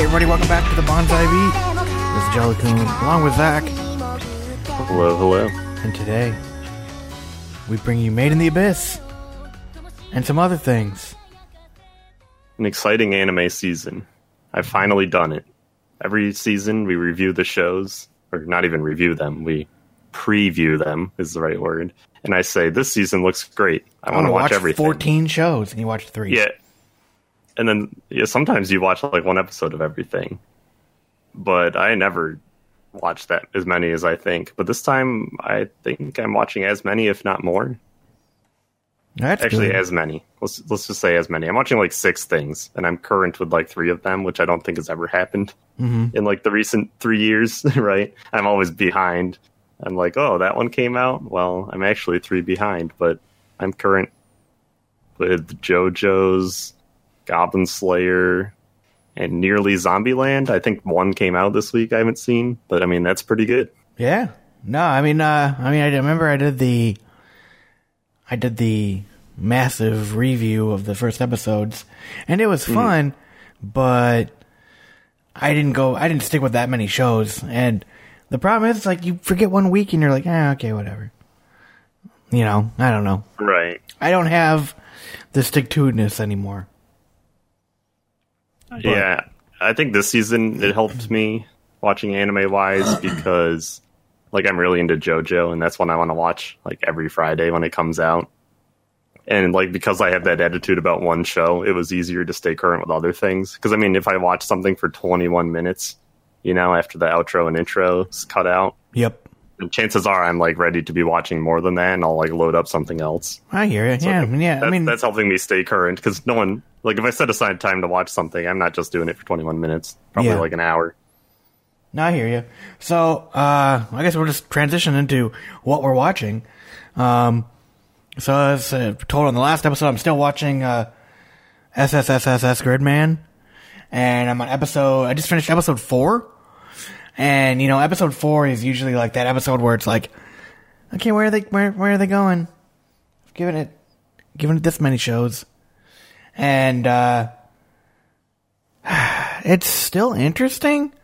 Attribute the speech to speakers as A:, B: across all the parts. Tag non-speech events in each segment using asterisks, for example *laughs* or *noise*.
A: Hey everybody, welcome back to the Bonsai Beat. This is Jelly Coon, along with Zach,
B: Hello, hello.
A: and today we bring you Made in the Abyss and some other things.
B: An exciting anime season. I've finally done it. Every season we review the shows, or not even review them, we preview them is the right word. And I say, this season looks great. I,
A: I
B: want to watch,
A: watch
B: everything.
A: 14 shows, and you watched three.
B: Yeah. And then yeah, sometimes you watch like one episode of everything. But I never watch that as many as I think. But this time I think I'm watching as many, if not more.
A: That's
B: Actually,
A: good.
B: as many. Let's let's just say as many. I'm watching like six things, and I'm current with like three of them, which I don't think has ever happened
A: Mhm.
B: in like the recent three years. *laughs* Right? I'm always behind. I'm like, oh, that one came out. Well, I'm actually three behind, but I'm current with JoJo's, Goblin Slayer, and nearly Zombieland. I think one came out this week. I haven't seen, but I mean that's pretty good.
A: Yeah. No, I mean, uh, I mean, I remember I did the, I did the massive review of the first episodes, and it was
B: Mm-hmm.
A: fun, but I didn't go, I didn't stick with that many shows, and the problem is, it's like you forget one week and you're like, ah, okay, whatever. You know, I don't know.
B: Right.
A: I don't have the stick to itness anymore.
B: Yeah, I think this season it helped me watching anime wise *clears throat* because like I'm really into JoJo and that's one I want to watch like every Friday when it comes out. And like because I have that attitude about one show, it was easier to stay current with other things. Because I mean, if I watch something for 21 minutes, you know, after the outro and intro is cut out,
A: Yep.
B: And chances are I'm like ready to be watching more than that, and I'll like load up something else.
A: I hear you. yeah, yeah.
B: That's,
A: I mean,
B: that's helping me stay current because no one like if I set aside time to watch something, I'm not just doing it for 21 minutes, probably
A: Yeah.
B: like an hour.
A: No, I hear you. So, uh, I guess we'll just transition into what we're watching. Um, so as uh, told on the last episode, I'm still watching, uh, SSSSS Gridman. And I'm on episode, I just finished episode four. And, you know, episode four is usually like that episode where it's like, okay, where are they, where, where are they going? Giving it, giving it this many shows. And, uh, *sighs* it's still interesting.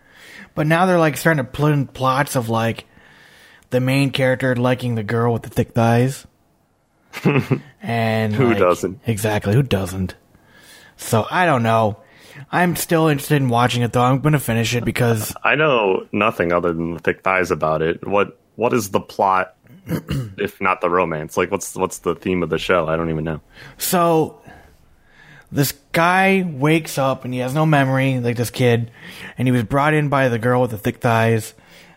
A: But now they're like starting to put in plots of like the main character liking the girl with the thick thighs. *laughs* and
B: Who
A: like-
B: doesn't?
A: Exactly, who doesn't? So I don't know. I'm still interested in watching it though. I'm going to finish it because
B: I know nothing other than the thick thighs about it. What what is the plot, *clears throat* if not the romance? Like what's what's the theme of the show? I don't even know.
A: So this guy wakes up and he has no memory, like this kid, and he was brought in by the girl with the thick thighs,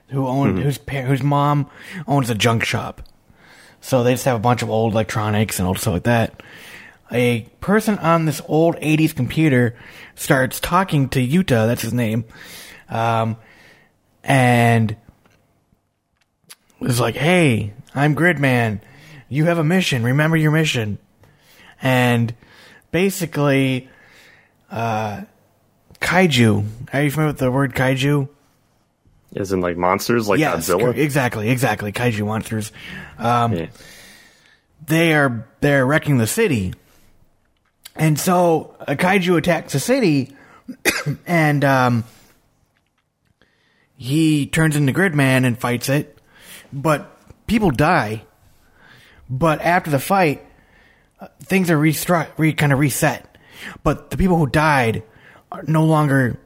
A: who owned mm-hmm. whose par- whose mom owns a junk shop. So they just have a bunch of old electronics and old stuff like that. A person on this old '80s computer starts talking to Yuta. That's his name, um, and was like, "Hey, I'm Gridman. You have a mission. Remember your mission." and basically, uh, kaiju. Are you familiar with the word kaiju?
B: Is in like monsters like
A: yes,
B: Godzilla?
A: exactly, exactly. Kaiju monsters. Um,
B: Yeah.
A: they are they're wrecking the city, and so a kaiju attacks the city, *coughs* and um, he turns into Gridman and fights it, but people die. But after the fight, uh, things are restru- re- kind of reset. But the people who died are no longer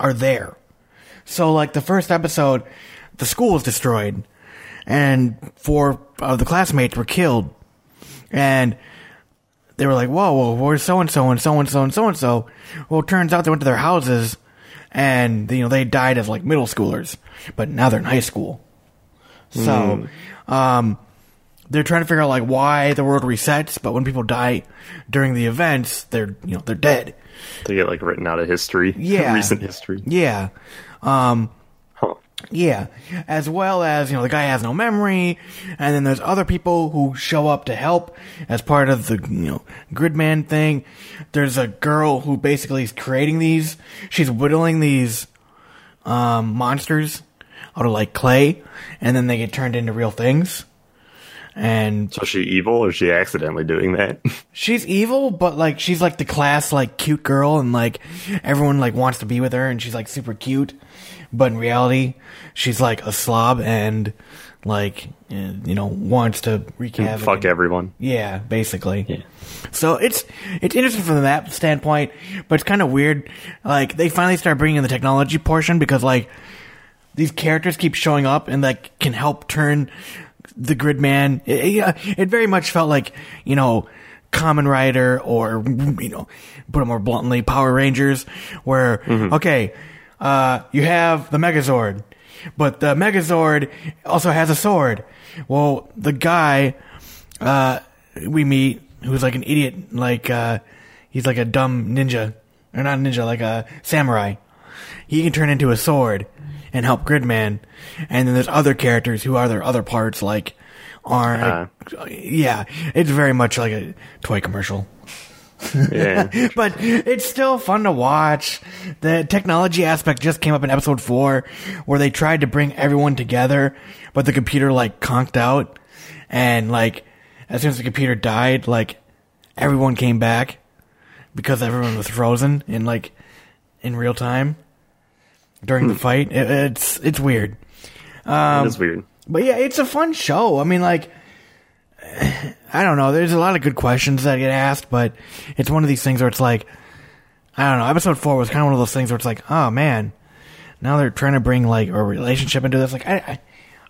A: are there. So like the first episode, the school was destroyed, and four of the classmates were killed, and they were like, "Whoa, whoa, where's so and so and so and so and so and so?" Well, it turns out they went to their houses, and you know they died as like middle schoolers, but now they're in high school. So, um, they're trying to figure out like why the world resets, but when people die during the events, they're you know they're dead.
B: They get like written out of history. *laughs*
A: Yeah.
B: recent history.
A: Yeah. Um. Yeah. As well as, you know, the guy has no memory, and then there's other people who show up to help as part of the, you know, Gridman thing. There's a girl who basically is creating these. She's whittling these, um, monsters out of like clay, and then they get turned into real things. And
B: So is she evil or is she accidentally doing that? *laughs*
A: she's evil, but like she's like the class like cute girl, and like everyone like wants to be with her, and she's like super cute. But in reality, she's like a slob and like you know wants to wreak havoc.
B: Fuck
A: and-
B: everyone.
A: Yeah, basically.
B: Yeah.
A: So it's it's interesting from that standpoint, but it's kind of weird. Like they finally start bringing in the technology portion because like these characters keep showing up and like can help turn the grid man. It, it, it very much felt like you know Kamen Rider or you know put it more bluntly Power Rangers, where mm-hmm. okay, uh, you have the Megazord, but the Megazord also has a sword. Well, the guy uh, we meet who's like an idiot, like uh, he's like a dumb ninja, or not a ninja, like a samurai. He can turn into a sword and help Gridman, and then there's other characters who are their other parts, like are yeah, it's very much like a toy commercial. *laughs*
B: Yeah. *laughs*
A: But it's still fun to watch. The technology aspect just came up in episode four, where they tried to bring everyone together, but the computer like conked out, and like as soon as the computer died, like everyone came back because everyone was frozen in like in real time during the fight. It, it's it's weird. Um,
B: It's weird.
A: But yeah, it's a fun show. I mean, like, *sighs* I don't know. There's a lot of good questions that get asked, but it's one of these things where it's like, I don't know. Episode four was kind of one of those things where it's like, oh man, now they're trying to bring like a relationship into this. Like, I, I,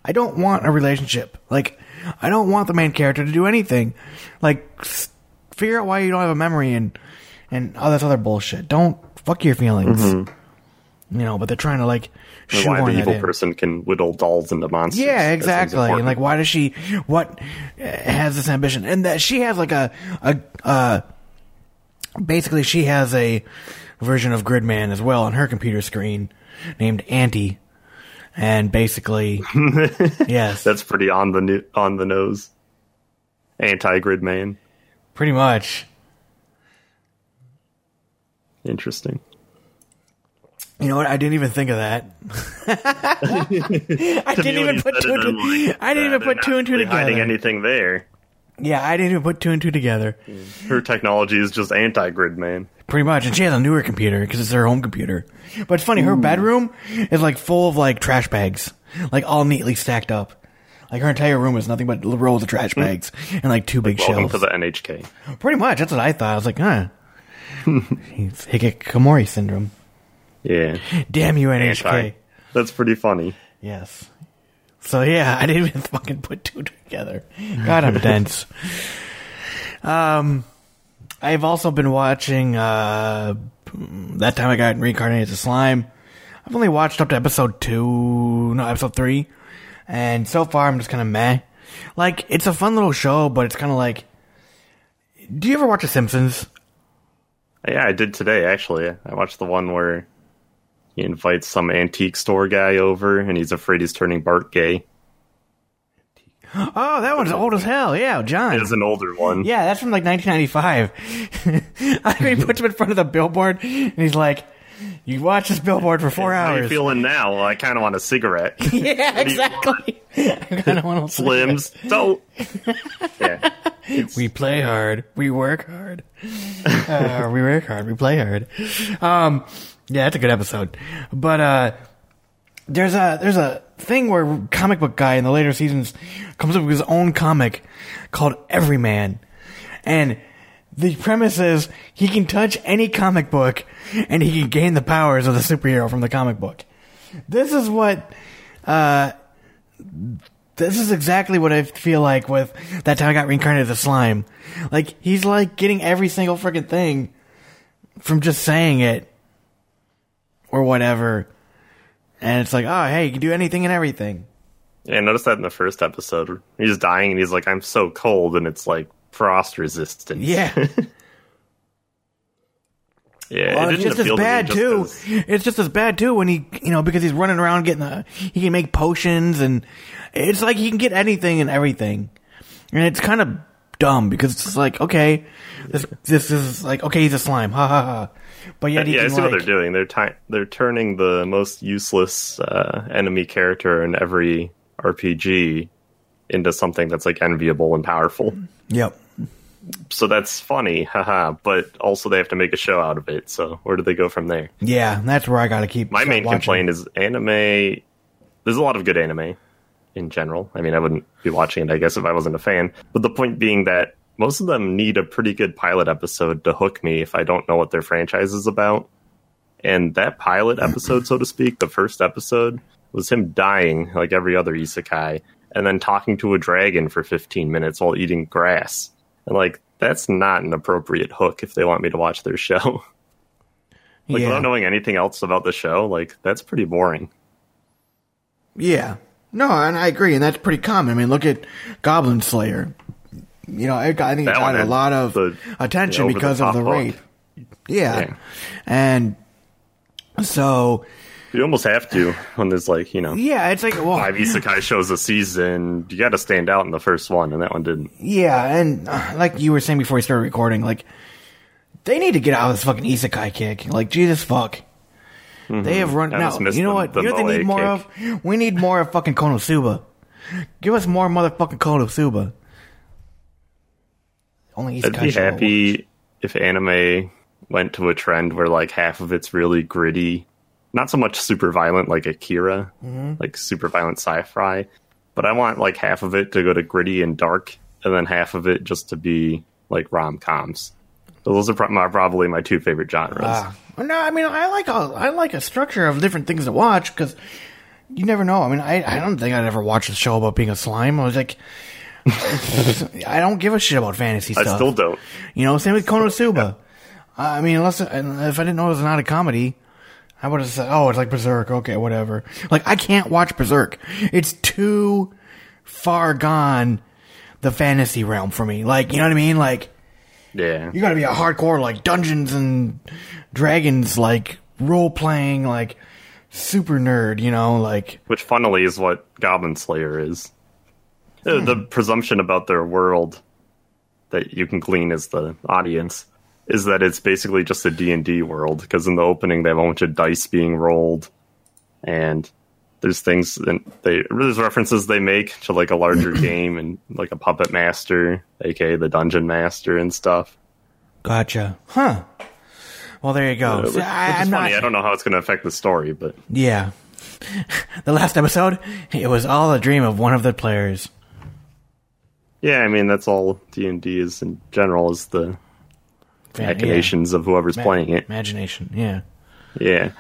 A: I don't want a relationship. Like, I don't want the main character to do anything. Like, figure out why you don't have a memory and and all this other bullshit. Don't fuck your feelings. Mm-hmm. You know, but they're trying to like
B: And why the evil person can whittle dolls into monsters.
A: Yeah, exactly. And like, why does she? What uh, has this ambition? And that she has like a a uh, basically she has a version of Gridman as well on her computer screen named Auntie, and basically, *laughs* yes,
B: That's pretty on the on the nose. Anti grid man.
A: pretty much.
B: Interesting.
A: You know what? I didn't even think of that. *laughs* I didn't even put two and
B: I'm
A: two.
B: like,
A: I didn't even put two and two
B: really hiding anything there.
A: Yeah, I didn't even put two and two together.
B: Her technology is just anti grid man.
A: Pretty much, and she has a newer computer because it's her home computer. But it's funny, her bedroom is like full of like trash bags, like all neatly stacked up. Like her entire room is nothing but rolls of trash hmm. bags and like two big
B: Welcome
A: shelves.
B: to the NHK.
A: Pretty much, that's what I thought. I was like, huh, *laughs* It's hikikomori syndrome.
B: Yeah.
A: Damn you, NHK.
B: Anti. That's pretty funny.
A: Yes. So yeah, *laughs* I didn't even fucking put two together. God, I'm dense. *laughs* Um, I've also been watching. Uh, that time I got reincarnated as a slime. I've only watched up to episode two, no, episode three, and so far I'm just kind of meh. Like it's a fun little show, but it's kind of like. Do you ever watch The Simpsons?
B: Yeah, I did today actually. I watched the one where he invites some antique store guy over and he's afraid he's turning Bart gay.
A: Oh, that one's old as hell. Yeah, John.
B: It is an older one.
A: Yeah, that's from like 1995. *laughs* I mean, he puts him in front of the billboard, and he's like, "You watch this billboard for four
B: How you
A: hours."
B: feeling now? Well, I kind of want a cigarette. *laughs*
A: yeah, *laughs* exactly. I kind of want to
B: Slims. Don't. Yeah.
A: We play hard. We work hard. uh, we work hard. We play hard. Um, yeah, that's a good episode. But uh, there's a there's a thing where comic book guy in the later seasons comes up with his own comic called Everyman, and the premise is he can touch any comic book and he can gain the powers of the superhero from the comic book. this is what uh this is exactly what I feel like with that time I got reincarnated as slime. Like he's like getting every single freaking thing from just saying it or whatever. And it's like, oh hey, you can do anything and everything.
B: Yeah, I noticed that in the first episode. He's dying and he's like, I'm so cold and it's like frost resistant.
A: Yeah. *laughs*
B: Yeah,
A: Well,
B: it
A: it's just as
B: appeal to me
A: bad too.
B: 'cause-
A: It's just as bad too when he, you know, because he's running around getting the, he can make potions and it's like he can get anything and everything, and it's kind of dumb because it's like okay, this this is like okay, he's a slime, ha ha ha, but yet he
B: yeah, I
A: can
B: see what they're doing. They're ti- they're turning the most useless uh, enemy character in every RPG into something that's like enviable and powerful.
A: yep,
B: So that's funny, haha. But also they have to make a show out of it. So where do they go from there?
A: yeah, that's where I got to keep
B: My main
A: watching.
B: complaint is anime. There's a lot of good anime in general. I mean, I wouldn't be watching it, I guess, if I wasn't a fan. But the point being that most of them need a pretty good pilot episode to hook me if I don't know what their franchise is about. And that pilot *laughs* episode, so to speak, the first episode, was him dying like every other isekai and then talking to a dragon for 15 minutes while eating grass. And like, that's not an appropriate hook if they want me to watch their *laughs* show. like,
A: yeah,
B: without knowing anything else about the show, like, that's pretty boring.
A: yeah, no, and I agree, and that's pretty common. I mean, look at Goblin Slayer. You know, it got, I think it got a lot of
B: the-
A: attention
B: the
A: because of
B: over-the-top
A: the rape. Yeah.
B: Yeah.
A: and so
B: You almost have to when there's like, you know,
A: yeah, it's like well,
B: five isekai shows a season. You got to stand out in the first one, and that one didn't.
A: Yeah, and uh, like you were saying before we started recording, like they need to get out of this fucking isekai kick. Like Jesus fuck. They have run now. You know
B: the-
A: what?
B: the
A: You know what they need more
B: kick.
A: of? We need more of fucking Konosuba. Give us more motherfucking Konosuba. Only
B: I'd
A: isekai
B: be happy if anime went to a trend where like half of it's really gritty, not so much super violent like Akira, like super violent sci-fi, but I want like half of it to go to gritty and dark, and then half of it just to be like rom coms. Those are pro- my, probably my two favorite genres.
A: Ah. no, I mean I like a I like a structure of different things to watch because you never know. I mean I I don't think I'd ever watch a show about being a slime. I was like. *laughs* I don't give a shit about fantasy stuff.
B: I
A: stuff.
B: still don't.
A: You know, same with Konosuba. I mean, unless if I didn't know it was not a comedy, I would have said, "Oh, it's like Berserk." Okay, whatever. Like I can't watch Berserk. It's too far gone the fantasy realm for me. Like, you know what I mean? Like
B: Yeah,
A: you got to be a hardcore like Dungeons and Dragons like role playing like super nerd, you know, like
B: which funnily is what Goblin Slayer is. Uh, The presumption about their world that you can glean as the audience is that it's basically just a D&D world because in the opening they have a bunch of dice being rolled and there's things and they there's references they make to like a larger *clears throat* game and like a puppet master aka the dungeon master and stuff
A: gotcha. Huh. Well, there you go.
B: Uh, which, which
A: I, I'm
B: funny
A: not
B: i don't know how it's going to affect the story but
A: Yeah. *laughs* the last episode, it was all a dream of one of the players.
B: Yeah i mean that's all d&d is in general is the machinations of whoever's
A: yeah.
B: playing it
A: Imagination, yeah.
B: Yeah.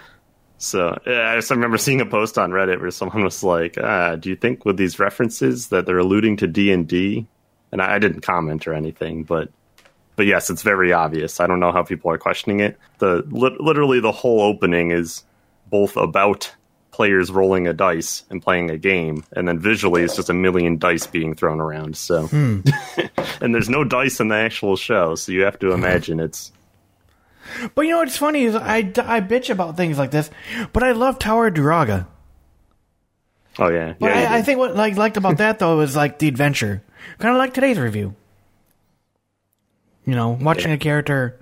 B: So yeah, I just remember seeing a post on Reddit where someone was like, ah, "Do you think with these references that they're alluding to D and D?" And I, I didn't comment or anything, but but yes, it's very obvious. I don't know how people are questioning it. The li- literally the whole opening is both about players rolling a dice and playing a game, and then visually it's just a million dice being thrown around. So, hmm. *laughs* and there's no dice in the actual show, so you have to imagine it's
A: But you know what's funny is I, I bitch about things like this, but I love Tower of Druaga.
B: oh yeah,
A: But
B: yeah.
A: I, I think what like liked about that though was like the adventure, kind of like today's review. You know, watching
B: Yeah.
A: a character,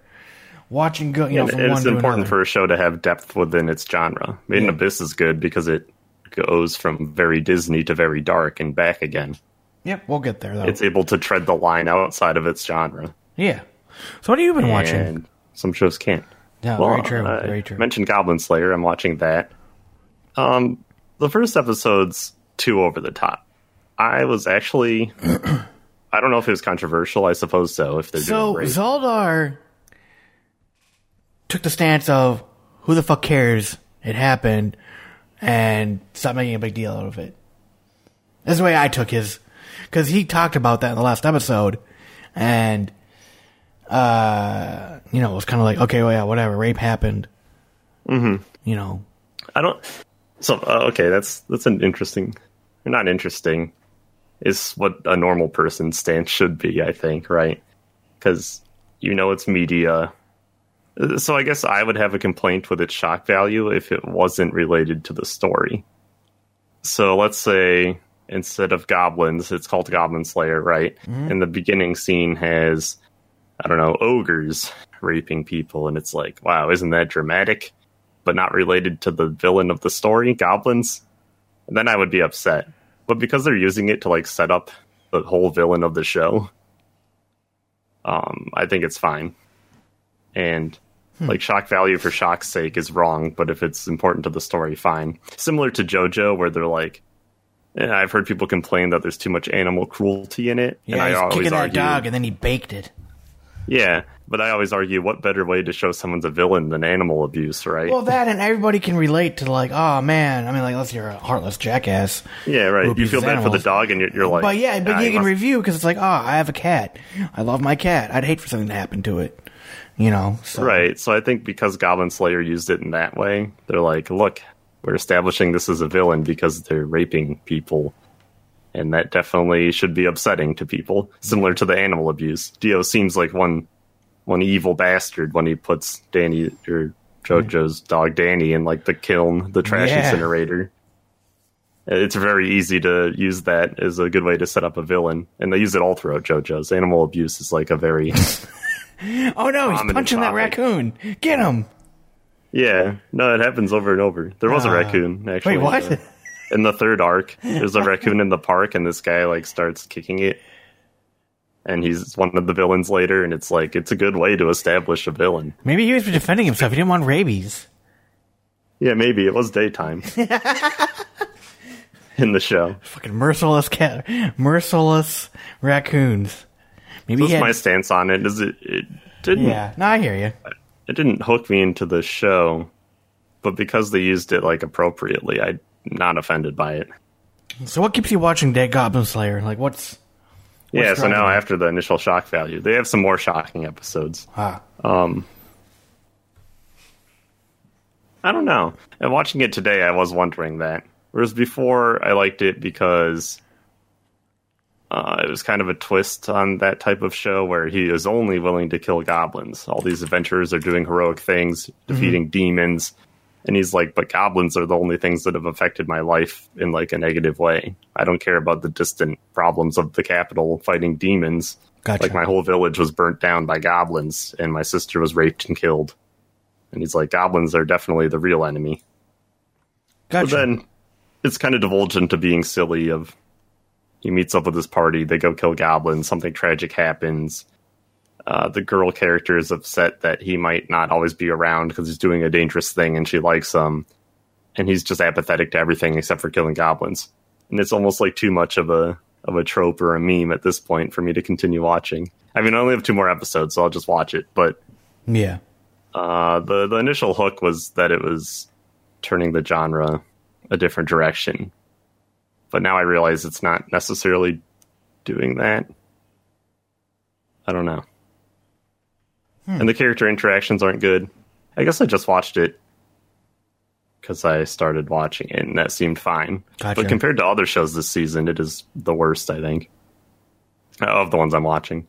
A: watching go, you know,
B: And it's important for a show to have depth within its genre. Made in
A: Yeah.
B: Abyss is good because it goes from very Disney to very dark and back again.
A: Yep, we'll get there though.
B: It's able to tread the line outside of its genre.
A: yeah. So what have you been watching?
B: Some shows can't.
A: Yeah,
B: Well,
A: very true.
B: I
A: very true.
B: Mentioned Goblin Slayer. I'm watching that. Um, the first episode's too over the top. I was actually. *clears throat* I don't know if it was controversial. I suppose so. If they're
A: So
B: doing great.
A: Zaldar took the stance of who the fuck cares? It happened, and stop making a big deal out of it. That's the way I took his, because he talked about that in the last episode, and uh, you know, it was kind of like, okay, well, yeah, whatever, rape happened. Mm-hmm. You know,
B: I don't. So uh, okay, that's that's an interesting, or not interesting, is what a normal person's stance should be. I think, right? Because you know it's media. So I guess I would have a complaint with its shock value if it wasn't related to the story. So let's say instead of goblins, it's called Goblin Slayer, right? And the beginning scene has, I don't know, ogres raping people, and it's like, wow, isn't that dramatic? But not related to the villain of the story, goblins. And then I would be upset. But because they're using it to like set up the whole villain of the show, um, I think it's fine. And like shock value for shock's sake is wrong, but if it's important to the story, fine. Similar to JoJo, where they're like, yeah, I've heard people complain that there's too much animal cruelty in it, and
A: yeah,
B: I
A: he's
B: always
A: kicking that dog, and then he baked it.
B: yeah, but I always argue, what better way to show someone's a villain than animal abuse, right?
A: Well, that and everybody can relate to like, oh man, I mean, like, unless you're a heartless jackass.
B: yeah, right. You feel bad for the dog, and you're, you're like,
A: but yeah, but
B: "Ah,
A: you can
B: must-
A: review because it's like, oh, I have a cat. I love my cat. I'd hate for something to happen to it. You know, so.
B: Right. So I think because Goblin Slayer used it in that way, they're like, look, we're establishing this as a villain because they're raping people. And that definitely should be upsetting to people, similar to the animal abuse. Dio seems like one one evil bastard when he puts Danny or JoJo's dog Danny in like the kiln, the trash
A: Yeah.
B: incinerator. It's very easy to use that as a good way to set up a villain, and they use it all throughout JoJo's. Animal abuse is like a very *laughs*
A: Oh no, he's punching that raccoon. Get him.
B: Yeah, no, it happens over and over. There was a
A: Ah.
B: raccoon actually.
A: Wait, what?
B: uh, In the third arc, there's a *laughs* raccoon in the park, and this guy like starts kicking it, and he's one of the villains later. And it's like it's a good way to establish a villain.
A: Maybe he was defending himself. He didn't want rabies.
B: Yeah, maybe it was daytime *laughs* in the show.
A: Fucking merciless cat, merciless raccoons. Maybe
B: That's
A: had,
B: my stance on it. Is it? It didn't.
A: yeah. No, I hear you.
B: It didn't hook me into the show, but because they used it like appropriately, I'm not offended by it.
A: So, what keeps you watching Dead Goblin Slayer? Like, what's
B: Yeah, so now after the initial shock value, they have some more shocking episodes.
A: ah?
B: Um, I don't know. And watching it today, I was wondering that. Whereas before, I liked it because uh, it was kind of a twist on that type of show where he is only willing to kill goblins. All these adventurers are doing heroic things, defeating demons. And he's like, but goblins are the only things that have affected my life in like a negative way. I don't care about the distant problems of the capital fighting demons.
A: Gotcha.
B: Like my whole village was burnt down by goblins, and my sister was raped and killed. And he's like, goblins are definitely the real enemy.
A: Gotcha.
B: But then it's kind of divulged into being silly. Of he meets up with his party, they go kill goblins, something tragic happens. Uh, the girl character is upset that he might not always be around because he's doing a dangerous thing, and she likes him. And he's just apathetic to everything except for killing goblins. And it's almost like too much of a of a trope or a meme at this point for me to continue watching. I mean, I only have two more episodes, so I'll just watch it. But
A: yeah.
B: uh, the the initial hook was that it was turning the genre a different direction, but now I realize it's not necessarily doing that. I don't know, hmm. and the character interactions aren't good. I guess I just watched it because I started watching it, and that seemed fine.
A: Gotcha.
B: But compared to other shows this season, it is the worst. I think of the ones I'm watching.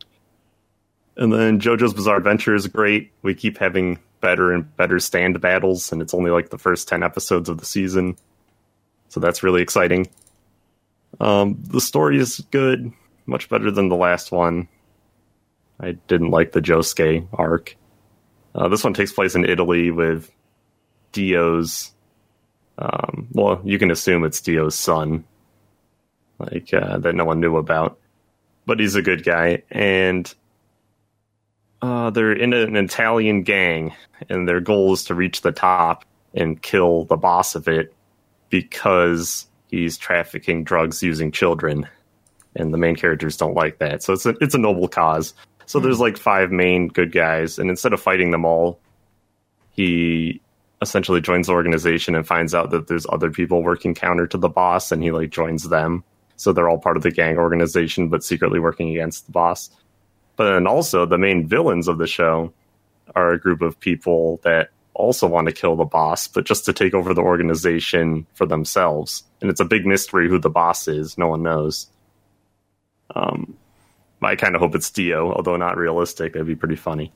B: And then JoJo's Bizarre Adventure is great. We keep having better and better stand battles, and it's only like the first 10 episodes of the season. So that's really exciting. Um, the story is good, much better than the last one. I didn't like the Josuke arc. Uh, this one takes place in Italy with Dio's. Um, well, you can assume it's Dio's son, like uh, that no one knew about. But he's a good guy, and uh, they're in an Italian gang, and their goal is to reach the top and kill the boss of it because he's trafficking drugs using children, and the main characters don't like that. So it's a it's a noble cause. So there's hmm. like five main good guys, and instead of fighting them all, he essentially joins the organization and finds out that there's other people working counter to the boss, and he like joins them. So they're all part of the gang organization, but secretly working against the boss. But then also the main villains of the show are a group of people that also want to kill the boss, but just to take over the organization for themselves. And it's a big mystery who the boss is. No one knows. Um, I kind of hope it's Dio, although not realistic. That'd be pretty funny.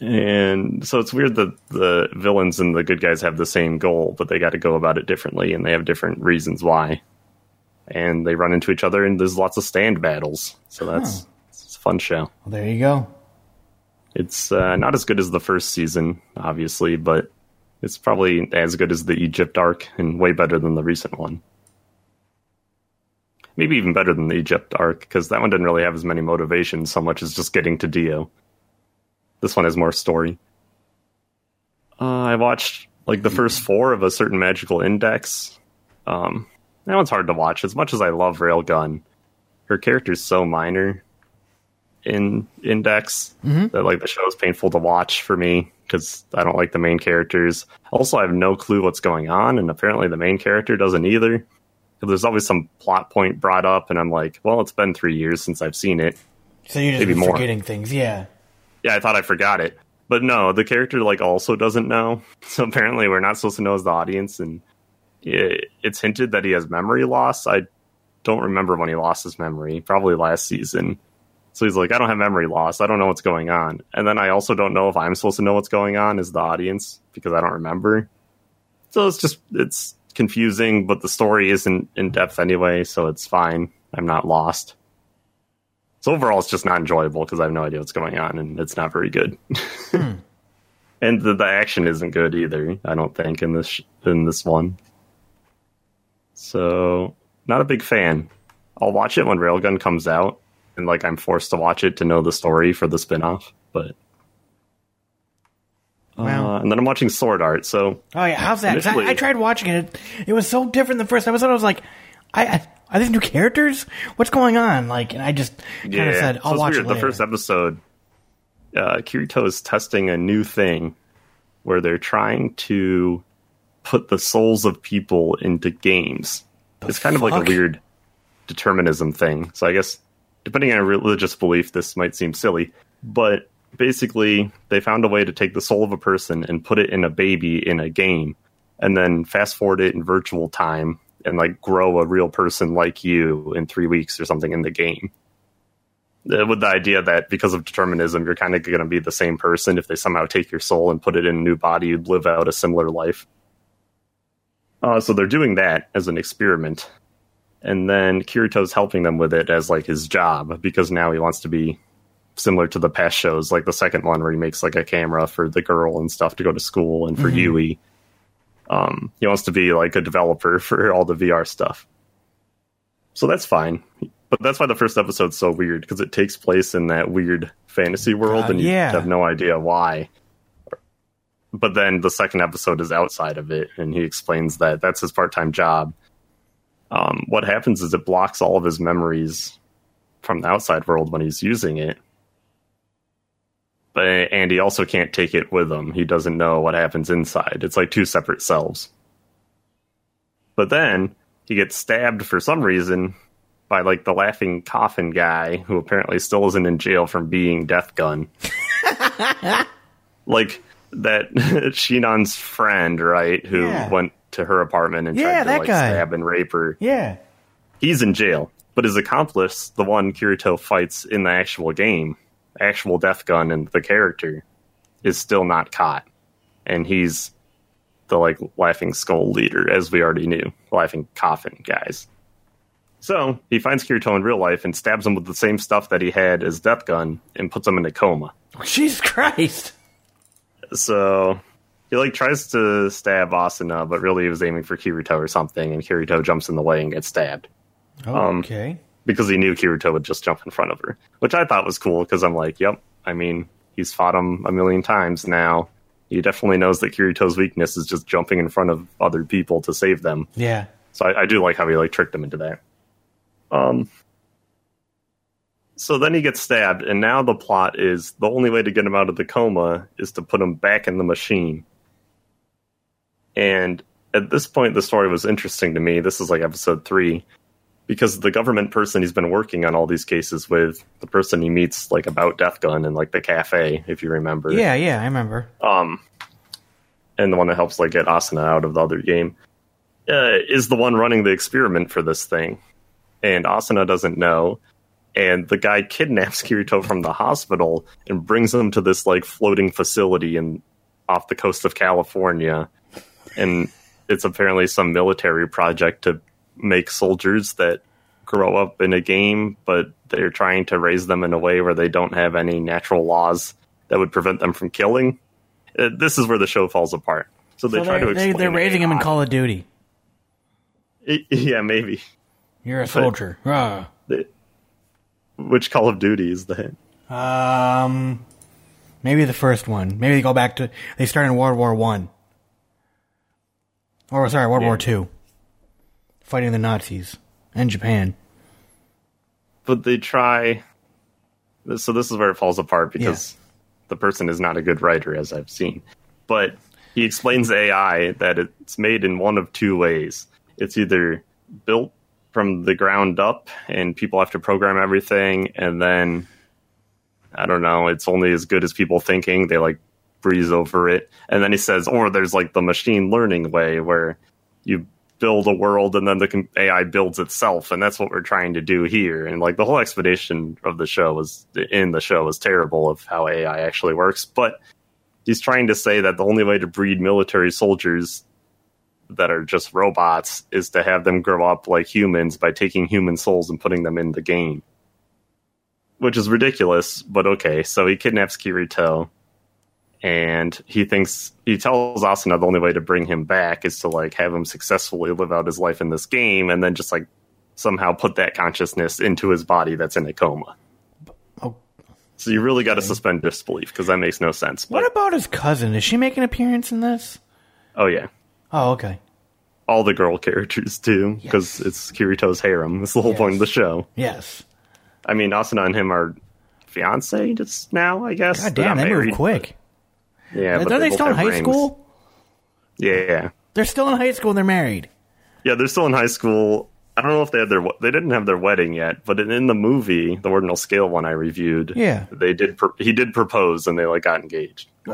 B: And so it's weird that the villains and the good guys have the same goal, but they got to go about it differently, and they have different reasons why. And they run into each other, and there's lots of stand battles. So that's
A: Huh.
B: it's a fun show.
A: Well, there you go.
B: It's uh, not as good as the first season, obviously, but it's probably as good as the Egypt arc and way better than the recent one. Maybe even better than the Egypt arc, because that one didn't really have as many motivations so much as just getting to Dio. This one has more story. Uh, I watched like the first four of a certain magical index. Um, that one's hard to watch. As much as I love Railgun, her character's so minor in Index mm-hmm. that like the show is painful to watch for me because I don't like the main characters. Also, I have no clue what's going on, and apparently the main character doesn't either. There's always some plot point brought up, and I'm like, well, it's been three years since I've seen it.
A: So you're just
B: Maybe more.
A: forgetting things, yeah.
B: Yeah, I thought I forgot it. But no, the character like also doesn't know. *laughs* So apparently we're not supposed to know as the audience and it, it's hinted that he has memory loss. I don't remember when he lost his memory, probably last season. So he's like, I don't have memory loss. I don't know what's going on. And then I also don't know if I'm supposed to know what's going on as the audience because I don't remember. So it's just it's confusing, but the story isn't in depth anyway, so it's fine. I'm not lost. So overall, it's just not enjoyable because I have no idea what's going on, and it's not very good. Hmm. *laughs* and the, the action isn't good either. I don't think in this sh- in this one. So not a big fan. I'll watch it when Railgun comes out, and like I'm forced to watch it to know the story for the spinoff. But
A: Wow.
B: uh, and then I'm watching Sword Art. So
A: Oh yeah, how's that? I, I tried watching it. It was so different the first episode. I was like, I, I are these new characters? What's going on? Like, and I just kind of said,
B: so
A: I'll
B: it's
A: watch
B: weird.
A: it
B: The first episode, uh, Kirito is testing a new thing where they're trying to put the souls of people into games. it's kind of like a weird determinism thing. So I guess depending on your religious belief, this might seem silly, but basically they found a way to take the soul of a person and put it in a baby in a game, and then fast forward it in virtual time and like grow a real person like you in three weeks or something in the game uh, with the idea that because of determinism, you're kind of going to be the same person. If they somehow take your soul and put it in a new body, you'd live out a similar life. Uh, so they're doing that as an experiment. And then Kirito's helping them with it as like his job because now he wants to be similar to the past shows, like the second one where he makes like a camera for the girl and stuff to go to school and for Yui. Um, he wants to be like a developer *laughs* for all the VR stuff. So that's fine. But that's why the first episode's so weird because it takes place in that weird fantasy world
A: God,
B: and you
A: yeah.
B: have no idea why. But then the second episode is outside of it and he explains that that's his part-time job. Um, what happens is it blocks all of his memories from the outside world when he's using it. But and he also can't take it with him. He doesn't know what happens inside. It's like two separate selves. But then he gets stabbed for some reason by like the laughing coffin guy who apparently still isn't in jail from being Death Gun. *laughs* like that *laughs* Sinon's friend, right, who
A: Yeah.
B: went to her apartment and
A: Yeah,
B: tried to
A: that
B: like
A: guy.
B: stab and rape her.
A: yeah.
B: He's in jail. But his accomplice, the one Kirito fights in the actual game, actual Death Gun and the character, is still not caught. And he's the like laughing skull leader, as we already knew. Laughing coffin guys. So he finds Kirito in real life and stabs him with the same stuff that he had as Death Gun and puts him in a coma. *laughs*
A: Jesus Christ.
B: So he like tries to stab Asuna, but really he was aiming for Kirito or something, and Kirito jumps in the way and gets stabbed Um,
A: okay.
B: because he knew Kirito would just jump in front of her, which I thought was cool because I'm like, yep. I mean, he's fought him a million times now. He definitely knows that Kirito's weakness is just jumping in front of other people to save them.
A: Yeah.
B: So I, I do like how he like tricked him into that. Um. So then he gets stabbed, and now the plot is the only way to get him out of the coma is to put him back in the machine. And at this point, the story was interesting to me. This is like episode three, because the government person he's been working on all these cases with, the person he meets like about Death Gun and like the cafe, if you remember.
A: Yeah, yeah, I remember.
B: Um, and the one that helps like get Asuna out of the other game uh, is the one running the experiment for this thing, and Asuna doesn't know. And the guy *laughs* kidnaps Kirito from the hospital and brings him to this like floating facility in off the coast of California, and it's apparently some military project to make soldiers that grow up in a game, but they're trying to raise them in a way where they don't have any natural laws that would prevent them from killing. Uh, This is where the show falls apart. So they
A: So
B: try to
A: They, they're raising him in Call of Duty.
B: Yeah, maybe.
A: You're a soldier. Ah.
B: Which Call of Duty is that?
A: Um, maybe the first one. Maybe they go back to they start in World War One, or sorry, World
B: Yeah.
A: War Two, fighting the Nazis and Japan.
B: But they try. So this is where it falls apart because the person is not a good writer, as I've seen. But he explains AI that it's made in one of two ways. It's either built from the ground up, and people have to program everything, and then I don't know, it's only as good as people thinking. They like breeze over it. And then he says, or there's like the machine learning way where you build a world and then the AI builds itself. And that's what we're trying to do here. And like the whole explanation of the show was in the show was terrible of how AI actually works. But he's trying to say that the only way to breed military soldiers that are just robots is to have them grow up like humans by taking human souls and putting them in the game which is ridiculous, but okay. So he kidnaps Kirito, and he thinks he tells Asuna the only way to bring him back is to like have him successfully live out his life in this game, and then just like somehow put that consciousness into his body that's in a coma.
A: Oh.
B: So you really got to suspend disbelief because that makes no sense. But
A: What about his cousin? Does she make an appearance in this?
B: oh yeah,
A: Oh, okay.
B: all the girl characters do because it's Kirito's harem. It's the whole point of the show.
A: Yes.
B: I mean, Asuna and him are fiance just now, I guess.
A: God damn, they
B: married,
A: move quick.
B: Yeah,
A: Are
B: but
A: they,
B: they
A: still in high
B: rings.
A: school?
B: Yeah, yeah.
A: They're still in high school and they're married.
B: Yeah, they're still in high school. I don't know if they had their they didn't have their wedding yet, but in, the movie, the Ordinal Scale one I reviewed,
A: Yeah.
B: they did. He did propose, and they like got engaged. *sighs*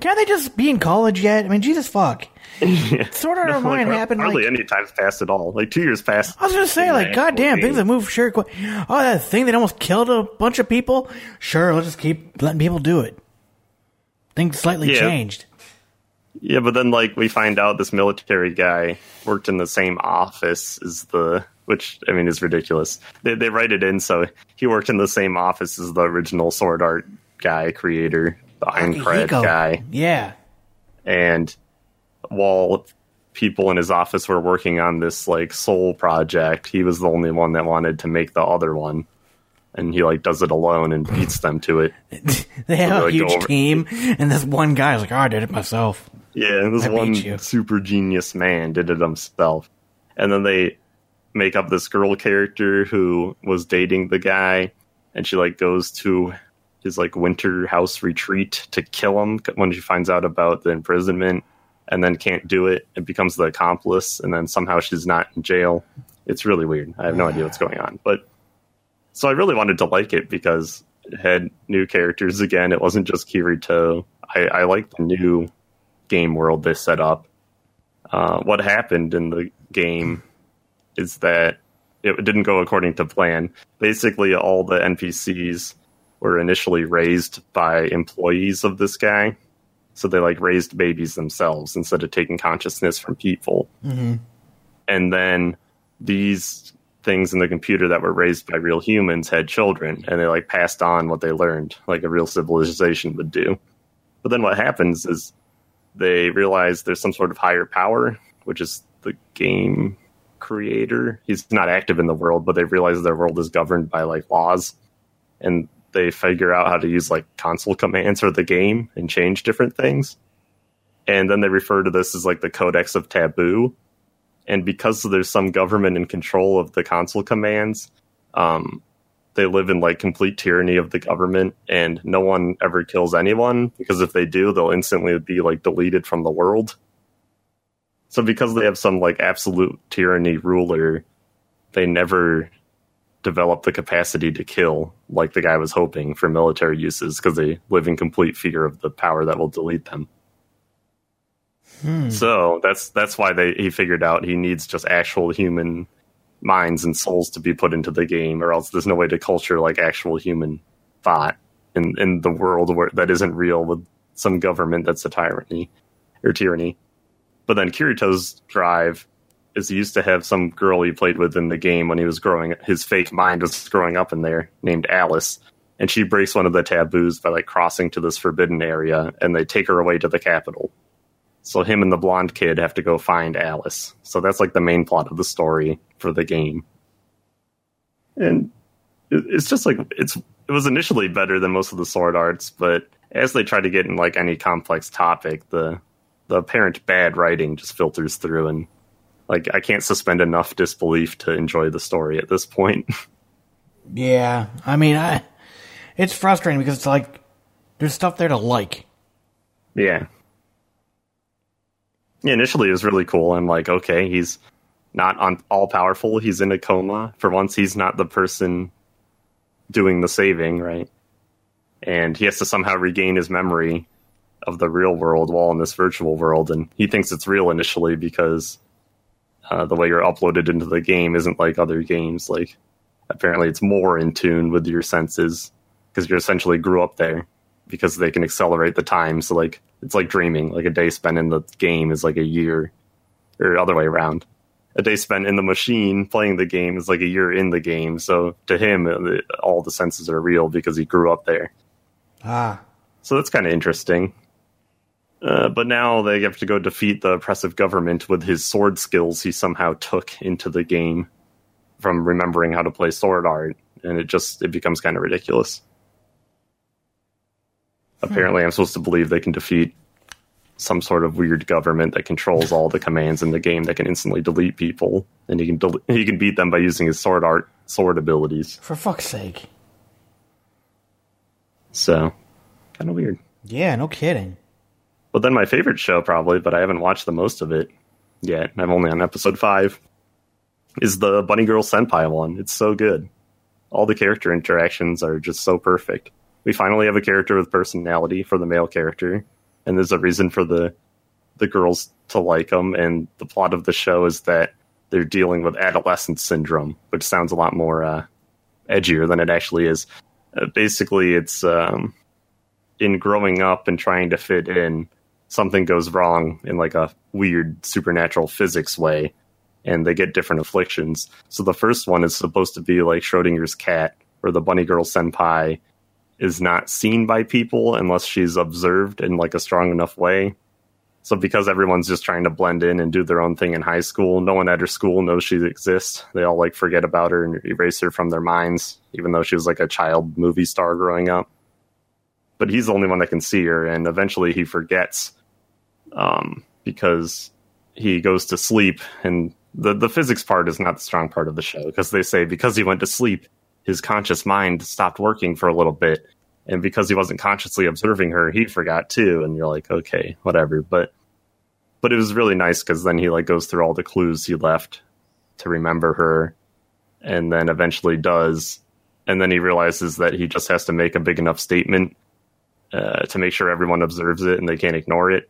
A: Can't they just be in college yet? I mean, Jesus fuck. *laughs* Sort of
B: No,
A: mine
B: like,
A: happened
B: hardly
A: like
B: any time's passed at all. Like two years passed.
A: I was gonna say, like,
B: goddamn,
A: god damn,
B: actual
A: things have moved sure quick. Oh, that thing that almost killed a bunch of people? Sure, let's just keep letting people do it. Things slightly
B: Yeah.
A: changed.
B: Yeah, but then like we find out this military guy worked in the same office as the, which I mean is ridiculous. They they write it in so he worked in the same office as the original Sword Art guy creator, the
A: Hiko.
B: guy.
A: Yeah.
B: and while people in his office were working on this like soul project he was the only one that wanted to make the other one and he like does it alone and *laughs* beats them to it. *laughs*
A: They have a
B: really go
A: huge team, and this one guy's like, oh, I did it myself.
B: yeah and this
A: I
B: one super genius man did it himself. And then they make up this girl character who was dating the guy and she like goes to his like winter house retreat to kill him when she finds out about the imprisonment and then can't do it and becomes the accomplice and then somehow she's not in jail. It's really weird. I have no idea what's *sighs* going on but so i really wanted to like it because it had new characters again. It wasn't just kirito. I, I like the new game world they set up. Uh, what happened in the game is that it didn't go according to plan. Basically all the npcs were initially raised by employees of this guy. So they like raised babies themselves instead of taking consciousness from people. And then these things in the computer that were raised by real humans had children and they like passed on what they learned like a real civilization would do. But then what happens is they realize there's some sort of higher power which is the game creator. He's not active in the world but they realize their world is governed by like laws and they figure out how to use like console commands for the game and change different things. And then they refer to this as like the codex of taboo and because there's some government in control of the console commands um, they live in like complete tyranny of the government and no one ever kills anyone because if they do they'll instantly be like deleted from the world So because they have some like absolute tyranny ruler, they never develop the capacity to kill like the guy was hoping for military uses because they live in complete fear of the power that will delete them. So that's that's why they he figured out he needs just actual human minds and souls to be put into the game, or else there's no way to culture like actual human thought in in the world where that isn't real with some government that's a tyranny or tyranny. But then Kirito's drive is he used to have some girl he played with in the game when he was growing his fake mind was growing up in there named Alice. And she breaks one of the taboos by like crossing to this forbidden area and they take her away to the capital. So him and the blonde kid have to go find Alice. So that's like the main plot of the story for the game. And it's just like it's it was initially better than most of the sword arts, but as they try to get in like any complex topic, the the apparent bad writing just filters through and like I can't suspend enough disbelief to enjoy the story at this point. *laughs*
A: Yeah, I mean, I, it's frustrating because it's like there's stuff there to like.
B: yeah. Yeah, initially it was really cool. I'm like, okay, he's not on all powerful. He's in a coma. For once, he's not the person doing the saving, right? And he has to somehow regain his memory of the real world while in this virtual world. And he thinks it's real initially because uh, the way you're uploaded into the game isn't like other games. Like, apparently, it's more in tune with your senses because you essentially grew up there because they can accelerate the time. So, like, it's like dreaming. Like, a day spent in the game is like a year, or other way around a day spent in the machine playing the game is like a year in the game. So to him, uh, all the senses are real because he grew up there.
A: Ah,
B: So that's kind of interesting. Uh, but now they have to go defeat the oppressive government with his sword skills he somehow took into the game from remembering how to play sword art, and it just it becomes kind of ridiculous. Apparently, I'm supposed to believe they can defeat some sort of weird government that controls all the commands in the game that can instantly delete people, and he can del- *laughs* he can beat them by using his sword art sword abilities.
A: for fuck's sake.
B: So, kind of weird.
A: Yeah, no kidding.
B: But then my favorite show, probably, but I haven't watched the most of it yet. I'm only on episode five. Is the Bunny Girl Senpai one? It's so good. All the character interactions are just so perfect. We finally have a character with personality for the male character, and there's a reason for the the girls to like him. And the plot of the show is that they're dealing with adolescent syndrome, which sounds a lot more uh, edgier than it actually is. Uh, basically, it's um, in growing up and trying to fit in, something goes wrong in like a weird supernatural physics way, and they get different afflictions. So the first one is supposed to be like Schrodinger's cat, or the bunny girl senpai is not seen by people unless she's observed in like a strong enough way. So because everyone's just trying to blend in and do their own thing in high school, no one at her school knows she exists. They all like forget about her and erase her from their minds, even though she was like a child movie star growing up. But he's the only one that can see her, and eventually he forgets um, because he goes to sleep. And the the physics part is not the strong part of the show because they say because he went to sleep, his conscious mind stopped working for a little bit, and because he wasn't consciously observing her, he forgot too. And you're like, okay, whatever. But but it was really nice because then he like goes through all the clues he left to remember her, and then eventually does, and then he realizes that he just has to make a big enough statement uh, to make sure everyone observes it and they can't ignore it.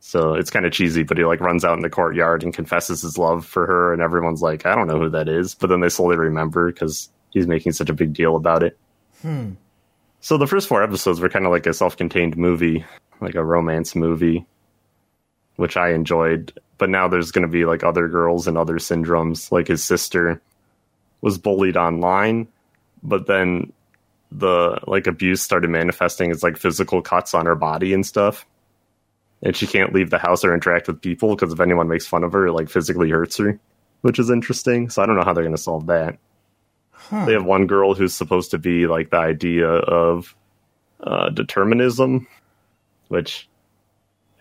B: So it's kind of cheesy, but he like runs out in the courtyard and confesses his love for her, and everyone's like, "I don't know who that is," but then they slowly remember because he's making such a big deal about it. Hmm. So the first four episodes were kind of like a self-contained movie, like a romance movie, which I enjoyed. But now there's going to be like other girls and other syndromes. Like his sister was bullied online, but then the like abuse started manifesting as like physical cuts on her body and stuff. And she can't leave the house or interact with people because if anyone makes fun of her, it like physically hurts her, which is interesting. So I don't know how they're going to solve that. Hmm. They have one girl who's supposed to be like the idea of uh, determinism, which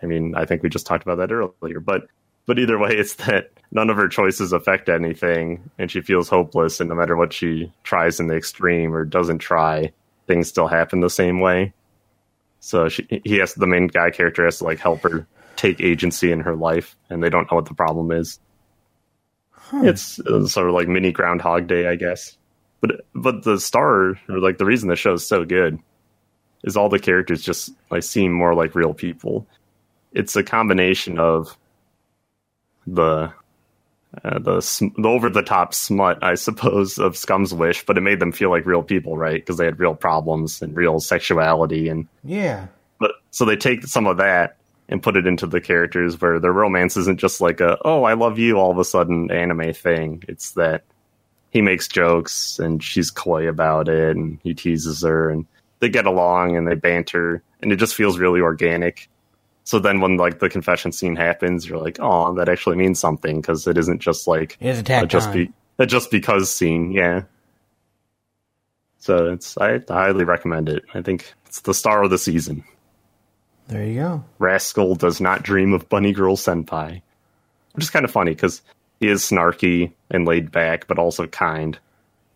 B: I mean, I think we just talked about that earlier. But but either way, it's that none of her choices affect anything, and she feels hopeless. And no matter what she tries in the extreme or doesn't try, things still happen the same way. So she, he has the main guy character has to like help her take agency in her life, and they don't know what the problem is. Hmm. It's, it's sort of like mini Groundhog Day, I guess. But but the star, or like the reason the show's so good, is all the characters just like seem more like real people. It's a combination of the uh, the sm- the over the top smut, I suppose, of Scum's Wish, but it made them feel like real people, right? Because they had real problems and real sexuality, and
A: Yeah.
B: but so they take some of that and put it into the characters where their romance isn't just like a oh I love you all of a sudden anime thing. It's that he makes jokes and she's coy about it, and he teases her, and they get along and they banter, and it just feels really organic. So then when like the confession scene happens, you're like, oh, that actually means something because it isn't just like
A: It is
B: a just be a just because scene, yeah. So it's I highly recommend it. I think it's the star of the season.
A: There you go.
B: Rascal does not dream of Bunny Girl Senpai, which is kind of funny because he is snarky and laid back, but also kind.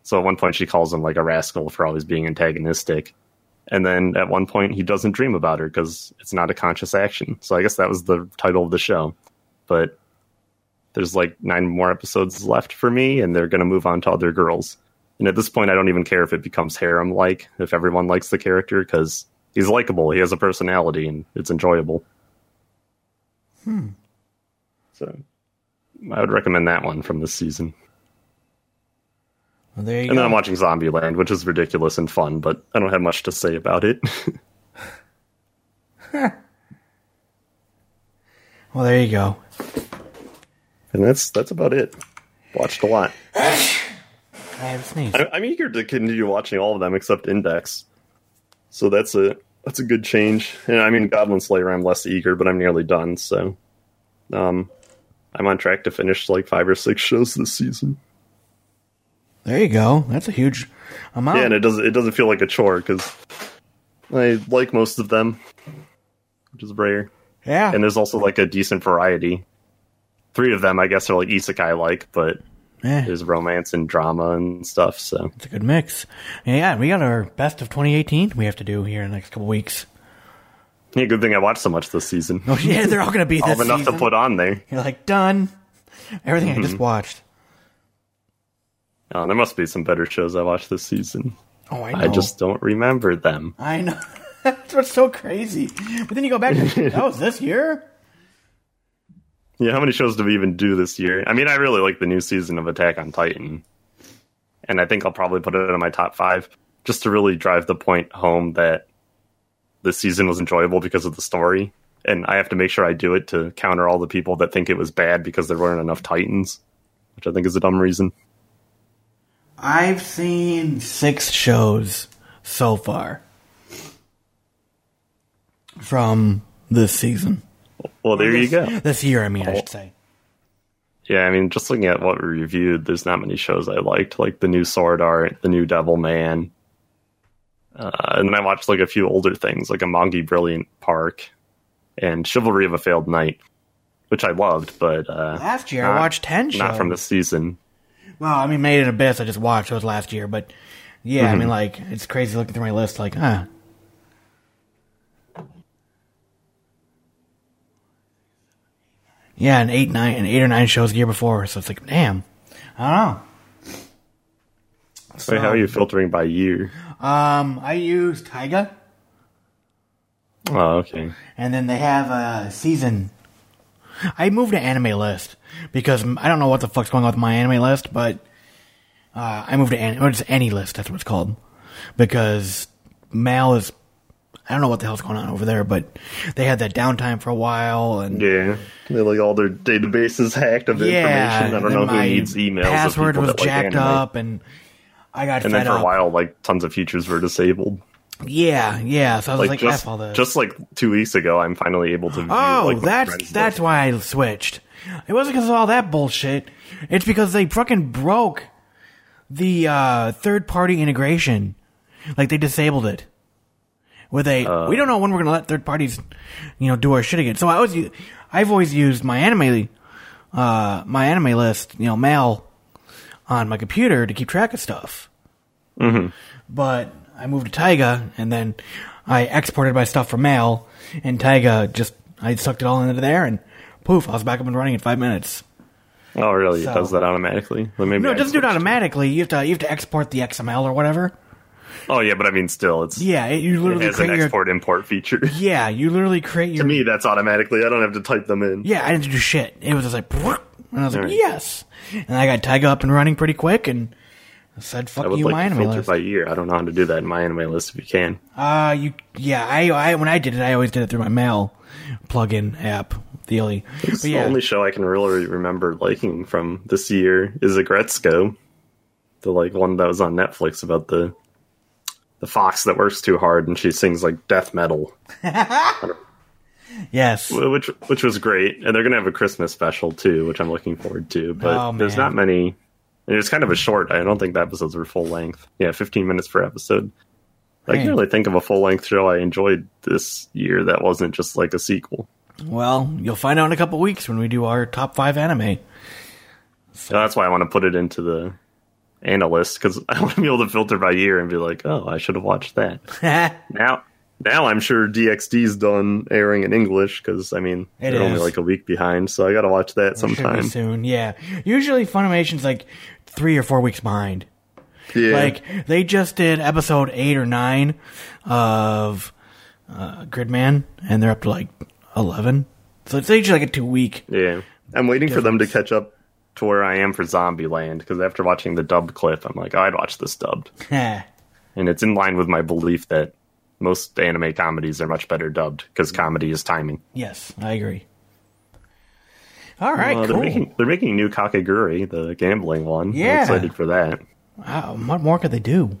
B: So at one point she calls him like a rascal for always being antagonistic, and then at one point he doesn't dream about her because it's not a conscious action. So I guess that was the title of the show. But there's like nine more episodes left for me, and they're going to move on to other girls. And at this point, I don't even care if it becomes harem like, if everyone likes the character, because he's likable, he has a personality, and it's enjoyable. Hmm. So I would recommend that one from this season.
A: Well, there you
B: And then. I'm watching Zombieland, which is ridiculous and fun, but I don't have much to say about it. *laughs*
A: well, there you go.
B: and that's that's about it. Watched a lot. *sighs*
A: I have a sneeze.
B: I- I'm eager to continue watching all of them except Index. So that's a that's a good change. And I mean, Goblin Slayer, I'm less eager, but I'm nearly done. So, um, I'm on track to finish like five or six shows this season.
A: There you go. That's a huge amount.
B: Yeah, and it doesn't it doesn't feel like a chore because I like most of them, which is rare.
A: yeah.
B: And there's also like a decent variety. Three of them, I guess, are like isekai like, but
A: Eh,
B: there's romance and drama and stuff. So
A: it's a good mix. Yeah, we got our best of 2018 we have to do here in the next couple weeks. *laughs*
B: yeah, good thing I watched so much this season.
A: Oh, yeah, they're all *laughs* to be this
B: enough
A: season.
B: to put on there.
A: You're like, done. Everything I
B: Mm-hmm.
A: just watched.
B: Oh, there must be some better shows I watched this season.
A: Oh, I know.
B: I just don't remember them.
A: I know. *laughs* That's what's so crazy. But then you go back, that was this year?
B: Yeah, how many shows do we even do this year? I mean, I really like the new season of Attack on Titan. And I think I'll probably put it in my top five just to really drive the point home that this season was enjoyable because of the story. And I have to make sure I do it to counter all the people that think it was bad because there weren't enough Titans, which I think is a dumb reason.
A: I've seen six shows so far from this season.
B: Well, there you go.
A: This year, I mean, I should oh. say.
B: Yeah, I mean, just looking at what we reviewed, there's not many shows I liked, like the new Sword Art, the new Devil Man. Uh, and then I watched like a few older things, like Amagi Brilliant Park and Chivalry of a Failed Knight, which I loved, but uh,
A: Last year, I watched 10 shows.
B: Not from this season.
A: Well, I mean, Made in Abyss, I just watched. It was last year. But yeah,
B: Mm-hmm.
A: I mean, like, it's crazy looking through my list, like, huh. Yeah, an eight, nine, and eight or nine shows the year before. So it's like, damn. I don't know.
B: Wait, how are you filtering by year?
A: Um, I use Taiga,
B: Oh, okay.
A: and then they have a season. I moved to anime list because I don't know what the fuck's going on with my anime list, but uh, I moved to an- or it's AniList. That's what it's called because Mal is. I don't know what the hell's going on over there, but they had that downtime for a while, and
B: Yeah, they like all their databases hacked of
A: yeah,
B: information. I don't know who needs emails.
A: Password was
B: like
A: jacked
B: anime.
A: up, and I got
B: And then for
A: up.
B: a while, like tons of features were disabled.
A: Yeah, yeah. So I was
B: Like,
A: like,
B: just,
A: F all
B: just like two weeks ago, I'm finally able to. View,
A: Oh,
B: like,
A: that's that's
B: list.
A: why I switched. It wasn't because of all that bullshit. It's because they fucking broke the uh, third party integration. Like they disabled it. Where they
B: Uh.
A: we don't know when we're gonna let third parties, you know, do our shit again. So I was u- I've always used my anime uh my anime list, you know, mail on my computer to keep track of stuff. Mm-hmm. But I moved to Taiga and then I exported my stuff from mail and Taiga just I sucked it all into there, and poof, I was back up and running in five minutes.
B: Oh, really?
A: So-
B: it does that automatically? Well, maybe
A: No, it doesn't do it automatically. You have to you have to export the XML or whatever.
B: Oh, yeah, but I mean, still, it's
A: Yeah, it, you
B: it
A: literally
B: has an
A: create your
B: export import feature.
A: yeah, you literally create *laughs* your To
B: me, that's automatically. I don't have to type them in.
A: yeah. I didn't do shit. It was just like, *laughs* and I was like,
B: Right.
A: yes, and I got Taiga up and running pretty quick, and I said, "Fuck
B: I would
A: you, my
B: like to
A: anime
B: filter
A: list."
B: by year. I don't know how to do that in my anime list if you can.
A: Uh, you yeah. I, I when I did it, I always did it through my mail plugin app.
B: It's
A: But yeah,
B: The only show I can really remember liking from this year is Aggretsuko, the like one that was on Netflix about the the fox that works too hard and she sings like death metal, *laughs*
A: yes,
B: which which was great. And they're gonna have a Christmas special too, which I'm looking forward to. But
A: Oh,
B: there's not many. And it's kind of a short. I don't think the episodes were full length. Yeah, 15 minutes per episode. I can't really think of a full length show I enjoyed this year that wasn't just like a sequel.
A: Well, you'll find out in a couple weeks when we do our top five anime.
B: So that's why I want to put it into the AniList because *laughs* I want to be able to filter by year and be like, oh, I should have watched that. *laughs* Now, now I'm sure DxD's done airing in English because I mean
A: It
B: they're only like a week behind, so I got to watch that
A: be
B: sometime.
A: soon. Yeah, usually Funimation's like three or four weeks behind.
B: Yeah,
A: Like they just did episode eight or nine of uh, Gridman, and they're up to like eleven. So it's usually like a two week.
B: yeah. I'm waiting for them to catch up to where I am for Zombieland because after watching the dubbed clip, I'm like, oh, I'd watch this dubbed, *laughs* and it's in line with my belief that most anime comedies are much better dubbed because comedy is timing.
A: yes, I agree. All right,
B: Uh,
A: cool.
B: They're making they're making new Kakegurui, the gambling one.
A: Yeah.
B: I'm excited for that.
A: Wow, what more could they do?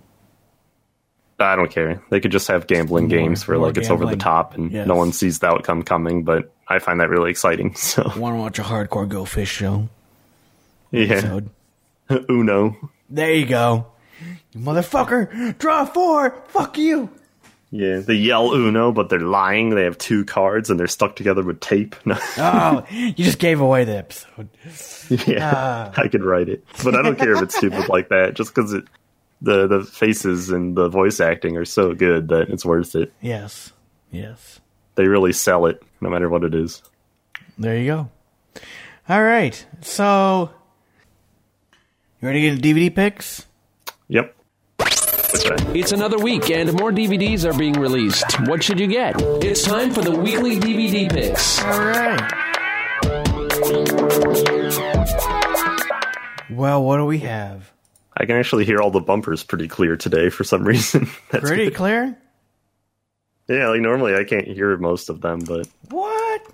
B: I don't care. They could just have gambling
A: More-
B: games where like it's over the top and
A: Yes.
B: no one sees the outcome coming. But I find that really exciting. *laughs* So
A: Want to watch a hardcore Go Fish show?
B: yeah,
A: episode? *laughs*
B: Uno.
A: There you go. You motherfucker, draw four. Fuck you.
B: Yeah, they yell Uno, but they're lying. They have two cards and they're stuck together with tape. *laughs* No,
A: Oh, you just gave away the episode.
B: yeah, ah. I could write it, but I don't care if it's stupid like that. Just because it, the the faces and the voice acting are so good that it's worth it.
A: Yes, yes.
B: They really sell it, no matter what it is.
A: There you go. All right, so you ready to get into DVD picks?
B: Yep. That's right.
C: It's another week, and more DVDs are being released. What should you get? It's time for the weekly DVD picks.
A: All right. Well, what do we have?
B: I can actually hear all the bumpers pretty clear today for some *laughs* reason. That's
A: Pretty
B: good.
A: clear.
B: Yeah, like normally I can't hear most of them, but
A: What?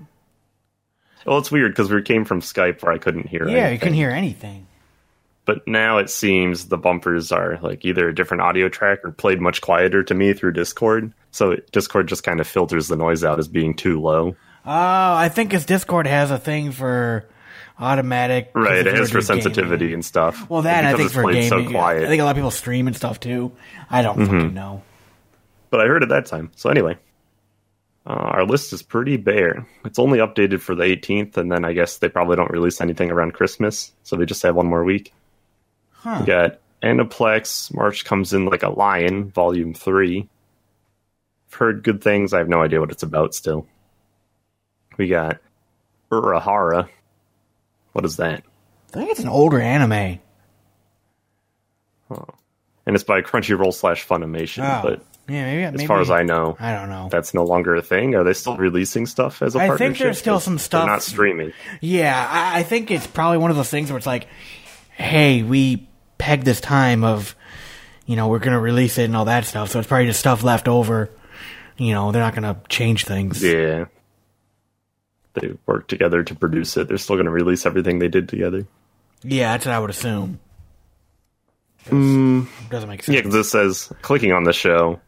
B: well, it's weird because we came from Skype where I couldn't hear.
A: Yeah, you couldn't hear anything.
B: But now it seems the bumpers are like either a different audio track or played much quieter to me through Discord. So Discord just kind of filters the noise out as being too low.
A: Oh, I think his Discord has a thing for automatic.
B: Right, it has for
A: just gaming.
B: sensitivity and stuff.
A: Well, that I think for gaming.
B: so quiet.
A: I think a lot of people stream and stuff too. I don't
B: Mm-hmm.
A: fucking know.
B: but I heard it that time. So anyway, uh, our list is pretty bare. It's only updated for the 18th, and then I guess they probably don't release anything around Christmas, so they just have one more week.
A: Huh.
B: We got Aniplex. March comes in like a lion, Volume Three. I've heard good things. I have no idea what it's about still. We got Urahara. What is that?
A: I think it's an older anime.
B: And it's by Crunchyroll slash Funimation,
A: Oh,
B: but
A: yeah, maybe.
B: as
A: maybe
B: far as I know,
A: I don't know.
B: that's no longer a thing. Are they still releasing stuff as a
A: I think there's still some
B: they're
A: stuff-
B: not streaming.
A: Yeah, I, I think it's probably one of those things where it's like, hey, we pegged this time of, you know, we're going to release it and all that stuff. So it's probably just stuff left over. You know, they're not going to change things.
B: Yeah. They work together to produce it. They're still going to release everything they did together.
A: Yeah, that's what I would assume. Mm. Doesn't make sense.
B: Yeah, because it says clicking on the show,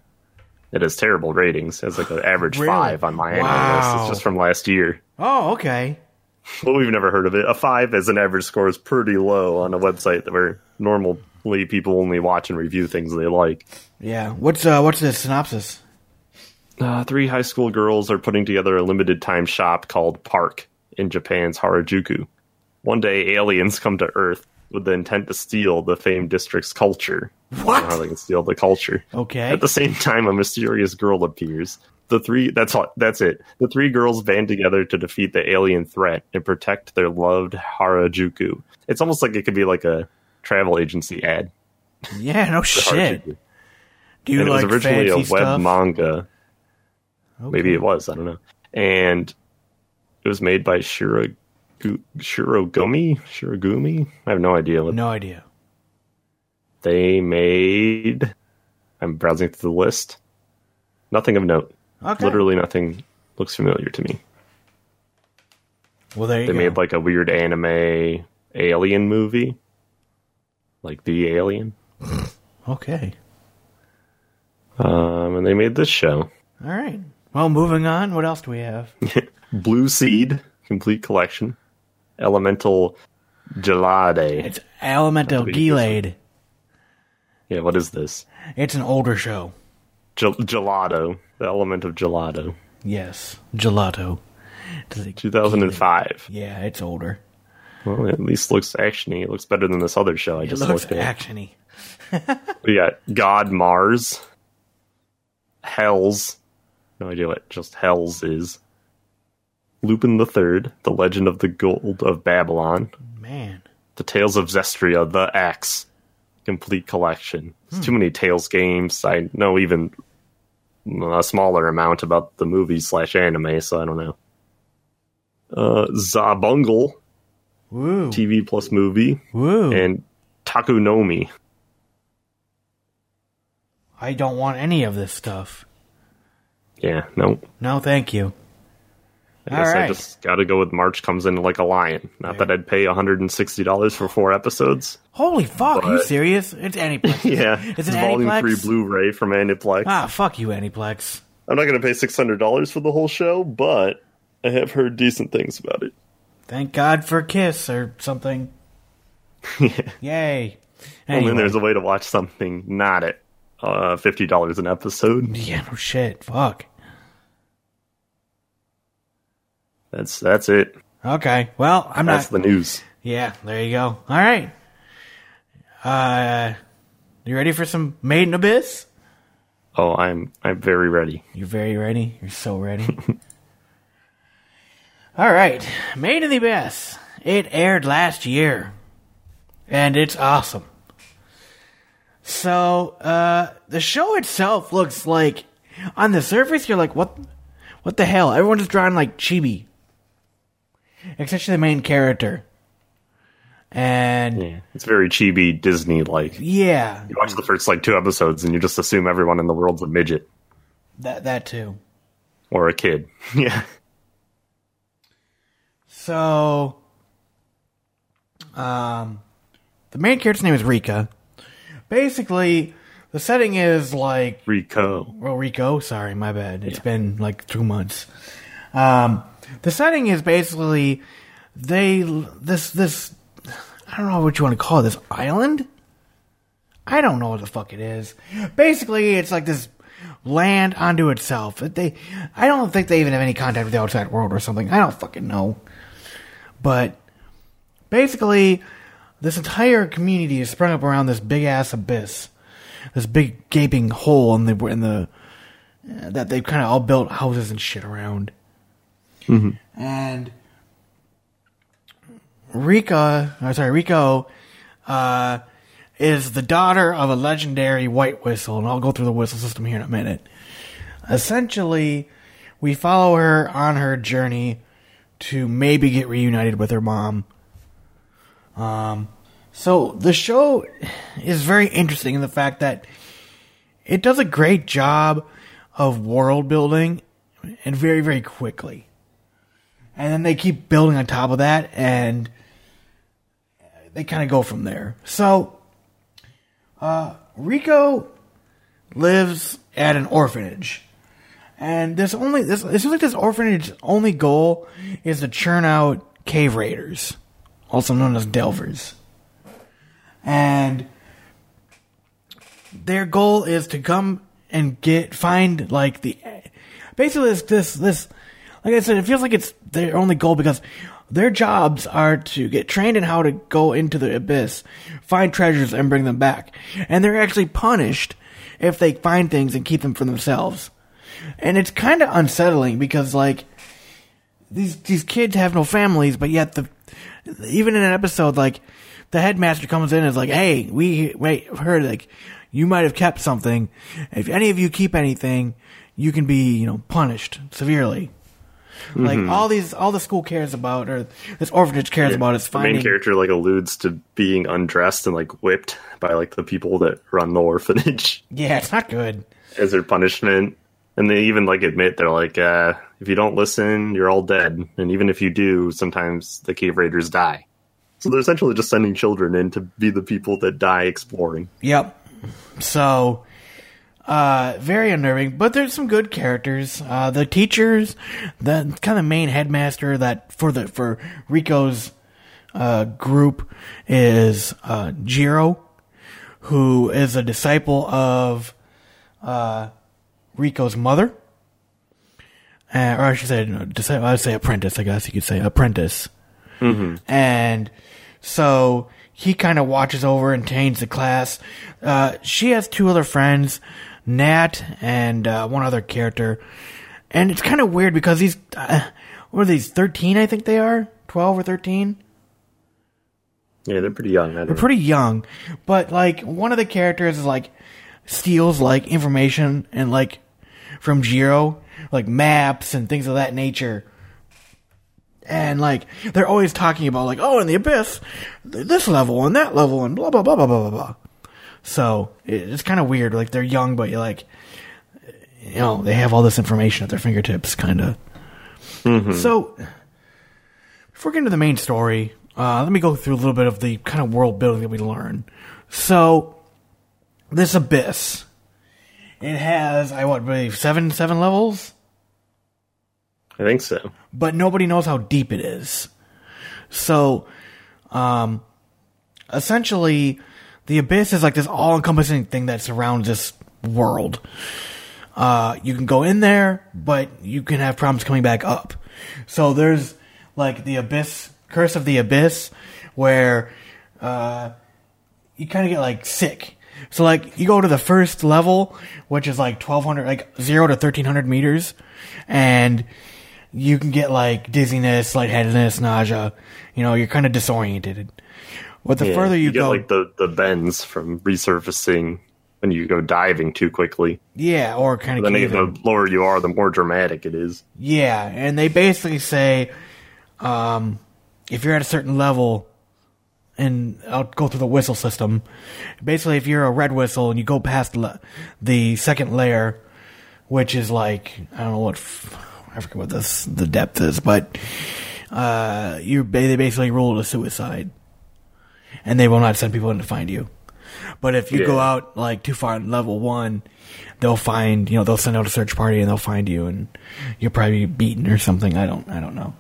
B: it has terrible ratings. It has like an average
A: Really?
B: five on my
A: Wow.
B: list. It's just from last year.
A: Oh, okay.
B: Well, we've never heard of it. A five as an average score is pretty low on a website where normally people only watch and review things they like.
A: Yeah. What's uh what's the synopsis?
B: Uh, three high school girls are putting together a limited time shop called Park in Japan's Harajuku. One day, aliens come to Earth with the intent to steal the famed district's culture. Know how they can steal the culture.
A: Okay.
B: At the same time, a mysterious girl appears, The three that's all that's it. The three girls band together to defeat the alien threat and protect their loved Harajuku. It's almost like it could be like a travel agency ad.
A: Yeah, no *laughs* shit. Do you
B: and it was originally a web
A: stuff?
B: manga. Maybe it was, I don't know. And it was made by Shiragu- Shirogumi? Shirogumi? I have no idea what
A: No idea.
B: they made. I'm browsing through the list. Nothing of note.
A: Okay.
B: Literally nothing looks familiar to me.
A: Well, there you
B: They
A: go.
B: made like a weird anime alien movie. Like The Alien.
A: okay.
B: Um, and they made this show.
A: All right. Well, moving on. What else do we have? *laughs*
B: Blue Seed, complete collection. Elemental Gelade.
A: It's Elemental Gelade.
B: Yeah, what is this?
A: It's an older show.
B: Gel- gelato. The element of gelato.
A: Yes, gelato. Does it-
B: 2005.
A: Yeah, it's older.
B: Well, it at least looks actiony. It looks better than this other show I
A: It
B: just
A: looks
B: looked at.
A: actiony. *laughs*
B: We got God Mars, Hells. No idea what just Hells is. Lupin the Third, The Legend of the Gold of Babylon,
A: Man,
B: The Tales of Zestiria, The X, complete collection. There's too many Tales games. I know even a smaller amount about the movie slash anime, so I don't know. Uh, Xabungle,
A: woo,
B: TV plus movie,
A: woo.
B: and Takunomi.
A: I don't want any of this stuff.
B: Yeah, no.
A: No, thank you.
B: I
A: All
B: guess I just gotta go with March comes in like a lion. Not that I'd pay $160 for four episodes.
A: Holy fuck, are you serious? It's Aniplex. *laughs*
B: Yeah,
A: It's an
B: Volume
A: Aniplex?
B: 3 Blu-ray from Aniplex.
A: Ah, fuck you, Aniplex.
B: I'm not gonna pay $600 for the whole show, but I have heard decent things about it.
A: Thank God for a Kiss or something. *laughs* Yay.
B: And then there's a way to watch something not at uh, $50 an episode.
A: Yeah, no shit. Fuck.
B: That's that's it.
A: Okay. Well, I'm
B: That's
A: not.
B: the news.
A: Yeah, there you go. All right. Uh, you ready for some Made in Abyss?
B: Oh, I'm I'm very ready.
A: You're very ready. You're so ready. *laughs* All right, Made in the Abyss. It aired last year, and it's awesome. So, uh, the show itself looks like, on the surface, you're like, what, what the hell? Everyone's just drawing like chibi, except for the main character. And
B: Yeah, it's very chibi Disney like.
A: yeah,
B: You watch the first like two episodes and you just assume everyone in the world's a midget
A: that that too.
B: or a kid. *laughs* yeah.
A: So, um, the main character's name is Rika. Basically, the setting is like
B: Rico.
A: well, Rico. Sorry, my bad. It's been like two months. Um, the setting is basically they this this I don't know what you want to call it, this island. I don't know what the fuck it is. Basically, it's like this land onto itself. They, I don't think they even have any contact with the outside world or something. I don't fucking know. But basically, this entire community is sprung up around this big ass abyss, this big gaping hole in the in the uh, that they've kind of all built houses and shit around. And Rika, or sorry, Rico, uh, is the daughter of a legendary white whistle, and I'll go through the whistle system here in a minute. Essentially, we follow her on her journey to maybe get reunited with her mom. Um, so the show is very interesting in the fact that it does a great job of world building and very, very quickly. And then they keep building on top of that and they kind of go from there. So, uh, Rico lives at an orphanage. And this only this it seems like this orphanage's only goal is to churn out cave raiders, also known as delvers. And their goal is to come and get find like the basically this this this like I said, it feels like it's their only goal because their jobs are to get trained in how to go into the abyss, find treasures and bring them back. And they're actually punished if they find things and keep them for themselves. And it's kind of unsettling because like these these kids have no families, but yet the even in an episode like the headmaster comes in and is like, "Hey, we wait heard like you might have kept something. If any of you keep anything, you can be you know punished severely." Like
B: Mm-hmm.
A: all these, all the school cares about, or this orphanage cares about, is
B: the main character like alludes to being undressed and like whipped by like the people that run the orphanage
A: Yeah, it's not good.
B: as their punishment. And they even like admit they're like, uh, if you don't listen, you're all dead. And even if you do, sometimes the cave raiders die. So they're essentially just sending children in to be the people that die exploring.
A: Yep. So, uh, very unnerving, but there's some good characters. Uh, the teachers, the kind of main headmaster that for the for Rico's uh, group is uh, Jiro, who is a disciple of uh, Rico's mother, uh, or I should say, no, disciple, I would say apprentice. I guess you could say apprentice and so he kind of watches over and tains the class. Uh, she has two other friends, Nat and uh, one other character, and it's kind of weird because these, uh, what are these? Thirteen, I think they are, twelve or thirteen.
B: Yeah, they're pretty young.
A: They're
B: know.
A: pretty young, but like one of the characters is like steals like information and like from Jiro, like maps and things of that nature. And like they're always talking about like oh in the abyss, th- this level and that level and blah blah blah blah blah blah blah. So it's kind of weird. Like they're young, but you're like, you know, they have all this information at their fingertips, kind of. So before we get into the main story, uh, let me go through a little bit of the kind of world building that we learn. So, this abyss, it has I what believe seven seven levels,
B: I think so.
A: but nobody knows how deep it is. So, um, essentially, the abyss is like this all-encompassing thing that surrounds this world. Uh, you can go in there, but you can have problems coming back up. So there's like the abyss, curse of the abyss, where uh, you kind of get like sick. So like you go to the first level, which is like twelve hundred, like zero to thirteen hundred meters, and you can get like dizziness, lightheadedness, nausea. You know, you're kind of disoriented. But the
B: Yeah,
A: further you,
B: get
A: go,
B: like the the bends from resurfacing when you go diving too quickly.
A: yeah, or kind of
B: Then the lower you are, the more dramatic it is.
A: Yeah, and they basically say, um, if you're at a certain level, and I'll go through the whistle system. Basically, if you're a red whistle and you go past le- the second layer, which is like I don't know what f- I forget what this the depth is, but uh, you they basically rule it a suicide, and they will not send people in to find you. But if you go out like too far in level one, they'll find you know they'll send out a search party and they'll find you and you'll probably be beaten or something. I don't I don't know.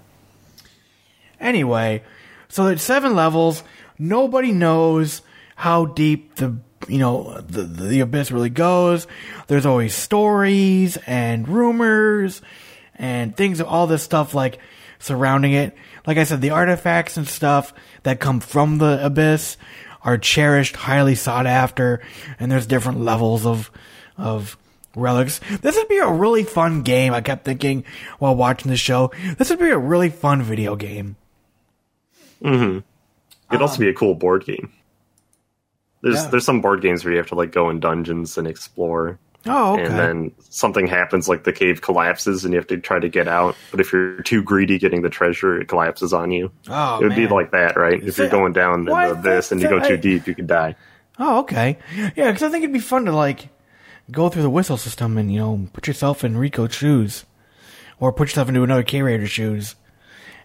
A: Anyway, so it's seven levels. Nobody knows how deep the you know the the abyss really goes. There's always stories and rumors and things of all this stuff like surrounding it. Like I said, the artifacts and stuff that come from the abyss are cherished, highly sought after, and there's different levels of of relics. This would be a really fun game. I kept thinking while watching the show, this would be a really fun video game. Mm-hmm.
B: It'd also be a cool board game. There's
A: Yeah.
B: there's some board games where you have to like go in dungeons and explore,
A: Oh, okay.
B: and then something happens, like the cave collapses, and you have to try to get out. But if you're too greedy getting the treasure, it collapses on you.
A: Oh,
B: it would be like that, right? If you're going down the abyss and you go too
A: I-
B: deep, you could die.
A: Oh, okay. Yeah, because I think it'd be fun to like go through the whistle system and you know put yourself in Rico's shoes, or put yourself into another K shoes,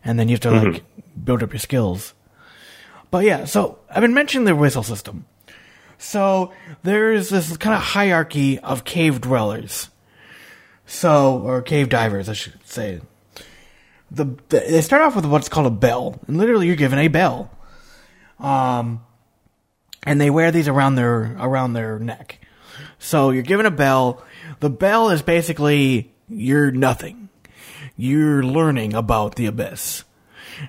A: and then you have to like mm-hmm. build up your skills. But yeah, so I've been mentioning the whistle system. So there's this kind of hierarchy of cave dwellers. So or cave divers, I should say. The, the they start off with what's called a bell, and literally you're given a bell Um, and they wear these around their around their neck. So you're given a bell. The bell is basically you're nothing. You're learning about the abyss.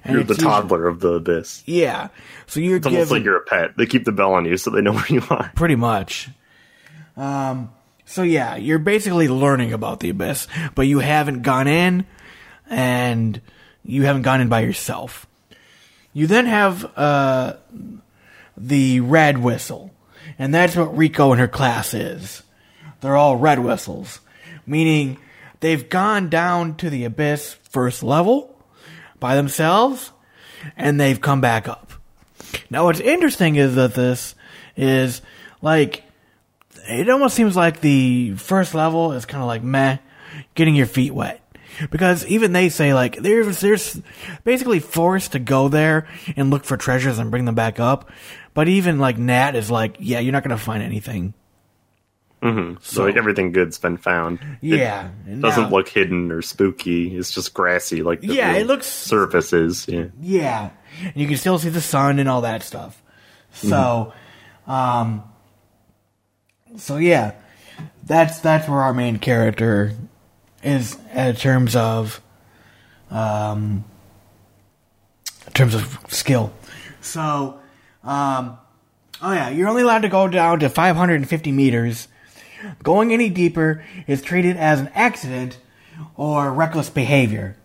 A: And
B: You're the
A: usually-
B: toddler of the abyss.
A: Yeah. So you're
B: It's almost like you're a pet. They keep the bell on you so they know *laughs* where you are.
A: pretty much. Um, So yeah, you're basically learning about the abyss, but you haven't gone in, and you haven't gone in by yourself. You then have uh, the red whistle, and that's what Rico and her class is. They're all red whistles, meaning they've gone down to the abyss first level by themselves, and they've come back up. Now, what's interesting is that this is like it almost seems like the first level is kind of like meh, getting your feet wet. Because even they say like there's there's basically forced to go there and look for treasures and bring them back up. But even like Nat is like, yeah, you're not gonna find anything.
B: Mm-hmm. So, like everything good's been found.
A: Yeah,
B: It doesn't
A: now-
B: look hidden or spooky. It's just grassy, like the
A: Yeah, it looks-
B: surfaces. Yeah.
A: Yeah, and you can still see the sun and all that stuff. So, um, so yeah, that's that's where our main character is in terms of, um, in terms of skill. So, um, oh yeah, you're only allowed to go down to 550 meters. Going any deeper is treated as an accident or reckless behavior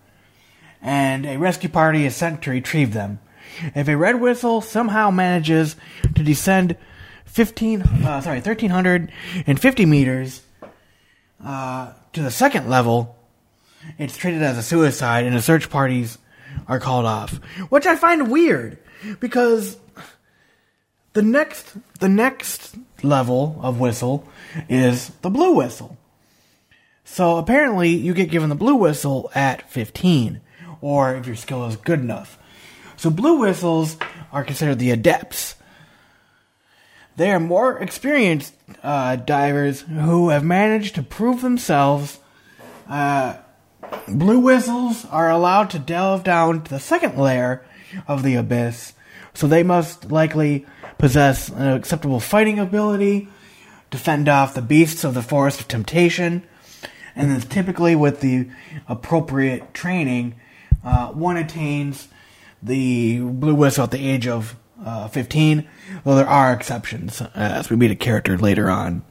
A: and a rescue party is sent to retrieve them. If a red whistle somehow manages to descend 15, uh, sorry, 1350 meters uh, to the second level, it's treated as a suicide, and the search parties are called off. Which I find weird because the next the next level of whistle is the blue whistle. So apparently, you get given the blue whistle at 15, or if your skill is good enough. So blue whistles are considered the adepts. They are more experienced uh, divers who have managed to prove themselves. Uh, blue whistles are allowed to delve down to the second layer of the abyss, so they must likely possess an acceptable fighting ability to fend off the beasts of the forest of temptation and then typically with the appropriate training, uh, one attains the blue whistle at the age of uh, 15, though there are exceptions uh, as we meet a character later on.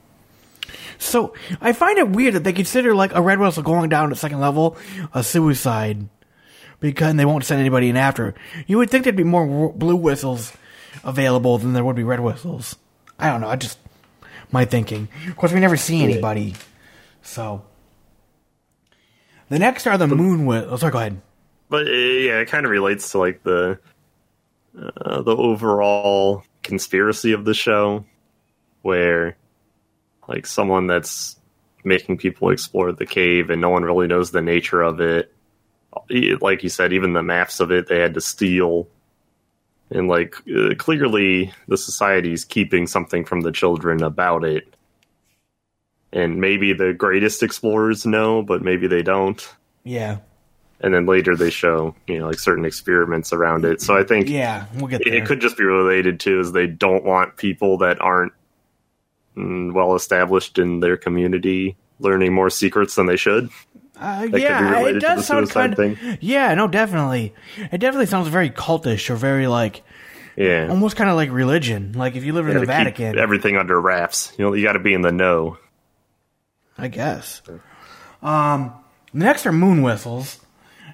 A: So I find it weird that they consider like a red whistle going down to second level a suicide because they won't send anybody in after. You would think there'd be more blue whistles available than there would be red whistles. I don't know. I just my thinking. Of course, we never see anybody, so. The next are the moon whistles. Oh, sorry, go ahead.
B: But uh, yeah, it kind of relates to like the uh, the overall conspiracy of the show, where like someone that's making people explore the cave and no one really knows the nature of it. Like you said, even the maps of it they had to steal, and like uh, clearly the society's keeping something from the children about it. And maybe the greatest explorers know, but maybe they don't
A: Yeah,
B: and then later they show you know like certain experiments around it so i think
A: yeah, we'll get
B: it,
A: there.
B: it could just be related to is they don't want people that aren't mm, well established in their community learning more secrets than they should
A: Uh, yeah, it does sound kind.
B: thing.
A: Yeah, no, definitely. It definitely sounds very cultish or very like
B: yeah
A: almost kind of like religion. Like if you live in
B: Yeah,
A: the Vatican,
B: everything under wraps you know you got to be in the know
A: I guess. Um, next are moon whistles,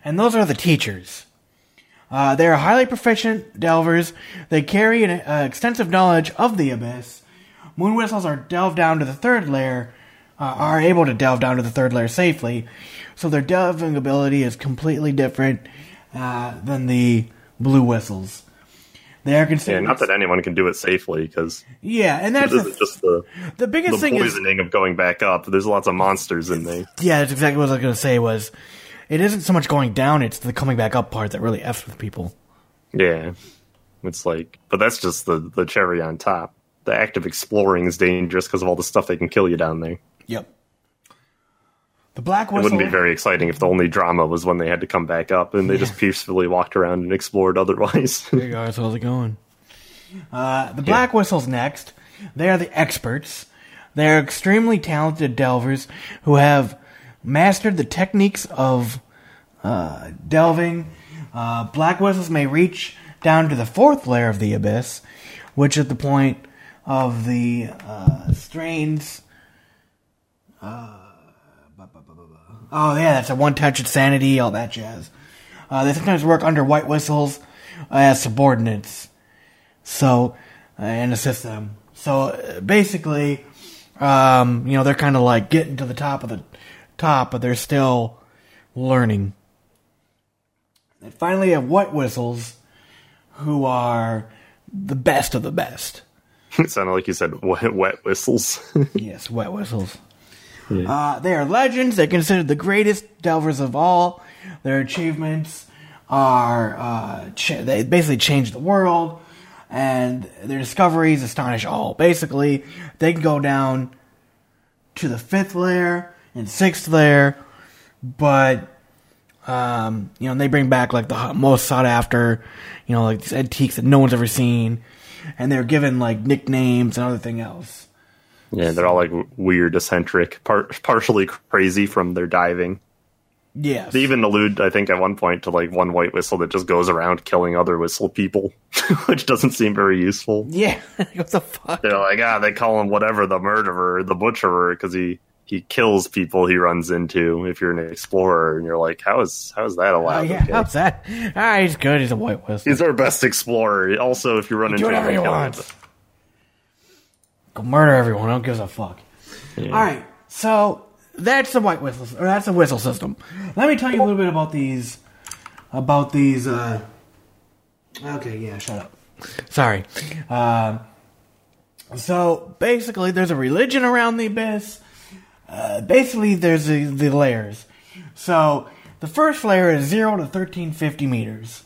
A: and those are the teachers. Uh, they are highly proficient delvers. They carry an uh, extensive knowledge of the abyss. Moon whistles are delved down to the third layer, uh, are able to delve down to the third layer safely, so their delving ability is completely different uh, than the blue whistles. They are
B: yeah
A: considered.
B: not that anyone can do it safely because
A: yeah, and that's the,
B: is just the
A: the biggest
B: the
A: thing is
B: poisoning of going back up there's lots of monsters in there
A: Yeah, that's exactly what I was going to say. Was it isn't so much going down; it's the coming back up part that really f's with people.
B: Yeah. It's like, but that's just the, the cherry on top. The act of exploring is dangerous because of all the stuff they can kill you down there.
A: Yep. The black
B: It
A: whistle.
B: wouldn't be very exciting if the only drama was when they had to come back up and they just peacefully walked around and explored otherwise. *laughs*
A: There you go. That's how's it going. Uh, the black whistles next. They are the experts. They are extremely talented delvers who have mastered the techniques of uh, delving. Uh, black whistles may reach down to the fourth layer of the abyss, which is the point of the uh, strains Oh yeah, that's a one touch insanity, all that jazz. Uh, they sometimes work under white whistles uh, as subordinates, so uh, and assist them. So uh, basically, um, you know, they're kind of like getting to the top of the top, but they're still learning. And finally, you have white whistles, who are the best of the best. *laughs*
B: It sounded like you said wet, wet whistles. *laughs*
A: Yes, wet whistles. Uh, they are legends. They're considered the greatest delvers of all. Their achievements are uh, ch- they basically change the world, and their discoveries astonish all. Basically, they can go down to the fifth layer and sixth layer, but um, you know they bring back like the most sought after, you know, like these antiques that no one's ever seen, and they're given like nicknames and everything else.
B: Yeah, they're all like weird, eccentric, par- *laughs* partially crazy from their diving.
A: Yes.
B: They even allude, I think, at one point to like one white whistle that just goes around killing other whistle people, *laughs* which doesn't seem very useful.
A: yeah. *laughs* what the fuck?
B: They're like, ah, they call him whatever, the murderer, the butcherer, because he he kills people he runs into. If you're an explorer, and you're like, how is how is that
A: Oh,
B: allowed?
A: yeah,
B: Okay.
A: how's that? Ah, he's good. He's a white whistle.
B: He's our best explorer. Also, if you run
A: Do
B: into
A: whatever
B: him,
A: he
B: kill him.
A: wants. Go murder everyone. I don't give a fuck. All right, so that's the white whistle, or that's the whistle system. Let me tell you a little bit about these. About these. uh Okay, yeah, shut up. Sorry. Um so basically, there's a religion around the abyss. Uh, basically, there's the, the layers. So the first layer is zero to thirteen fifty meters.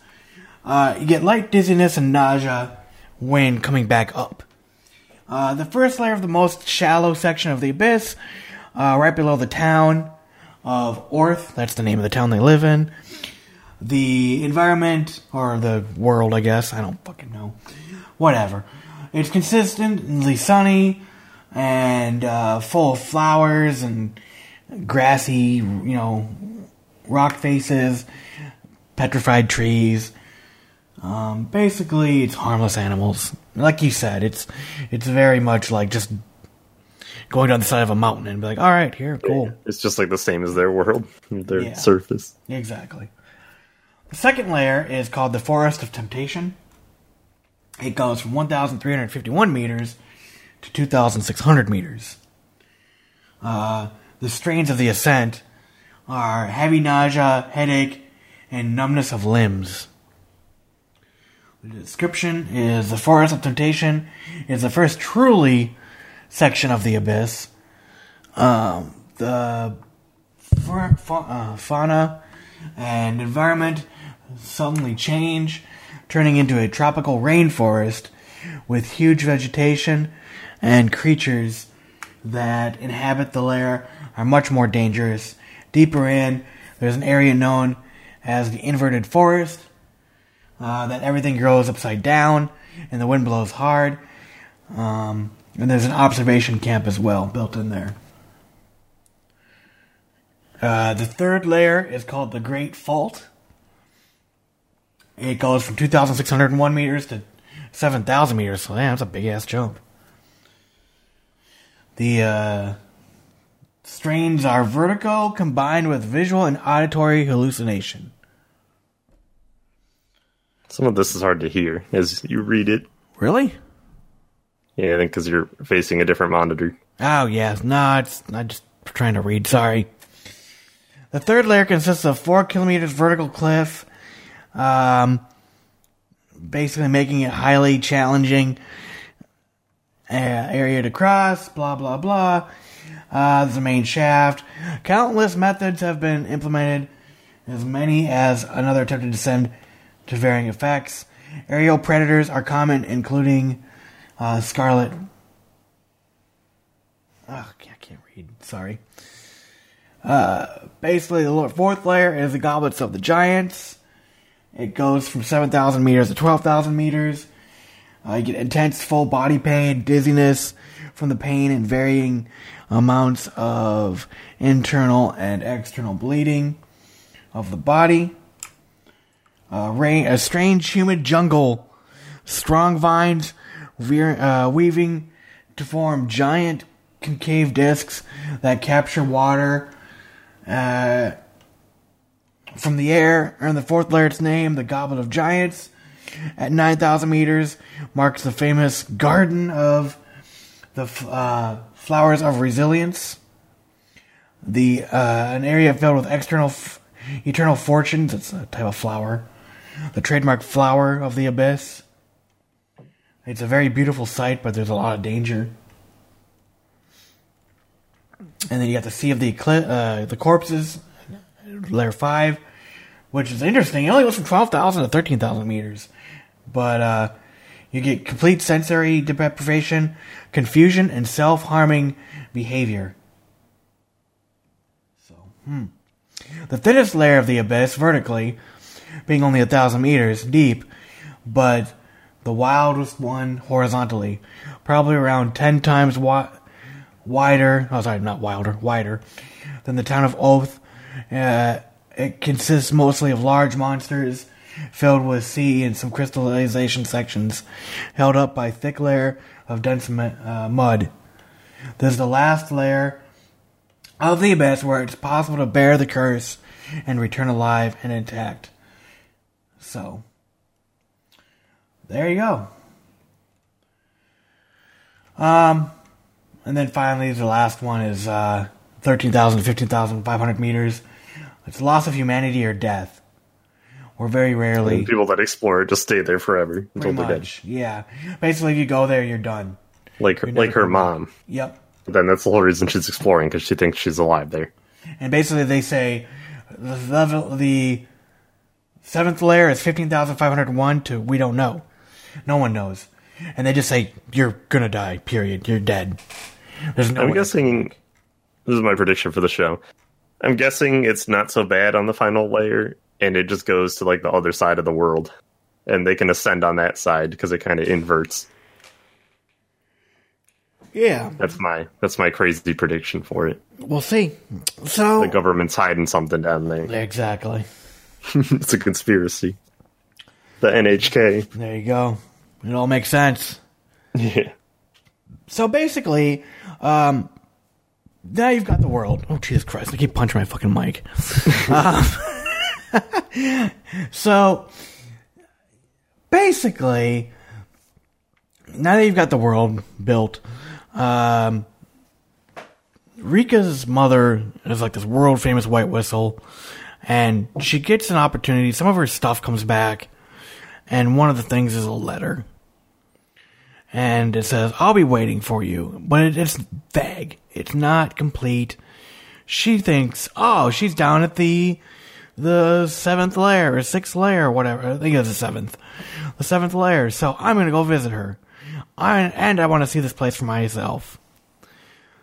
A: Uh, you get light dizziness and nausea when coming back up. Uh, the first layer of the most shallow section of the abyss, uh, right below the town of Orth, that's the name of the town they live in. The environment, or the world, I guess, I don't fucking know. Whatever. It's consistently sunny and uh, full of flowers and grassy, you know, rock faces, petrified trees. Um, basically, it's harmless animals. Like you said, it's it's very much like just going down the side of a mountain and be like, all right, here, cool.
B: It's just like the same as their world, *laughs* their
A: Yeah.
B: surface.
A: Exactly. The second layer is called the Forest of Temptation. It goes from 1,351 meters to 2,600 meters. Uh, the strains of the ascent are heavy nausea, headache, and numbness of limbs. The description is the Forest of Temptation is the first truly section of the abyss. Um, the fa- fa- uh, fauna and environment suddenly change, turning into a tropical rainforest with huge vegetation and creatures that inhabit the lair are much more dangerous. Deeper in, there's an area known as the inverted forest, uh, that everything grows upside down and the wind blows hard. Um, and there's an observation camp as well built in there. Uh, the third layer is called the Great Fault. It goes from 2,601 meters to 7,000 meters, so yeah, that's a big ass jump. The uh, strains are vertigo combined with visual and auditory hallucination.
B: Some of this is hard to hear as you read it.
A: Really?
B: Yeah, I think because you're facing a different monitor.
A: Oh, yes. No, it's I'm just trying to read. Sorry. The third layer consists of four kilometers vertical cliff, um, basically making it highly challenging uh, area to cross. Blah blah blah. Uh, there's a main shaft. Countless methods have been implemented, as many as another attempted to descend to varying effects. Aerial predators are common, including uh, scarlet Oh, I can't read. Sorry. Uh, basically, the fourth layer is the goblets of the giants. It goes from 7,000 meters to 12,000 meters. Uh, you get intense full body pain, dizziness from the pain, and varying amounts of internal and external bleeding of the body. Uh, rain, a strange humid jungle, strong vines uh, weaving to form giant concave discs that capture water uh, from the air. And the fourth layer, its name, the Goblet of Giants, at 9,000 meters, marks the famous Garden of the uh, Flowers of Resilience. The uh, an area filled with external, f- eternal fortunes. It's a type of flower. The trademark flower of the abyss. It's a very beautiful sight, but there's a lot of danger. And then you got the Sea of the Eclipse, uh, the Corpses, layer 5, which is interesting. It only goes from 12,000 to 13,000 meters. But uh, you get complete sensory deprivation, confusion, and self harming behavior. So, hmm. The thinnest layer of the abyss, vertically, being only a thousand meters deep, but the wildest one horizontally, probably around 10 times wi- wider, oh sorry, not wilder, wider, than the town of Orth. Uh, it consists mostly of large monsters filled with sea and some crystallization sections held up by thick layer of dense uh, mud. This is the last layer of the abyss where it's possible to bear the curse and return alive and intact. So, there you go. Um, and then finally, the last one is uh, 13,000 to 15,500 meters. It's loss of humanity or death. Or very rarely.
B: And people that explore just stay there forever until they're dead.
A: yeah. Basically, if you go there, you're done.
B: Like her, like her
A: back.
B: mom.
A: Yep.
B: Then that's the whole reason she's exploring because she thinks she's alive there.
A: And basically, they say the level, the seventh layer is fifteen thousand five hundred one to we don't know, no one knows, and they just say you're gonna die. Period. You're dead. There's no.
B: I'm guessing this is my prediction for the show. I'm guessing it's not so bad on the final layer, and it just goes to like the other side of the world, and they can ascend on that side because it kind of inverts.
A: Yeah,
B: That's my that's my crazy prediction for it.
A: we'll see. So
B: The government's hiding something down there.
A: exactly. *laughs*
B: it's a conspiracy. The NHK.
A: There you go. It all makes sense.
B: Yeah.
A: So basically, um, now you've got the world. Oh Jesus Christ! I keep punching my fucking mic. *laughs* um, *laughs* so basically, now that you've got the world built, um, Riko's mother is like this world famous white whistle, and she gets an opportunity. Some of her stuff comes back, and one of the things is a letter and it says, I'll be waiting for you. But it, it's vague. It's not complete. She thinks, oh, she's down at the the seventh layer or sixth layer or whatever. I think it's the seventh. The seventh layer. So I'm gonna go visit her. I and I want to see this place for myself.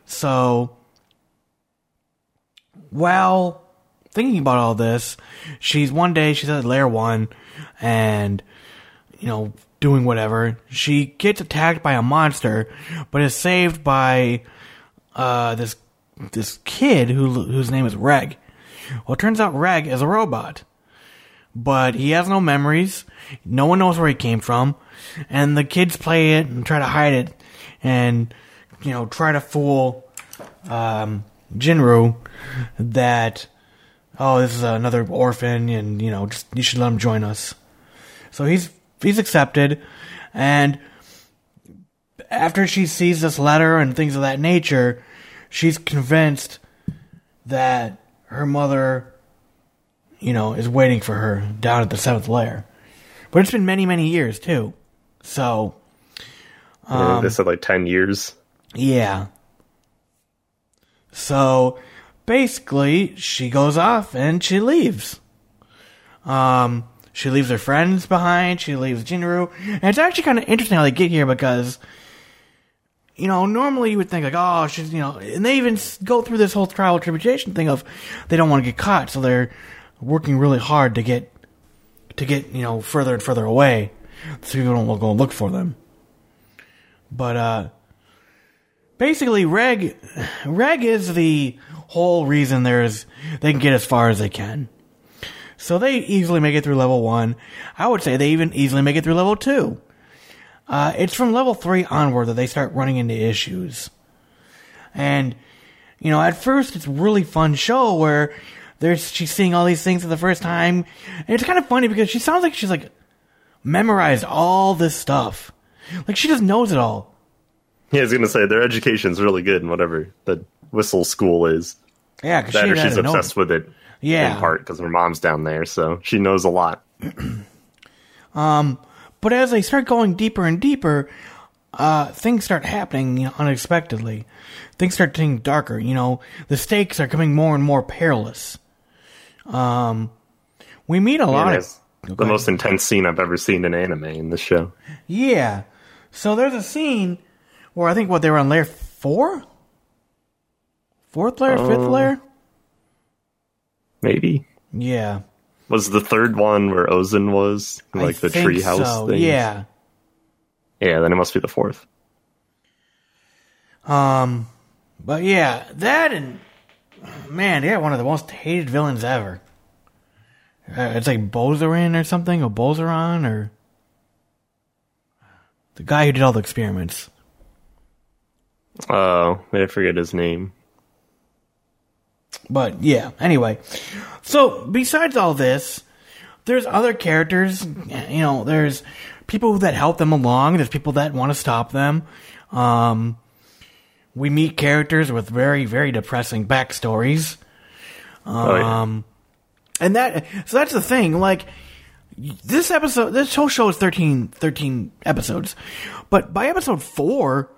A: So while thinking about all this, she's one day she's at layer one and you know, doing whatever. She gets attacked by a monster, but is saved by uh, this this kid who whose name is Reg. Well, it turns out Reg is a robot, but he has no memories. No one knows where he came from, and the kids play it and try to hide it, and you know try to fool um, Jinru that oh this is another orphan, and you know just you should let him join us. So he's he's accepted, and after she sees this letter and things of that nature, she's convinced that her mother, you know, is waiting for her down at the seventh layer. But it's been many, many years too. So
B: Yeah, they um, said like ten years.
A: yeah. So basically, she goes off and she leaves. Um, she leaves her friends behind. She leaves Jinru, and it's actually kind of interesting how they get here because, you know, normally you would think like, oh, she's, you know, and they even go through this whole trial tribulation thing of they don't want to get caught, so they're working really hard to get to get you know further and further away, so people don't go and look for them. But uh, basically, Reg, Reg is the whole reason there's they can get as far as they can. So they easily make it through level one. I would say they even easily make it through level two. Uh, it's from level three onward that they start running into issues. And you know, at first it's really fun show where there's she's seeing all these things for the first time, and it's kind of funny because she sounds like she's like memorized all this stuff, like she just knows it all.
B: Yeah, I was gonna say their education's really good and whatever the whistle school is.
A: Yeah, because she
B: she's
A: know
B: obsessed with it.
A: Yeah.
B: in part because her mom's down there, so she knows a lot. *clears throat*
A: um, But as they start going deeper and deeper, uh, things start happening you know, unexpectedly. Things start getting darker. You know, the stakes are becoming more and more perilous. Um, we meet a lot of
B: it's the most intense scene I've ever seen in anime in this show.
A: yeah. So there's a scene where I think what they were on layer four, fourth layer, fifth
B: Oh.
A: layer.
B: Maybe
A: Yeah,
B: was the third one where Ozen was like
A: I
B: the treehouse
A: so.
B: thing.
A: Yeah.
B: yeah. Then it must be the fourth.
A: Um, but yeah, that and man, yeah, one of the most hated villains ever. Uh, it's like Bozarin or something, or Bozaron, or the guy who did all the experiments.
B: Oh, I forget his name.
A: But yeah, anyway. So besides all this, there's other characters. You know, there's people that help them along. There's people that want to stop them. Um, we meet characters with very, very depressing backstories.
B: Oh, yeah.
A: Um, and that so that's the thing. Like this episode, this whole show is 13, 13 episodes, but by episode four,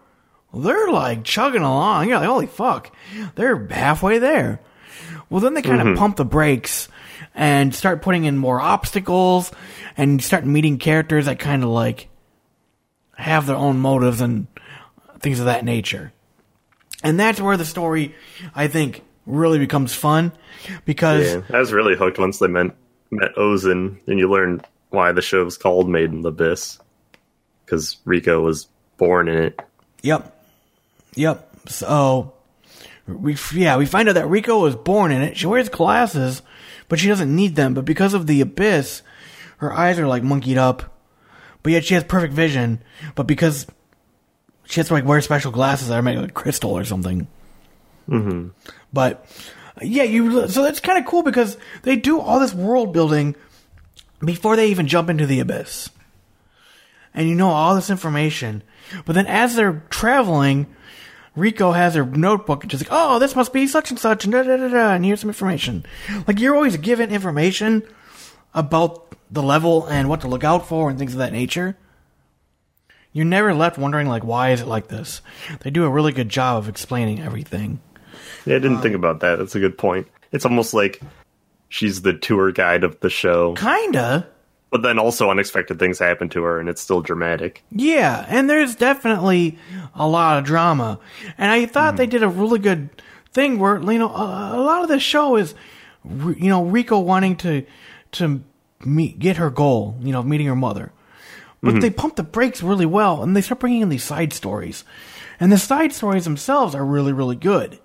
A: they're like chugging along. You're like, holy fuck, they're halfway there. Well, then they kind of mm-hmm. pump the brakes and start putting in more obstacles, and start meeting characters that kind of like have their own motives and things of that nature. And that's where the story, I think, really becomes fun because
B: Yeah, I was really hooked once they met met Ozen, and you learn why the show's called Made in the Abyss because Riko was born in it.
A: Yep. Yep. So we yeah, we find out that Riko was born in it. She wears glasses, but she doesn't need them, but because of the abyss, her eyes are like monkeyed up. But yet she has perfect vision, but because she has to like wear special glasses that are made of crystal or something. Mm-hmm. But yeah, you so that's kind of cool because they do all this world building before they even jump into the abyss and you know all this information. But then as they're traveling, Riko has her notebook and she's like, "Oh, this must be such and such," and da da da da. And here's some information. Like you're always given information about the level and what to look out for and things of that nature. You're never left wondering like, why is it like this? They do a really good job of explaining everything.
B: Yeah, I didn't um, think about that. That's a good point. It's almost like she's the tour guide of the show,
A: Kinda.
B: But then also unexpected things happen to her, and it's still dramatic.
A: Yeah, and there's definitely a lot of drama. And I thought they hmm. did a really good thing where, you know, a, a lot of the show is, you know, Riko wanting to, to meet, get her goal, you know, meeting her mother. But hmm. they pump the brakes really well and they start bringing in these side stories. And the side stories themselves are really, really good.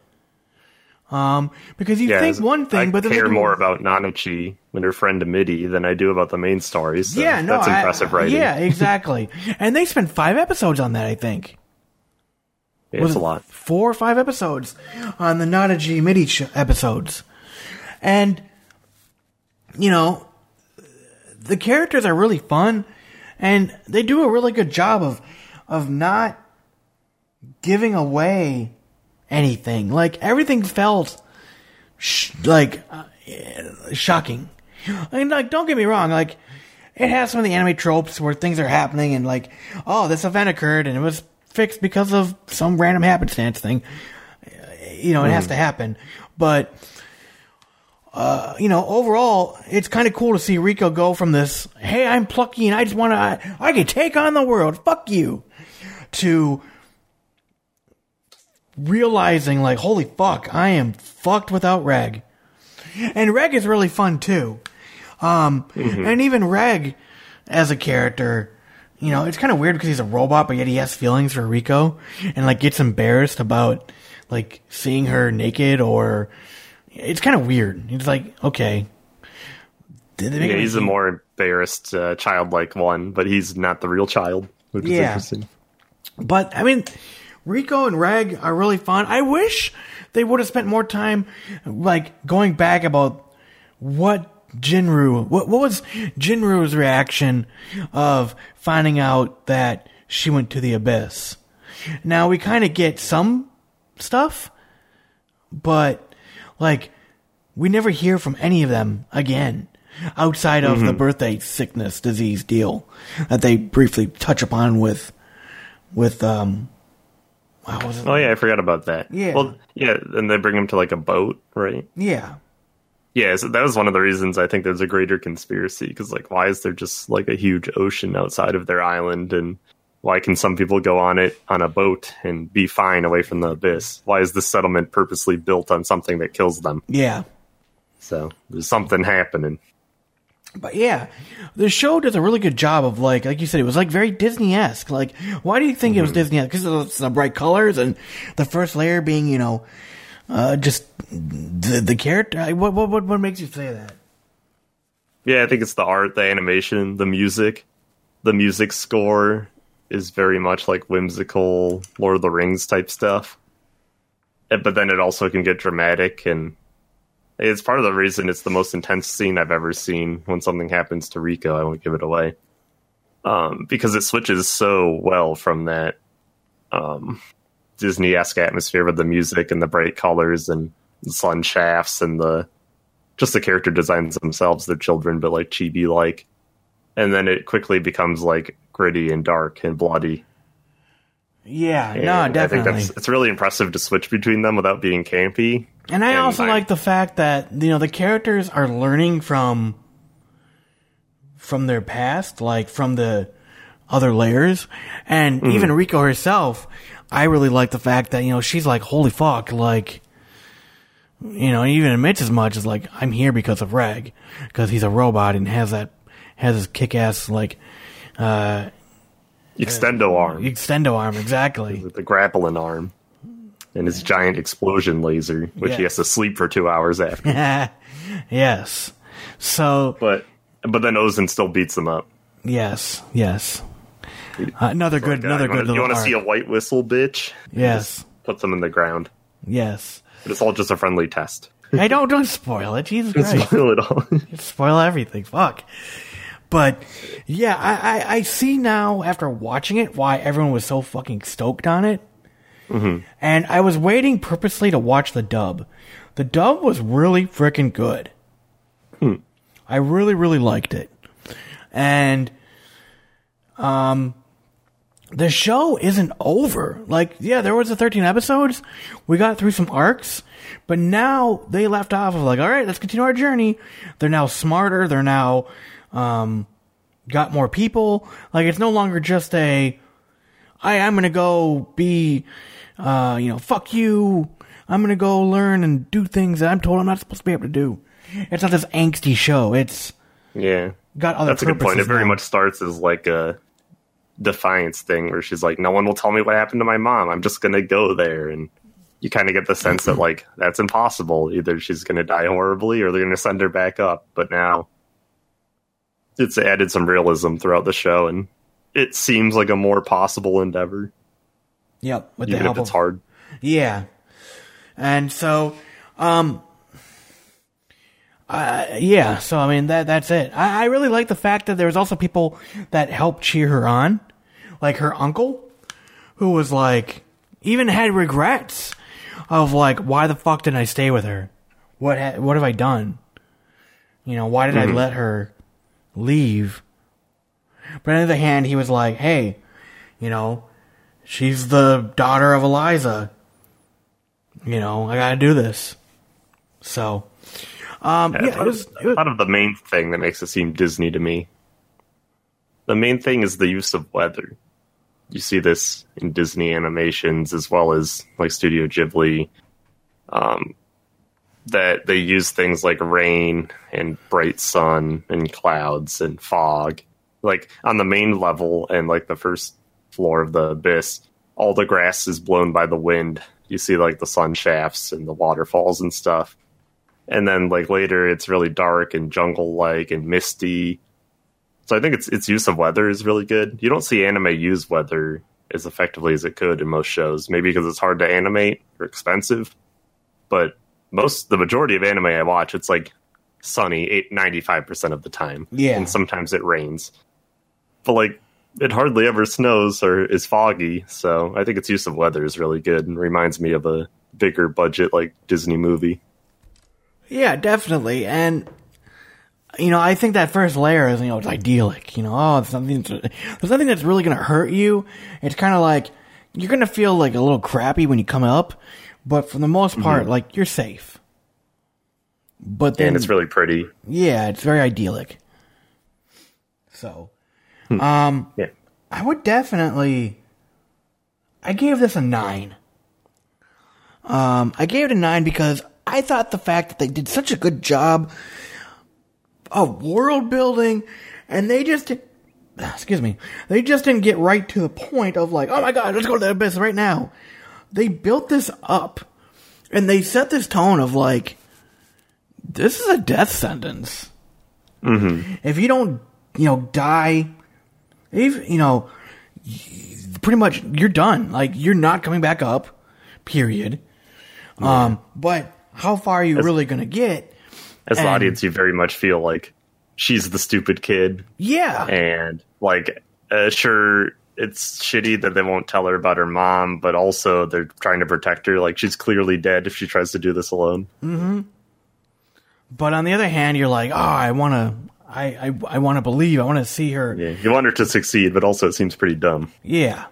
A: Um, because you
B: Yeah,
A: think one thing,
B: I
A: but then they
B: care more about Nanachi and her friend Mitty than I do about the main stories. So
A: yeah, no,
B: that's
A: I-
B: impressive writing.
A: Yeah, *laughs* exactly. and they spent five episodes on that, I think.
B: Yeah, it's a lot.
A: Four or five episodes on the G Mitty episodes. And, you know, the characters are really fun and they do a really good job of, of not giving away anything. Like, everything felt sh- like uh, shocking. I mean, like, don't get me wrong, like, it has some of the anime tropes where things are happening and like, oh, this event occurred and it was fixed because of some random happenstance thing. You know, it has to happen. But, uh, you know, overall, it's kind of cool to see Riko go from this, hey, I'm plucky and I just want to, I, I can take on the world, fuck you, to realizing like, holy fuck, I am fucked without Reg. And Reg is really fun too. Um, and even Reg as a character, you know, it's kind of weird because he's a robot, but yet he has feelings for Riko and like gets embarrassed about like seeing her naked or it's kind of weird. He's like, okay. Did they make
B: Yeah, he's a more embarrassed, uh, childlike one, but he's not the real child, which is
A: Yeah.
B: interesting.
A: But I mean, Riko and Reg are really fun. I wish they would have spent more time, like going back about what Jinru, what what was Jinru's reaction of finding out that she went to the abyss. Now we kind of get some stuff, but like we never hear from any of them again outside of the birthday sickness disease deal that they briefly touch upon with with um wow, what was it?
B: Oh yeah, I forgot about that.
A: Yeah.
B: Well, yeah, and they bring him to like a boat, right?
A: yeah
B: Yeah, so that was one of the reasons I think there's a greater conspiracy because like, why is there just like a huge ocean outside of their island, and why can some people go on it on a boat and be fine away from the abyss? Why is this settlement purposely built on something that kills them?
A: yeah
B: So there's something happening.
A: But yeah, the show does a really good job of like, like you said, it was like very Disney esque. Like, why do you think it was Disney esque? Because of the bright colors and the first layer being, you know, uh, just the the character. What what what what makes you say that?
B: Yeah, I think it's the art, the animation, the music. The music score is very much like whimsical Lord of the Rings type stuff. But then it also can get dramatic and it's part of the reason it's the most intense scene I've ever seen when something happens to Riko. I won't give it away. Um, because it switches so well from that um, Disney esque atmosphere with the music and the bright colors and the sun shafts and the just the character designs themselves, they're children, but like chibi like. And then it quickly becomes like gritty and dark and bloody.
A: Yeah,
B: And
A: no,
B: I think
A: definitely.
B: that's it's really impressive to switch between them without being campy.
A: And I
B: and
A: also
B: I-
A: like the fact that you know the characters are learning from from their past, like from the other layers, and
B: Mm-hmm.
A: even Riko herself. I really like the fact that you know she's like, "Holy fuck!" Like, you know, even admits as much as like, "I'm here because of Reg, because he's a robot and has that has his kick ass like uh
B: Extendo arm,
A: extendo arm exactly."
B: with the grappling arm, and his giant explosion laser, which he has to sleep for two hours after. *laughs*
A: yes. So
B: but but then Ozen still beats him up.
A: yes, yes. another good,
B: Uh,
A: another good
B: you want to see a white whistle, bitch?
A: Yes,
B: Puts them in the ground.
A: yes.
B: But it's all just a friendly test.
A: Hey, don't don't spoil it. Jesus Christ,
B: Spoil it all. *laughs*
A: spoil everything. Fuck. But yeah, I, I I see now after watching it why everyone was so fucking stoked on it.
B: Mm-hmm.
A: And I was waiting purposely to watch the dub. The dub was really freaking good.
B: Hmm.
A: I really really liked it. And um the show isn't over. Like, yeah, there was the 13 episodes. We got through some arcs, but now they left off of like, all right, let's continue our journey. They're now smarter. They're now, um, got more people. Like, it's no longer just a, I, I'm gonna go be, uh, you know, fuck you. I'm gonna go learn and do things that I'm told I'm not supposed to be able to do. It's not this angsty show. It's
B: yeah.
A: got other
B: That's a good point. It very much starts as like a defiance thing where she's like, No one will tell me what happened to my mom. I'm just gonna go there and you kind of get the sense that like that's impossible. Either she's gonna die horribly or they're gonna send her back up. But now it's added some realism throughout the show and it seems like a more possible endeavor,
A: Yep. With the
B: even
A: help
B: if it's
A: of
B: hard.
A: Yeah. And so, um, uh, yeah, so I mean, that, that's it. I, I really like the fact that there was also people that helped cheer her on. Like her uncle, who was like, even had regrets of like, why the fuck didn't I stay with her? What, ha- what have I done? You know, why did I let her leave? But on the other hand, he was like, hey, you know, she's the daughter of Eliza. You know, I gotta do this. So, um,
B: I
A: yeah, it was, it was
B: thought of the main thing that makes it seem Disney to me. The main thing is the use of weather. You see this in Disney animations as well as like Studio Ghibli. Um, that they use things like rain and bright sun and clouds and fog. Like on the main level and like the first floor of the abyss, all the grass is blown by the wind. You see like the sun shafts and the waterfalls and stuff and then like later it's really dark and jungle like and misty. So I think its its use of weather is really good. You don't see anime use weather as effectively as it could in most shows. Maybe because it's hard to animate or expensive, but most the majority of anime I watch, it's like sunny 95 percent of the time.
A: Yeah.
B: and sometimes it rains, but like it hardly ever snows or is foggy. So I think its use of weather is really good and reminds me of a bigger budget like Disney movie.
A: Yeah, definitely. And you know, I think that first layer is you know it's idyllic. You know, oh, it's something. There's nothing that's really going to hurt you. It's kind of like you're going to feel like a little crappy when you come up, but for the most part, like you're safe. But then
B: and it's really pretty.
A: yeah, it's very idyllic. So, um,
B: Yeah.
A: I would definitely. I gave this a nine. Um, I gave it a nine because I thought the fact that they did such a good job of world building, and they just, *sighs* excuse me, they just didn't get right to the point of like, oh my god, let's go to the abyss right now. They built this up, and they set this tone of like, this is a death sentence. Mm-hmm. If you don't, you know, die, if you know, pretty much you're done. Like you're not coming back up. Period. Um, but how far are you really going to get?
B: As the
A: And-
B: audience, you very much feel like she's the stupid kid,
A: Yeah,
B: and like, uh, sure, it's shitty that they won't tell her about her mom, but also they're trying to protect her. Like she's clearly dead if she tries to do this alone.
A: but on the other hand, you're like, oh, I want to, I, I, I want to believe. I want to see her.
B: Yeah, you want her to succeed, but also it seems pretty dumb.
A: Yeah.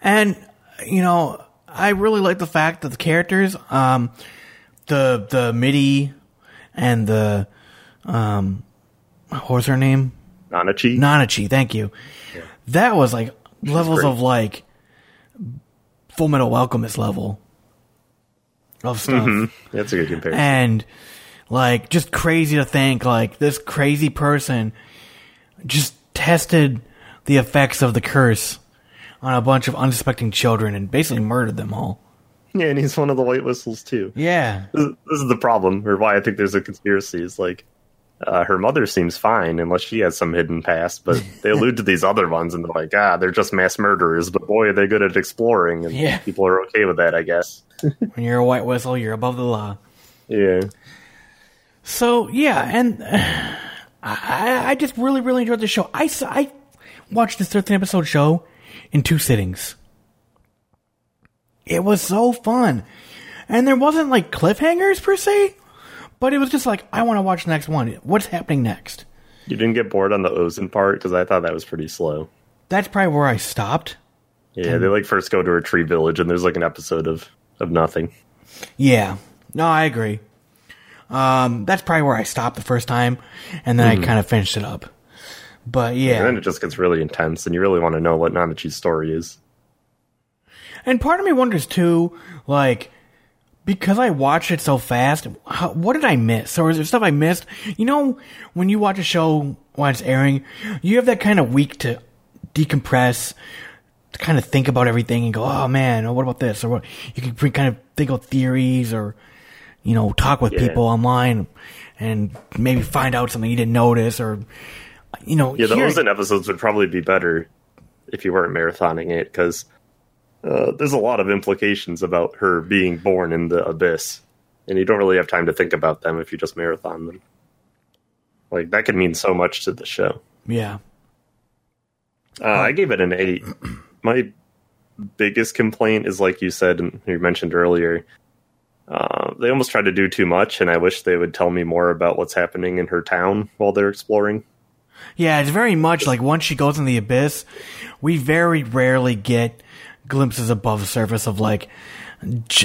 A: And, you know, I really like the fact that the characters, um, the, the Mitty and the, um, what was her name?
B: Nanachi.
A: Nanachi, thank you. That was like levels
B: great.
A: of like Full Metal Alchemist level of stuff. Mm-hmm.
B: That's a good comparison.
A: And like just crazy to think like this crazy person just tested the effects of the curse on a bunch of unsuspecting children and basically murdered them all.
B: yeah, and he's one of the white whistles too.
A: Yeah.
B: This, this is the problem, or why I think there's a conspiracy. Is like uh, her mother seems fine unless she has some hidden past, but *laughs* they allude to these other ones and they're like, ah, they're just mass murderers, but boy, are they good at exploring, and
A: Yeah.
B: people are okay with that, I guess. *laughs*
A: When you're a white whistle, you're above the law.
B: Yeah.
A: So yeah, and *sighs* uh, I, I just really, really enjoyed the show. I I watched this 13 episode show in two sittings. It was so fun, and there wasn't like cliffhangers per se, but it was just like I want to watch the next one. What's happening next?
B: You didn't get bored on the Ozen part because I thought that was pretty slow.
A: That's probably where I stopped.
B: Yeah, they like first go to a tree village and there's like an episode of of nothing.
A: Yeah, no, I agree. Um, that's probably where I stopped the first time, and then I kind of finished it up. But yeah,
B: And then it just gets really intense, and you really want to know what Nanachi's story is.
A: And part of me wonders too, like, because I watched it so fast, how, what did I miss? Or is there stuff I missed? You know, when you watch a show while it's airing, you have that kind of week to decompress, to kind of think about everything and go, oh man, oh, what about this? Or what? You can pre- kind of think of theories or, you know, talk with
B: Yeah.
A: people online and maybe find out something you didn't notice or, you know,
B: Yeah, the Ozen episodes would probably be better if you weren't marathoning it because uh, there's a lot of implications about her being born in the abyss, and you don't really have time to think about them if you just marathon them. Like that could mean so much to the show.
A: yeah.
B: Uh, I gave it an eight. *clears throat* My biggest complaint is, like you said and you mentioned earlier, uh, they almost try to do too much, and I wish they would tell me more about what's happening in her town while they're exploring.
A: Yeah, it's very much like once she goes in the abyss, we very rarely get glimpses above the surface of like,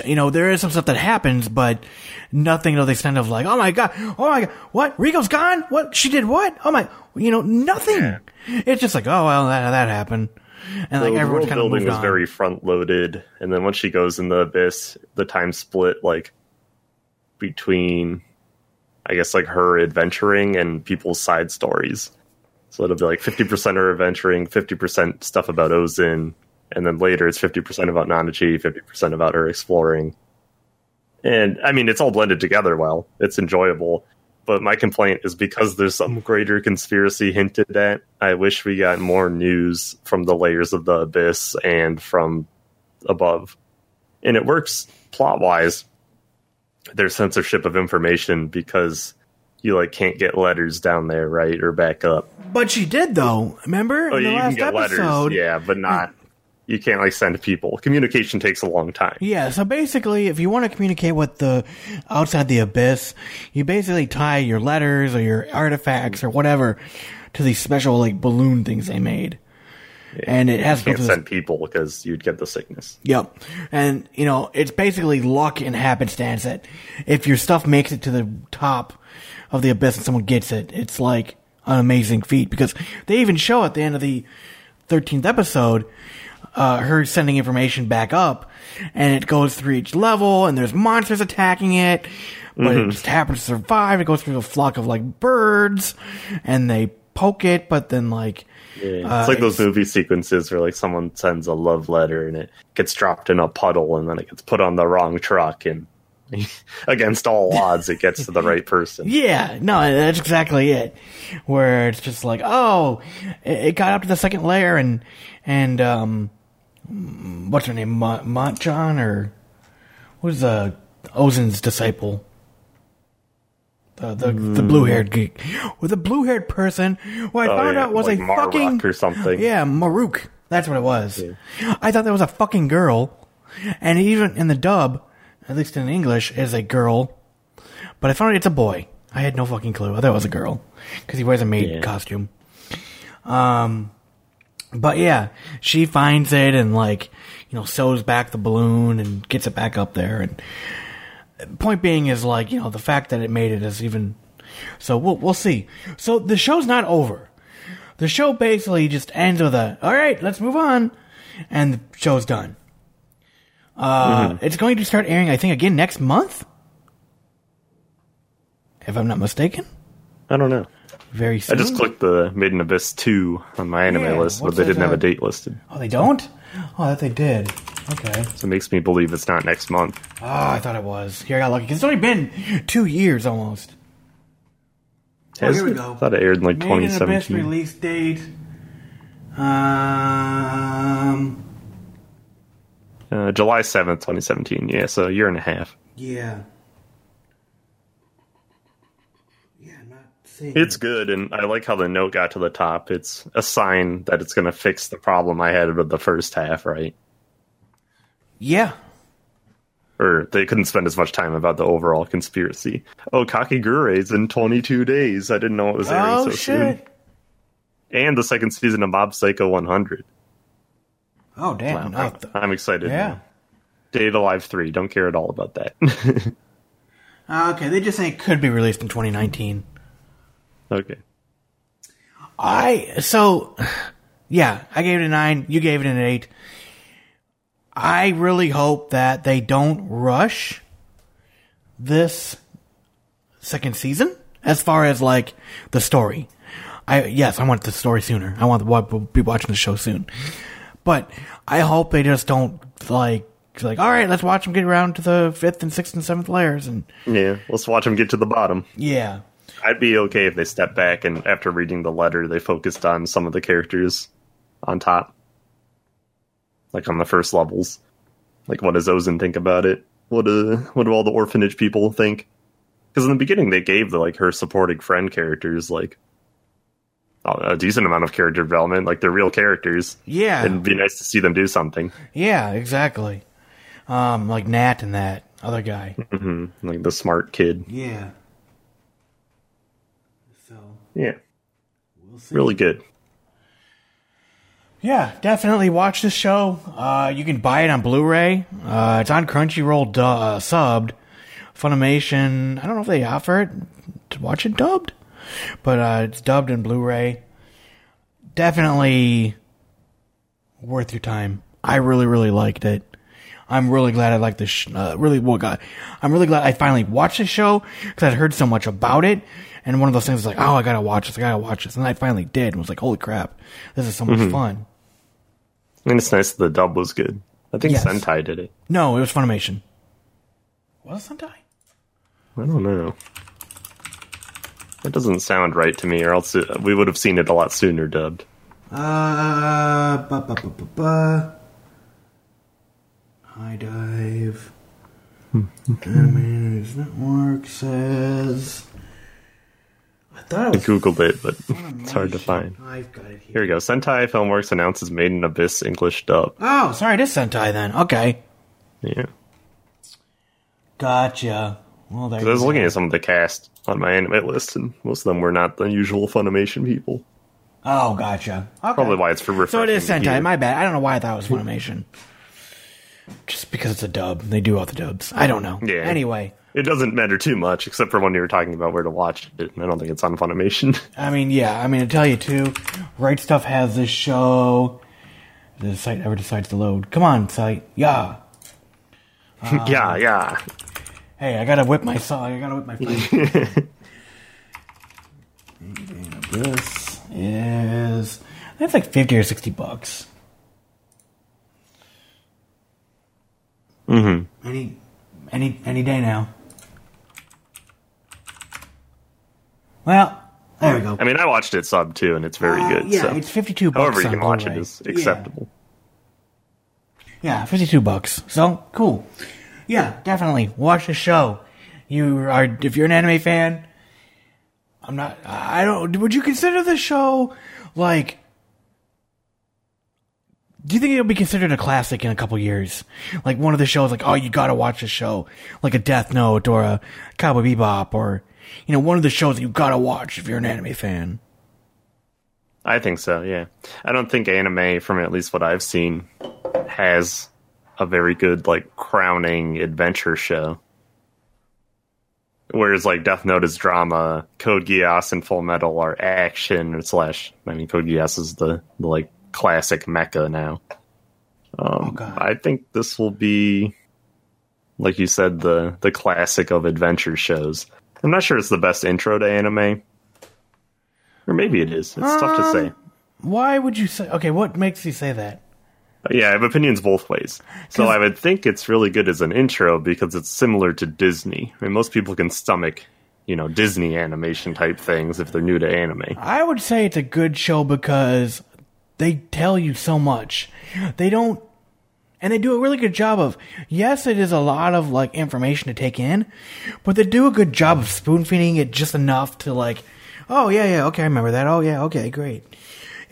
A: you know, there is some stuff that happens, but nothing to the extent of like, oh my god, oh my god, what? Riko's gone? What? She did what? Oh my, you know, nothing. It's just like, oh well, that that happened, and like
B: the
A: everyone's
B: world
A: kind of
B: building was
A: on.
B: very front loaded, and then once she goes in the abyss, the time split like between, I guess, like her adventuring and people's side stories. So it'll be like fifty percent her adventuring, fifty percent stuff about Ozen, and then later it's fifty percent about Nanachi, fifty percent about her exploring. And I mean, it's all blended together well. It's enjoyable. But my complaint is because there's some greater conspiracy hinted at. I wish we got more news from the layers of the abyss and from above. And it works plot wise. There's censorship of information because you like can't get letters down there, right, or back up.
A: But she did though. Remember
B: Oh,
A: in the last episode?
B: letters, yeah, but not. You can't like send people. Communication takes a long time.
A: Yeah, so basically, if you want to communicate with the outside the abyss, you basically tie your letters or your artifacts or whatever to these special like balloon things they made, and it has to go
B: Can't
A: this
B: send people because you'd get the sickness.
A: Yep. And, you know, it's basically luck and happenstance that if your stuff makes it to the top of the abyss and someone gets it, it's like an amazing feat because they even show at the end of the 13th episode, uh, her sending information back up and it goes through each level and there's monsters attacking it, but it just happens to survive. It goes through a flock of like birds and they poke it, but then like,
B: Yeah,
A: Uh,
B: it's like those
A: it's-
B: movie sequences where like someone sends a love letter and it gets dropped in a puddle and then it gets put on the wrong truck and *laughs* against all odds it gets to the right person. *laughs*
A: Yeah, no, that's exactly it. Where it's just like, oh, it it got up to the second layer, and and um, what's her name, Mont Montjon or what is uh Ozen's disciple? The the, the blue haired geek with the blue haired person who I
B: Oh,
A: found
B: yeah,
A: out was
B: like
A: a
B: Maruk
A: fucking
B: or something.
A: Yeah, Maruk. That's what it was. I thought that was a fucking girl, and even in the dub, at least in English, is a girl. But I found out it's a boy. I had no fucking clue. I thought it was a girl because he wears a maid
B: Yeah.
A: costume. Um, but yeah, she finds it and like you know sews back the balloon and gets it back up there. And point being is like you know the fact that it made it is even. So we'll we'll see. So the show's not over. The show basically just ends with a all right, let's move on, and the show's done. Uh, It's going to start airing, I think, again next month, if I'm not mistaken.
B: I don't know.
A: Very
B: I just clicked the Made in Abyss 2 on my anime
A: Yeah,
B: list, but they didn't have a date listed.
A: Oh, they don't? Oh, that they did. Okay.
B: So it makes me believe it's not next month.
A: Oh, I thought it was. Here, I got lucky. 'cause it's only been two years almost. Oh, here we
B: it?
A: go.
B: I thought it aired in like
A: Made in Abyss
B: 2017.
A: release date. Um.
B: Uh, July 7th, 2017. Yeah, so a year and a half.
A: Yeah. Yeah, Seeing.
B: It's good, and I like how the note got to the top. It's a sign that it's going to fix the problem I had with the first half, right?
A: Yeah.
B: Or they couldn't spend as much time about the overall conspiracy. Oh, Kakegurui's in 22 days. I didn't know it was airing
A: Oh
B: so
A: shit.
B: soon. And the second season of Mob Psycho 100.
A: Oh damn. No, th-
B: I'm excited.
A: yeah.
B: Date A Live 3. Don't care at all about that. *laughs*
A: Uh, okay, they just say it could be released in 2019.
B: Okay.
A: I so yeah, I gave it a nine. You gave it an eight. I really hope that they don't rush this second season as far as like the story. I yes, I want the story sooner. I want to be watching the show soon. But I hope they just don't like like all right, let's watch them get around to the fifth and sixth and seventh layers and
B: Yeah, let's watch them get to the bottom.
A: yeah.
B: I'd be okay if they stepped back and after reading the letter, they focused on some of the characters on top. Like on the first levels. Like, what does Ozen think about it? What do, what do all the orphanage people think? Because in the beginning, they gave the, like, her supporting friend characters, like, a decent amount of character development. Like, they're real characters.
A: Yeah.
B: It'd be nice to see them do something.
A: Yeah, exactly. Um, like Nat and that other guy.
B: Like, the smart kid.
A: yeah. So
B: Yeah,
A: we'll see.
B: really good.
A: Yeah, definitely watch this show. Uh, you can buy it on Blu-ray. Uh, it's on Crunchyroll du- uh, subbed. Funimation. I don't know if they offer it to watch it dubbed, but uh, it's dubbed in Blu-ray. Definitely worth your time. I really, really liked it. I'm really glad I liked this. Sh- uh, really, well, God, I'm really glad I finally watched the show because I'd heard so much about it. And one of those things is like, oh, I gotta watch this. I gotta watch this. And I finally did. And was like, holy crap, this is so much fun.
B: And it's nice that the dub was good. I think
A: Yes.
B: Sentai did it.
A: No, it was Funimation. Was it Sentai?
B: I don't know. That doesn't sound right to me, or else it, we would have seen it a lot sooner dubbed.
A: Uh, ba, ba, ba, ba, ba. HIDIVE. Anime News Network says. I thought
B: I
A: was.
B: googled it, but *laughs* it's hard to find.
A: I've got it here.
B: Here we go. Sentai Filmworks announces Made in Abyss English dub.
A: Oh, sorry, it is Sentai then. Okay.
B: Yeah.
A: Gotcha. Well, there
B: I was
A: you
B: looking at some of the cast on my anime list, and most of them were not the usual Funimation people.
A: Oh, gotcha. Okay.
B: Probably why it's for refreshing.
A: So it is Sentai.
B: hear.
A: My bad. I don't know why I thought it was Funimation. *laughs* Just because it's a dub. They do all the dubs. I don't know.
B: Yeah.
A: Anyway.
B: It doesn't matter too much, except for when you were talking about where to watch it. I don't think it's on Funimation. *laughs*
A: I mean, yeah. I mean, to tell you too, Right Stuf has this show. The site ever decides to load. Come on, site. Yeah. *laughs*
B: yeah, yeah.
A: Hey, I gotta whip my saw. I gotta whip my *laughs* this is. That's like 50 or 60 bucks. Mm-hmm. Any, any, any day now. Well, there we go.
B: I mean, I watched it sub too, and it's very
A: Uh,
B: good.
A: Yeah,
B: so.
A: it's 52 bucks.
B: However, you can watch it
A: Blu-ray.
B: is
A: Yeah.
B: acceptable.
A: Yeah, 52 bucks. So, cool. Yeah, definitely. Watch the show. You are, if you're an anime fan, I'm not, I don't, would you consider the show like, do you think it'll be considered a classic in a couple years? Like one of the shows, like, oh, you gotta watch the show. Like a Death Note or a Cowboy Bebop or, you know, one of the shows that you gotta watch if you're an anime fan.
B: I think so. Yeah, I don't think anime, from at least what I've seen, has a very good like crowning adventure show. Whereas like Death Note is drama, Code Geass and Full Metal are action slash. I mean, Code Geass is the, the like classic mecha now. Um,
A: God.
B: I think this will be, like you said, the the classic of adventure shows. I'm not sure it's the best intro to anime, or maybe it is. It's tough to say.
A: Um, why would you say, okay, what makes you say that?
B: Yeah, I have opinions both ways. So I would think it's really good as an intro because it's similar to Disney. I mean, most people can stomach, you know, Disney animation type things if they're new to anime.
A: I would say it's a good show because they tell you so much. They don't, and they do a really good job of, yes, it is a lot of like information to take in, but they do a good job of spoon feeding it just enough to like, oh yeah, yeah, okay, I remember that. Oh yeah, okay, great.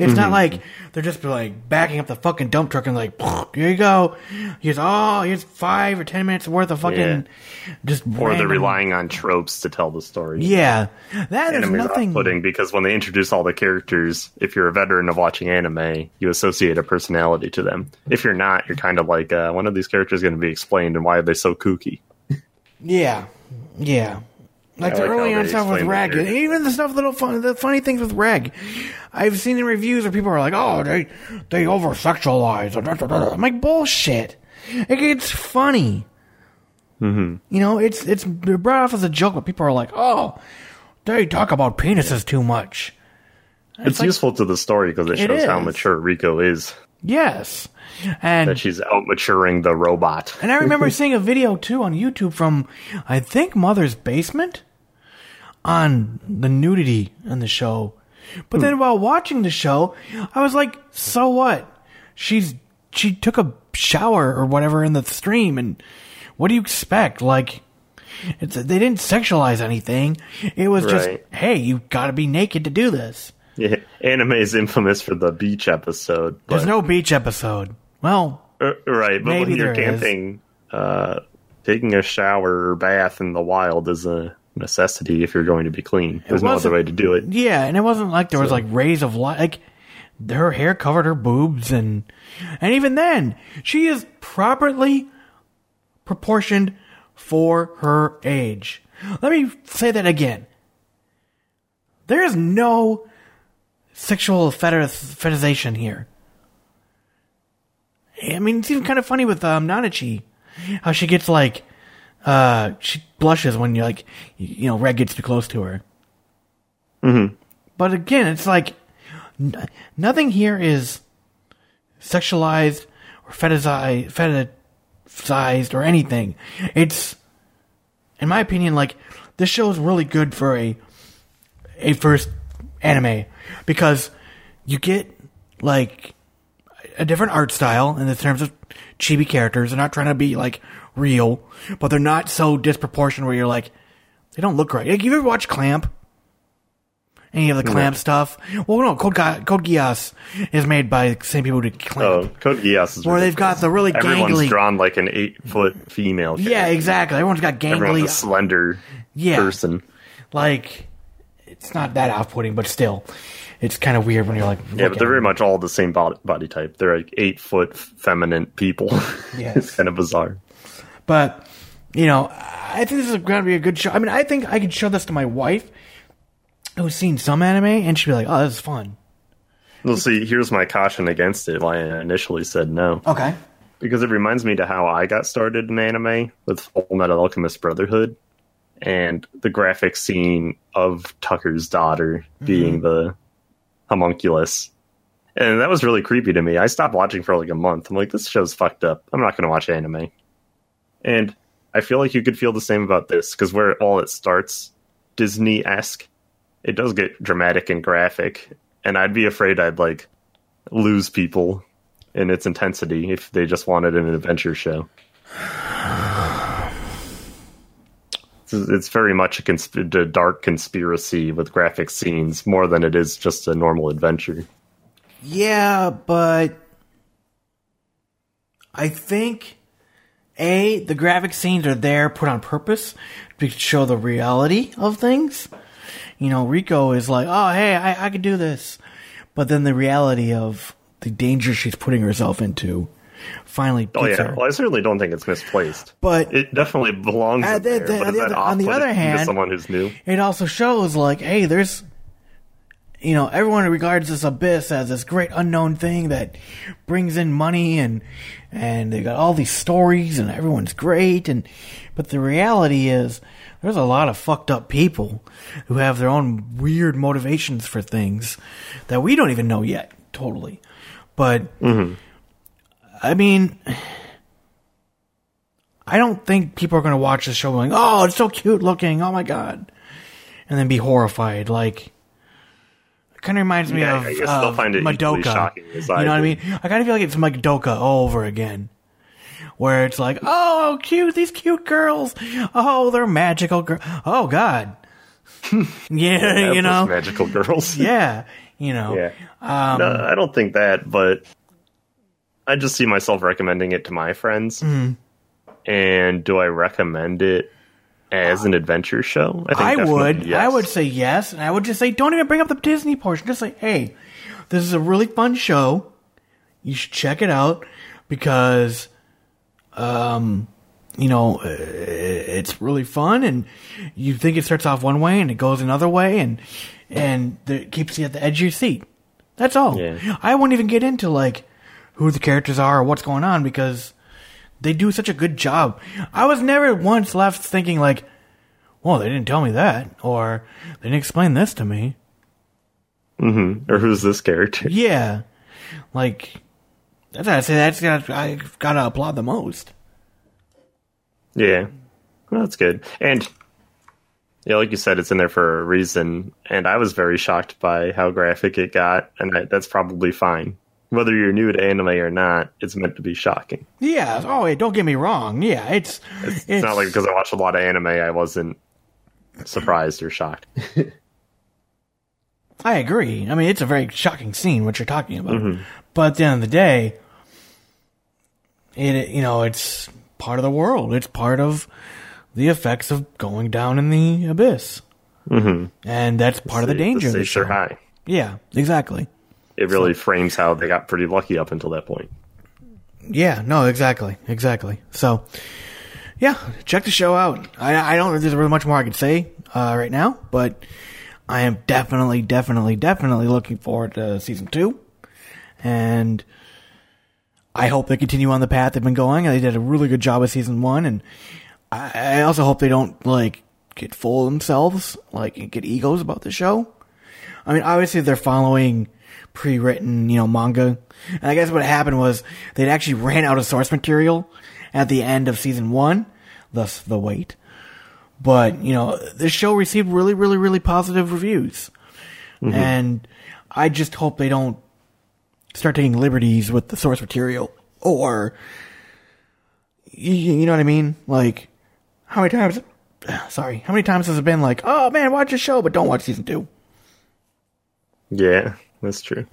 A: It's not like they're just like backing up the fucking dump truck and like, here you go. Here's oh, here's five or ten minutes worth of fucking just.
B: Or they're relying on tropes to tell the story.
A: Yeah, that is
B: Anime is
A: nothing.
B: off-putting because when they introduce all the characters, if you're a veteran of watching anime, you associate a personality to them. If you're not, you're kind of like, uh, one of these characters going to be explained, and why are they so kooky?
A: Yeah, yeah. Like
B: I
A: the
B: like
A: early on stuff with Reg, even the stuff little fun, the funny things with Reg. I've seen in reviews where people are like, "Oh, they they over sexualize." I'm like, bullshit. Like, it's funny. Mm-hmm. You know, it's it's brought off as a joke, but people are like, "Oh, they talk about penises too much."
B: It's,
A: like-
B: useful to the story because it
A: It
B: shows how mature Riko is.
A: Yes, and
B: That she's out maturing the robot.
A: And I remember *laughs* seeing a video too on YouTube from, I think, Mother's Basement on the nudity in the show. But then while watching the show, I was like, so what? She's, she took a shower or whatever in the stream and what do you expect? Like, it's, they didn't sexualize anything. It was just,
B: Right.
A: hey, you gotta be naked to do this.
B: Yeah, anime is infamous for the beach episode.
A: There's no beach episode. Well,
B: Uh, right, but
A: Maybe
B: when you're
A: there is.
B: camping, uh, taking a shower or bath in the wild is a necessity if you're going to be clean. There's no other way to do it.
A: Yeah, and it wasn't like there was like rays of light. Like her hair covered her boobs, and and even then, she is properly proportioned for her age. Let me say that again. There is no sexual fetish, fetishization here. I mean, it's even kind of funny with um, Nanachi, how she gets like, uh, she blushes when you like, you know, Reg gets too close to her. But again, it's like n- nothing here is sexualized or fetishized, fetishized or anything. It's, in my opinion, like this show is really good for a a first anime because you get like a different art style in the terms of chibi characters. They're not trying to be like real, but they're not so disproportionate where you're like, they don't look right. Like, you ever watch Clamp? Any of the Clamp stuff? Well, no, Code, Ga- Code Geass is made by the same people who did Clamp.
B: Oh, Code Geass is
A: where they've got the really
B: Everyone's
A: gangly.
B: drawn like an eight foot female.
A: yeah, exactly. Everyone's got
B: Everyone's a
A: gangly.
B: slender
A: Yeah.
B: person.
A: Like, it's not that off putting, but still. It's kind of weird when you're like,
B: Yeah, but they're very much all the same body, body type. They're like eight foot feminine people. *laughs*
A: Yes.
B: it's kind of bizarre.
A: But you know, I think this is going to be a good show. I mean, I think I could show this to my wife, who's seen some anime, and she'd be like, "Oh, this is fun."
B: Well, see, here's my caution against it. Why I initially said no.
A: Okay.
B: because it reminds me to how I got started in anime with Full Metal Alchemist Brotherhood and the graphic scene of Tucker's daughter being mm-hmm. the homunculus. And that was really creepy to me. I stopped watching for like a month. I'm like, this show's fucked up. I'm not going to watch anime. And I feel like you could feel the same about this because where all it starts, Disney esque, it does get dramatic and graphic. And I'd be afraid I'd like lose people in its intensity if they just wanted an adventure show. *sighs* *sighs* *sighs* It's, very much a, consp- a dark conspiracy with graphic scenes more than it is just a normal adventure.
A: Yeah, but I think a the graphic scenes are there put on purpose to show the reality of things. You know, Riko is like, "Oh, hey, I, I could do this," but then the reality of the danger she's putting herself into finally
B: Oh yeah, well, I certainly don't think it's misplaced.
A: But
B: It definitely belongs
A: Uh, the-
B: there.
A: the- the other- on the other
B: to
A: hand-
B: someone who's new,
A: it also shows like, hey, there's, you know, everyone regards this abyss as this great unknown thing that brings in money and and they got all these stories and everyone's great. And but the reality is there's a lot of fucked up people who have their own weird motivations for things that we don't even know yet totally. But i mean i don't think people are going to watch this show going oh it's so cute looking oh my god and then be horrified. Like, it kind of reminds me
B: Yeah,
A: of,
B: I guess they'll
A: of
B: find it
A: Madoka.
B: shocking
A: you know what I mean? I kind of feel like it's Madoka all over again, where it's like, oh, cute, these cute girls. Oh, they're magical girls. Oh God. *laughs* *laughs* yeah, you know.
B: magical girls.
A: Yeah, you know.
B: Yeah.
A: Um,
B: no, I don't think that, but I just see myself recommending it to my friends.
A: Mm-hmm.
B: And do I recommend it as an adventure show? I, think
A: I would.
B: yes.
A: I would say yes, and I would just say don't even bring up the Disney portion. Just say, hey, this is a really fun show. You should check it out because, um, you know, it's really fun, and you think it starts off one way and it goes another way, and and it keeps you at the edge of your seat. That's all.
B: Yeah.
A: I won't even get into like who the characters are or what's going on because they do such a good job. I was never once left thinking like, well, they didn't tell me that, or they didn't explain this to me. Mm-hmm.
B: Or who's this character? *laughs*
A: Yeah, like that's I say that's got I gotta applaud the most.
B: Yeah. Well, that's good. And yeah, like you said, it's in there for a reason. And I was very shocked by how graphic it got, and I, that's probably fine. Whether you're new to anime or not, it's meant to be shocking.
A: Yeah. Oh, wait, don't get me wrong. Yeah, it's
B: It's, not like because I watched a lot of anime, I wasn't surprised or shocked. *laughs*
A: I agree. I mean, it's a very shocking scene what you're talking about. But at the end of the day, it you know it's part of the world. It's part of the effects of going down in the abyss, mm-hmm. and that's part of the danger. the
B: stakes are high.
A: Yeah, exactly.
B: It really frames how they got pretty lucky up until that point.
A: Yeah, no, exactly, exactly. So, yeah, check the show out. I, I don't know if there's really much more I could say uh, right now, but I am definitely, definitely, definitely looking forward to season two, and I hope they continue on the path they've been going. They did a really good job with season one, and I, I also hope they don't like get full of themselves, like and get egos about the show. I mean, obviously they're following pre-written, you know, manga. And I guess what happened was they'd actually ran out of source material at the end of season one, thus the wait. but you know, this show received really, really, really positive reviews, mm-hmm. and I just hope they don't start taking liberties with the source material, or you, you know what I mean? Like, how many times? *sighs* Sorry, how many times has it been like, oh man, watch the show, but don't watch season two?
B: Yeah, that's true.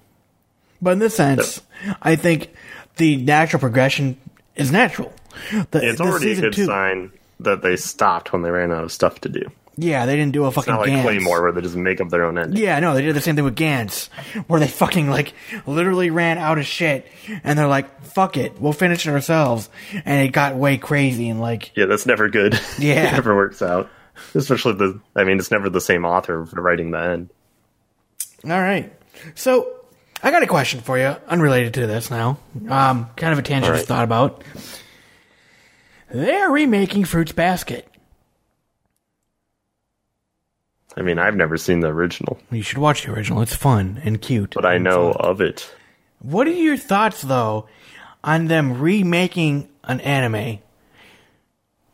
A: But in this sense, I think the natural progression is natural. The,
B: It's already a good
A: two-
B: sign that they stopped when they ran out of stuff to do.
A: Yeah, they didn't do a fucking.
B: It's not like
A: Gantz.
B: Claymore where they just make up their own ending.
A: Yeah, no, they did the same thing with Gantz, where they fucking like literally ran out of shit, and they're like, "Fuck it, we'll finish it ourselves," and it got way crazy and like,
B: Yeah, that's never good. *laughs*
A: Yeah.
B: it never works out. Especially the, I mean, it's never the same author for writing the end.
A: all right. So, I got a question for you, unrelated to this now. Um, kind of a tangent I just
B: right.
A: thought about. They're remaking Fruits Basket.
B: I mean, I've never seen the original,
A: You should watch the original. It's fun and cute.
B: but I know
A: fun.
B: of it.
A: What are your thoughts though on them remaking an anime?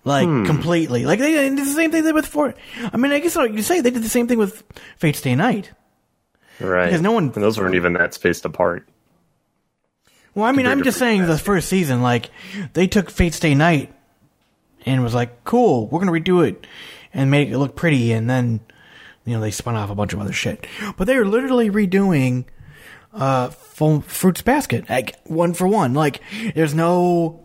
A: Like
B: Hmm.
A: completely. Like they did the same thing they did with four. I mean, I guess what you say they did the same thing with Fate Stay Night.
B: Right.
A: Because no one-
B: And those weren't even that spaced apart.
A: Well, I mean, I'm just saying the first season, like they took Fate Stay Night and was like, "Cool, we're gonna redo it and make it look pretty," and then you know they spun off a bunch of other shit. But they are literally redoing uh Fruits Basket, like one for one. Like there's no.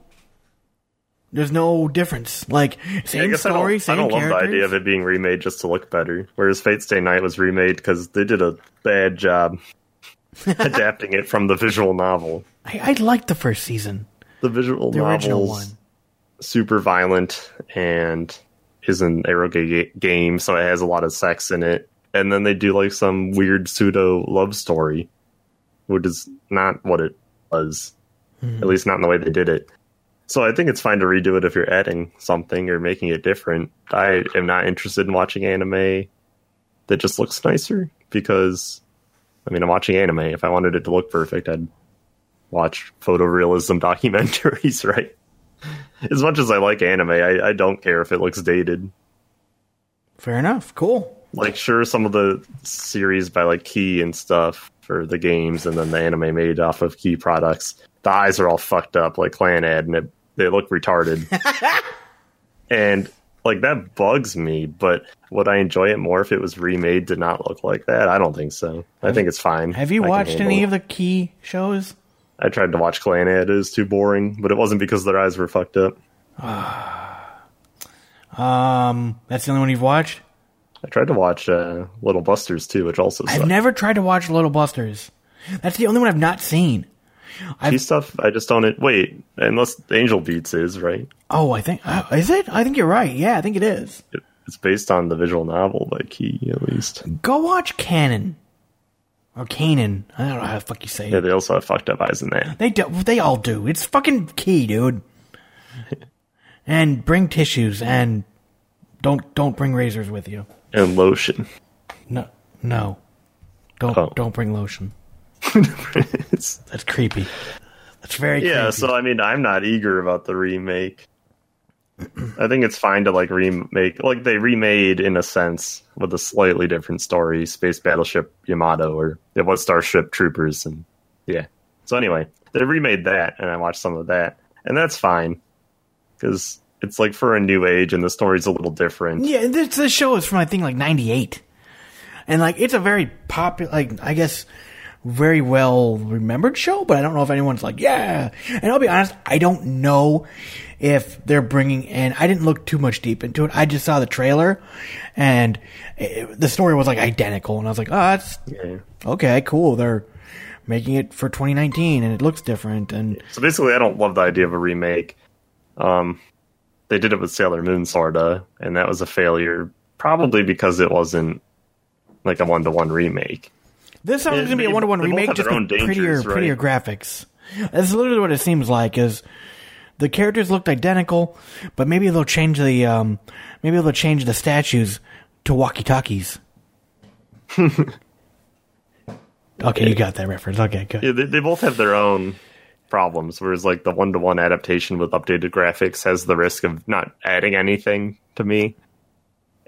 A: There's no difference. Like same
B: guess
A: story,
B: I don't,
A: same
B: I don't love the idea of it being remade just to look better. Whereas Fate Stay Night was remade because they did a bad job *laughs* adapting it from the visual novel.
A: I, I liked the first season,
B: The visual
A: the original one.
B: super violent and is an eroge game, so it has a lot of sex in it. And then they do like some weird pseudo love story, which is not what it was. Hmm. At least not in the way they did it. So I think it's fine to redo it if you're adding something or making it different. I am not interested in watching anime that just looks nicer because I mean I'm watching anime. If I wanted it to look perfect, I'd watch photorealism *laughs* documentaries, right? As much as I like anime, I, I don't care if it looks dated.
A: Fair enough. Cool.
B: Like, sure, some of the series by like Key and stuff for the games, and then the anime made off of Key products, the eyes are all fucked up, like Clannad, and it, they look retarded. *laughs* and like that bugs me, but would I enjoy it more if it was remade to not look like that? I don't think so. I think it's fine.
A: Have you
B: I
A: watched any
B: it.
A: of the key shows?
B: I tried to watch Clannad, it was too boring, but it wasn't because their eyes were fucked up. *sighs*
A: Um, that's the only one you've watched.
B: I tried to watch uh, Little Busters too, which also
A: I've
B: sucked.
A: never tried to watch Little Busters. That's the only one I've not seen.
B: Key stuff, I just don't. Wait, unless Angel Beats is right.
A: Oh, I think uh, is it? I think you're right. Yeah, I think it is.
B: It- It's based on the visual novel by Key, at least.
A: Go watch Kanon or Kanan. I don't know how the fuck you say
B: Yeah,
A: it.
B: they also have fucked up eyes in there.
A: They do. They all do. It's fucking key, dude. *laughs* and bring tissues and don't don't bring razors with you.
B: And lotion.
A: No, no. Don't
B: Oh.
A: don't bring lotion. *laughs*
B: It's-
A: That's creepy. That's very
B: yeah,
A: creepy.
B: so I mean, I'm not eager about the remake. I think it's fine to like remake, like they remade in a sense with a slightly different story, Space Battleship Yamato, or it was Starship Troopers, and yeah. So anyway, they remade that, and I watched some of that, and that's fine because it's like for a new age, and the story's a little different.
A: Yeah, this this show is from I think like '98, and like it's a very popular, like I guess, very well remembered show. But I don't know if anyone's like, yeah. And I'll be honest, I don't know if they're bringing in. I didn't look too much deep into it. I just saw the trailer, and it, the story was like identical, and I was like, oh, that's
B: Yeah.
A: okay, cool. They're making it for 2019, and it looks different, and
B: So basically, I don't love the idea of a remake. Um, they did it with Sailor Moon, sorta, and that was a failure, probably because it wasn't like a one to one remake.
A: This sounds gonna be a one to one remake, just with
B: own
A: prettier,
B: right?
A: prettier graphics. That's literally what it seems like. Is the characters looked identical, but maybe they'll change the um, maybe they'll change the statues to walkie talkies. *laughs* okay, you got that reference. Okay, good.
B: Yeah, they, they both have their own problems. Whereas like the one to one adaptation with updated graphics has the risk of not adding anything to me.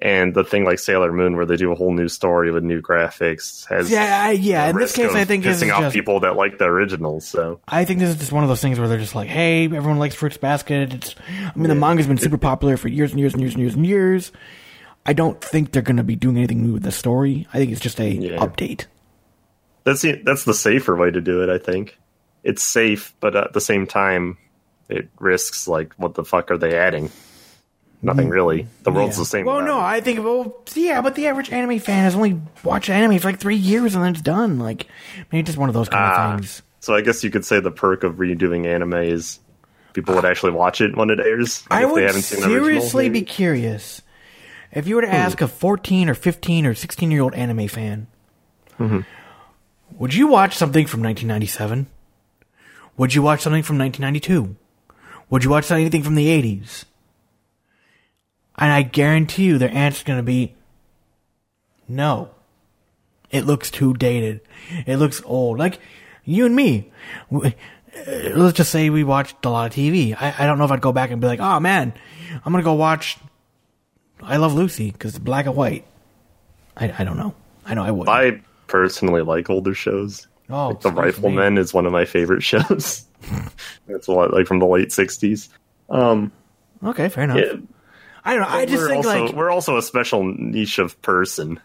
B: And the thing like Sailor Moon, where they do a whole new story with new graphics, has
A: Yeah, yeah. In this case, I think
B: pissing off
A: just.
B: people that like the originals. So
A: I think this is just one of those things where they're just like, "Hey, everyone likes Fruits Basket." It's, I mean, the manga's been super popular for years and years and years and years and years. I don't think they're going to be doing anything new with the story. I think it's just a
B: Yeah.
A: update.
B: that's the that's the safer way to do it. I think it's safe, but at the same time, it risks like what the fuck are they adding? Nothing really. The world's
A: Mm. Yeah.
B: the same.
A: Well, no,
B: it.
A: I think well, yeah, but the average anime fan has only watched anime for like three years and then it's done. Like maybe just one of those kind
B: Ah.
A: of things.
B: So I guess you could say the perk of redoing anime is people would actually watch it when it airs.
A: I
B: if they
A: would
B: haven't seen the original,
A: seriously
B: maybe.
A: be curious if you were to ask a 14 or 15 or 16 year old anime fan,
B: Mm-hmm.
A: would you watch something from 1997? Would you watch something from 1992? Would you watch anything from the 80s? And I guarantee you their answer's going to be no. It looks too dated. It looks old. Like you and me. we- uh, let's just say we watched a lot of TV. I, I don't know if I'd go back and be like, oh man, I'm gonna go watch I Love Lucy because it's black and white. I, I don't know. I know I would.
B: I personally like older shows.
A: oh,
B: Like the
A: sorry for me.
B: Rifleman is one of my favorite *laughs* shows. That's a lot like from the late '60s. Um,
A: Okay, fair enough.
B: yeah,
A: I don't know. I just think
B: also
A: like
B: we're also a special niche of person.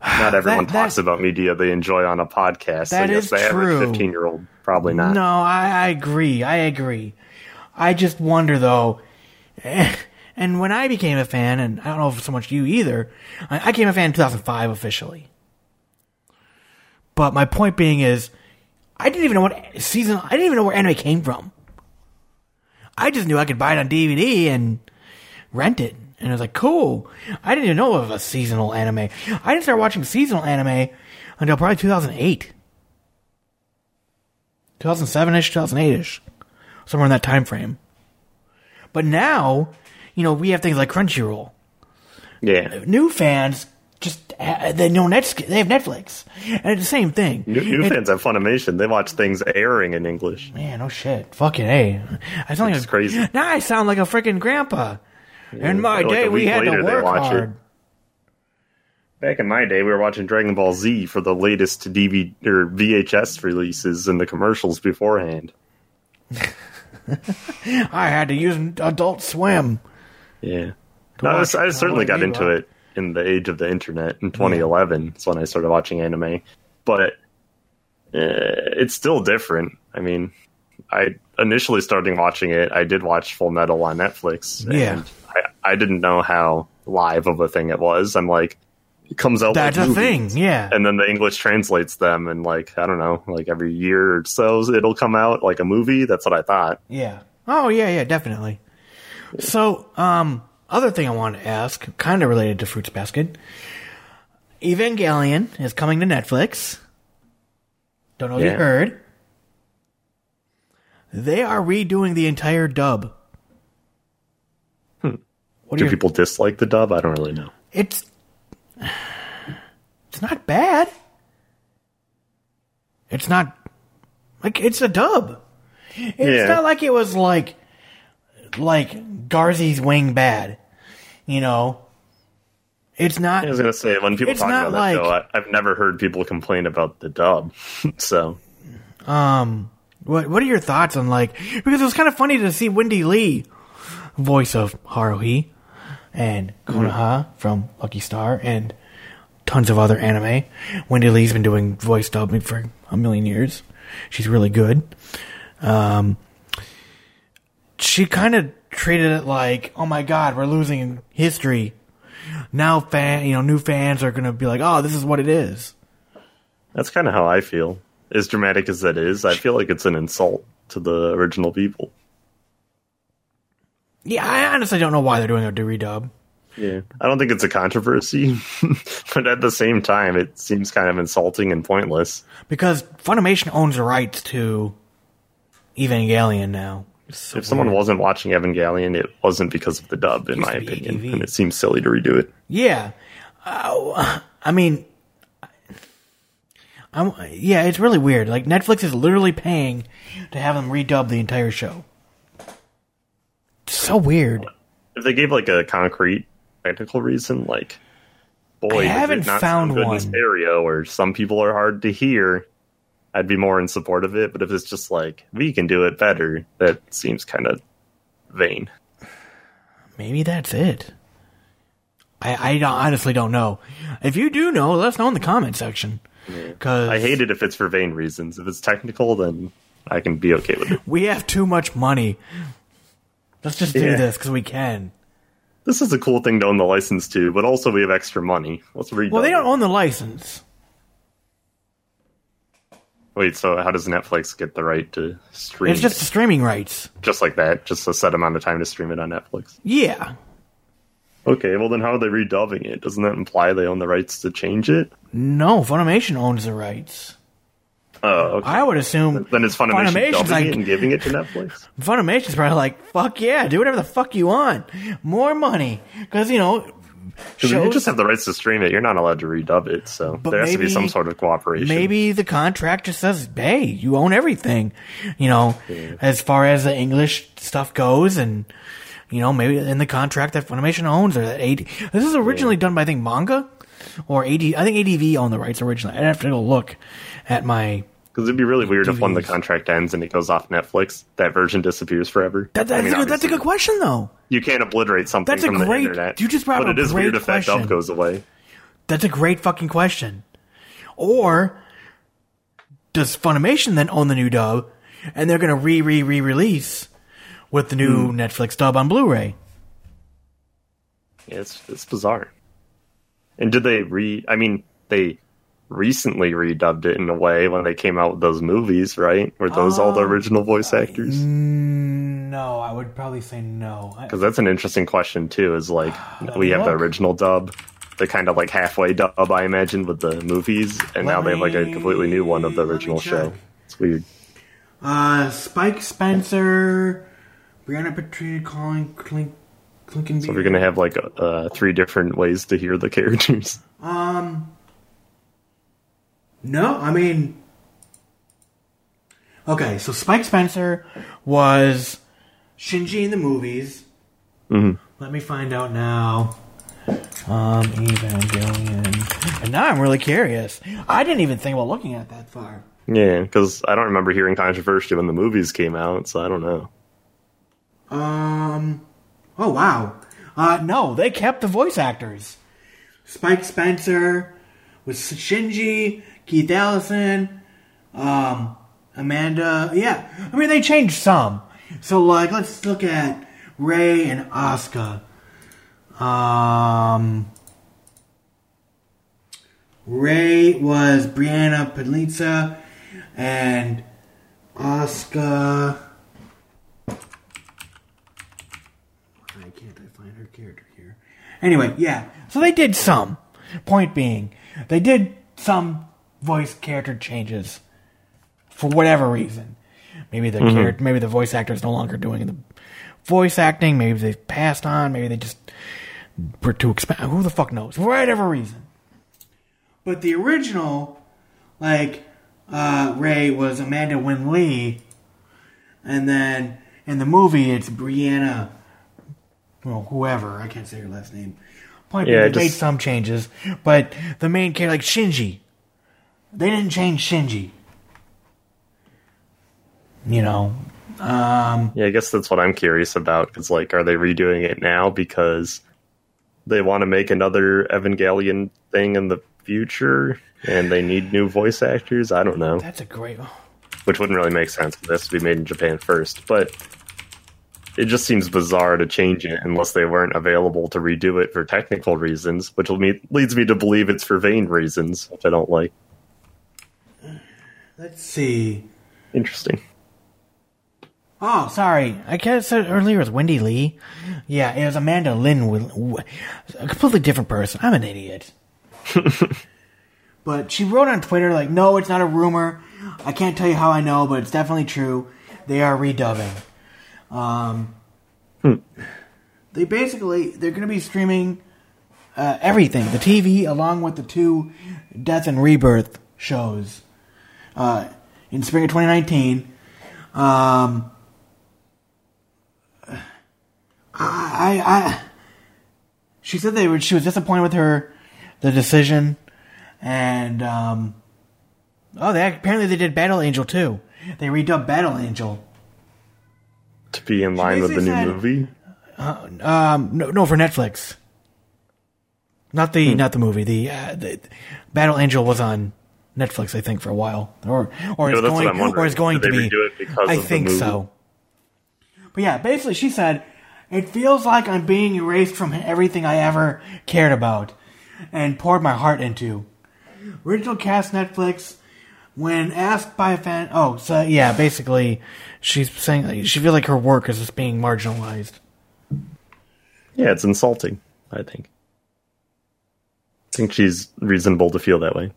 B: Not *sighs* everyone
A: that-
B: talks about media they enjoy on a podcast.
A: That
B: so yes,
A: is
B: the average
A: true.
B: fifteen-year-old probably not.
A: No, I, I agree. I agree. I just wonder though, *laughs* and when I became a fan, and I don't know if so much you either, I, I became a fan in 2005 officially. But my point being is, I didn't even know what season. I didn't even know where anime came from. I just knew I could buy it on DVD and rent it, and I was like, cool. I didn't even know of a seasonal anime. I didn't start watching seasonal anime until probably 2008. 2007ish, 2008ish, somewhere in that time frame. But now, you know, we have things like Crunchyroll.
B: Yeah,
A: New fans just uh, they know Net they have Netflix, and it's the same thing.
B: new, new
A: It-
B: fans have Funimation. They watch things airing in English.
A: Man, oh shit, fucking a. I sound like
B: It's
A: a,
B: crazy.
A: Now I sound like a freaking grandpa. In my
B: like
A: day, we had to work
B: watch it.
A: hard.
B: Back in my day, we were watching Dragon Ball Z for the latest DVD or VHS releases and the commercials beforehand. *laughs*
A: I had to use Adult Swim.
B: Yeah, no, I, was, I certainly got into it in the age of the internet in 2011. That's when I started watching anime, but uh, it's still different. I mean, I initially starting watching it, I did watch Full Metal on Netflix.
A: Yeah.
B: I, I didn't know how live of a thing it was. I'm like, it comes out.
A: That's
B: like
A: a thing, yeah.
B: and then the English translates them, and like I don't know, like every year or so it'll come out like a movie. That's what I thought.
A: Yeah. Oh yeah, yeah, definitely. So, um, other thing I wanted to ask, kind of related to Fruits Basket. Evangelion is coming to Netflix. Don't know if
B: Yeah.
A: you heard. They are redoing the entire dub. What
B: Do
A: do
B: people dislike the dub? I don't really know.
A: It's it's not bad. It's not like it's a dub. It's
B: Yeah.
A: not like it was like like Garzey's wing bad. You know. It's not
B: I was gonna say when people talk about that
A: like-
B: show, I, I've never heard people complain about the dub. *laughs* so
A: um what what are your thoughts on like because it was kind of funny to see Wendee Lee voice of Haruhi and Konata from Lucky Star and tons of other anime. Wendee Lee's been doing voice dubbing for a million years. She's really good. Um, she kind of treated it like, oh my god, we're losing history. Now, fan, you know, new fans are gonna be like, oh, this is what it is.
B: that's kind of how I feel. As dramatic as that is, I feel like it's an insult to the original people.
A: Yeah, I honestly don't know why they're doing a redub.
B: Yeah, I don't think it's a controversy, *laughs* but at the same time, it seems kind of insulting and pointless.
A: because Funimation owns the rights to Evangelion now.
B: if someone wasn't watching Evangelion, it wasn't because of the dub, in my opinion,
A: ADV.
B: and it seems silly to redo it.
A: Yeah, uh, I mean, I'm, yeah, it's really weird. Like Netflix is literally paying to have them redub the entire show. It's so weird.
B: If they gave like a concrete technical reason, like boy,
A: I haven't found
B: good
A: one.
B: in stereo, or some people are hard to hear. I'd be more in support of it, but if it's just like we can do it better, that seems kind of vain.
A: Maybe that's it. I, I honestly don't know. If you do know, let us know in the comment section. Because
B: I hate it if it's for vain reasons. If it's technical, then I can be okay with it. *laughs*
A: we have too much money. Let's just do
B: Yeah.
A: this because we can.
B: This is a cool thing to own the license to, but also we have extra money. Let's read.
A: Well, they don't own the license.
B: Wait, so how does Netflix get the right to stream?
A: It's just the streaming rights.
B: just like that, just a set amount of time to stream it on Netflix.
A: Yeah.
B: Okay, well then how are they redubbing it? Doesn't that imply they own the rights to change it?
A: No, Funimation owns the rights.
B: Oh, okay.
A: I would assume
B: then it's Funimation
A: Funimation's like
B: and giving it to Netflix. *laughs*
A: Funimation's probably like, fuck yeah, do whatever the fuck you want, more money, because you know,
B: if you just have the rights to stream it, you're not allowed to redub it. So there has to be some sort of cooperation.
A: maybe the contract just says, hey, you own everything, you know, as far as the English stuff goes, and you know, maybe in the contract that Funimation owns or that AD. This is originally done by I think manga or AD. I think ADV owned the rights originally. I'd have to go look at my.
B: Because it'd be really weird if when the contract ends and it goes off Netflix, that version disappears forever.
A: That, that's,
B: I mean,
A: a good, that's a good question though.
B: You can't obliterate something
A: That's a
B: from
A: great-
B: the internet.
A: you just brought
B: but
A: up
B: it is weird
A: great
B: if that
A: question.
B: dub goes away.
A: That's a great fucking question. Or does Funimation then own the new dub, and they're going to re re re release with the new
B: Hmm.
A: Netflix dub on Blu-ray?
B: Yeah, it's it's bizarre. And did they re? I mean, they recently redubbed it in a way when they came out with those movies, right? Were those all
A: Um,
B: the original voice actors?
A: No, I would probably say no.
B: Because that's an interesting question too. Is like *sighs* we have the original dub, the kind of like halfway dub, I imagine, with the movies, and now
A: Let
B: they have like a completely new one of the original show. It's weird.
A: Uh, Spike Spencer, Brianna Petrina calling Clink.
B: So we're gonna have like uh, three different ways to hear the *laughs* characters.
A: Um, no, I mean, okay. So Spike Spencer was Shinji in the movies.
B: Mhm.
A: Let me find out now. Um, Evangelion, and now I'm really curious. I didn't even think about looking at that far.
B: Yeah, because I don't remember hearing controversy when the movies came out, so I don't know.
A: Um. Oh wow. Uh, no, they kept the voice actors. Spike Spencer was Shinji, Keith Ellison, um, Amanda. Yeah, I mean they changed some. So like, let's look at Rei and Asuka. Um. Rei was Brianna Pedlitza, and Asuka. Why can't I find her character here? Anyway, yeah. So they did some. Point being, they did some voice character changes for whatever reason. Maybe the character, maybe the voice actor is no longer doing the voice acting. Maybe they passed on. Maybe they just were too expensive. Who the fuck knows? For whatever reason. But the original, like uh, Rei, was Amanda Winn-Lee, and then in the movie it's Brianna well, whoever I can't say your last name. Point
B: Yeah,
A: they made some changes, but the main character, like Shinji, they didn't change Shinji. You know, um,
B: Yeah, I guess that's what I'm curious about. Because like, are they redoing it now because they want to make another Evangelion thing in the future, and they need new voice actors? I don't know.
A: that's a great.
B: which wouldn't really make sense. It has to be made in Japan first, but it just seems bizarre to change it unless they weren't available to redo it for technical reasons, which leads me to believe it's for vain reasons, which I don't like.
A: Let's see.
B: Interesting.
A: Oh, sorry. I guess said earlier it was Wendee Lee. Yeah, it was Amanda Lynn. A completely different person. I'm an idiot. *laughs* but she wrote on Twitter, like, no, it's not a rumor. I can't tell you how I know, but it's definitely true. They are redubbing. Um, They basically, they're going to be streaming uh, everything. The TV, along with the two Death and Rebirth shows uh, in spring of 2019. Um, I, I, she said they were. She was disappointed with her the decision, and um, oh, they apparently they did Battle Angel too. They redubbed Battle Angel.
B: To be in line with the new movie.
A: Um, no, no, for Netflix. Not the not the movie. The, uh, the Battle Angel was on Netflix, I think, for a while, or or
B: No,
A: it's going or it's going
B: Did
A: to be. I think so. But yeah, basically, she said it feels like I'm being erased from everything I ever cared about and poured my heart into. Original cast Netflix. When asked by a fan, oh, so yeah, basically, she's saying she feels like her work is just being marginalized.
B: Yeah, it's insulting. I think. I think she's reasonable to feel that way.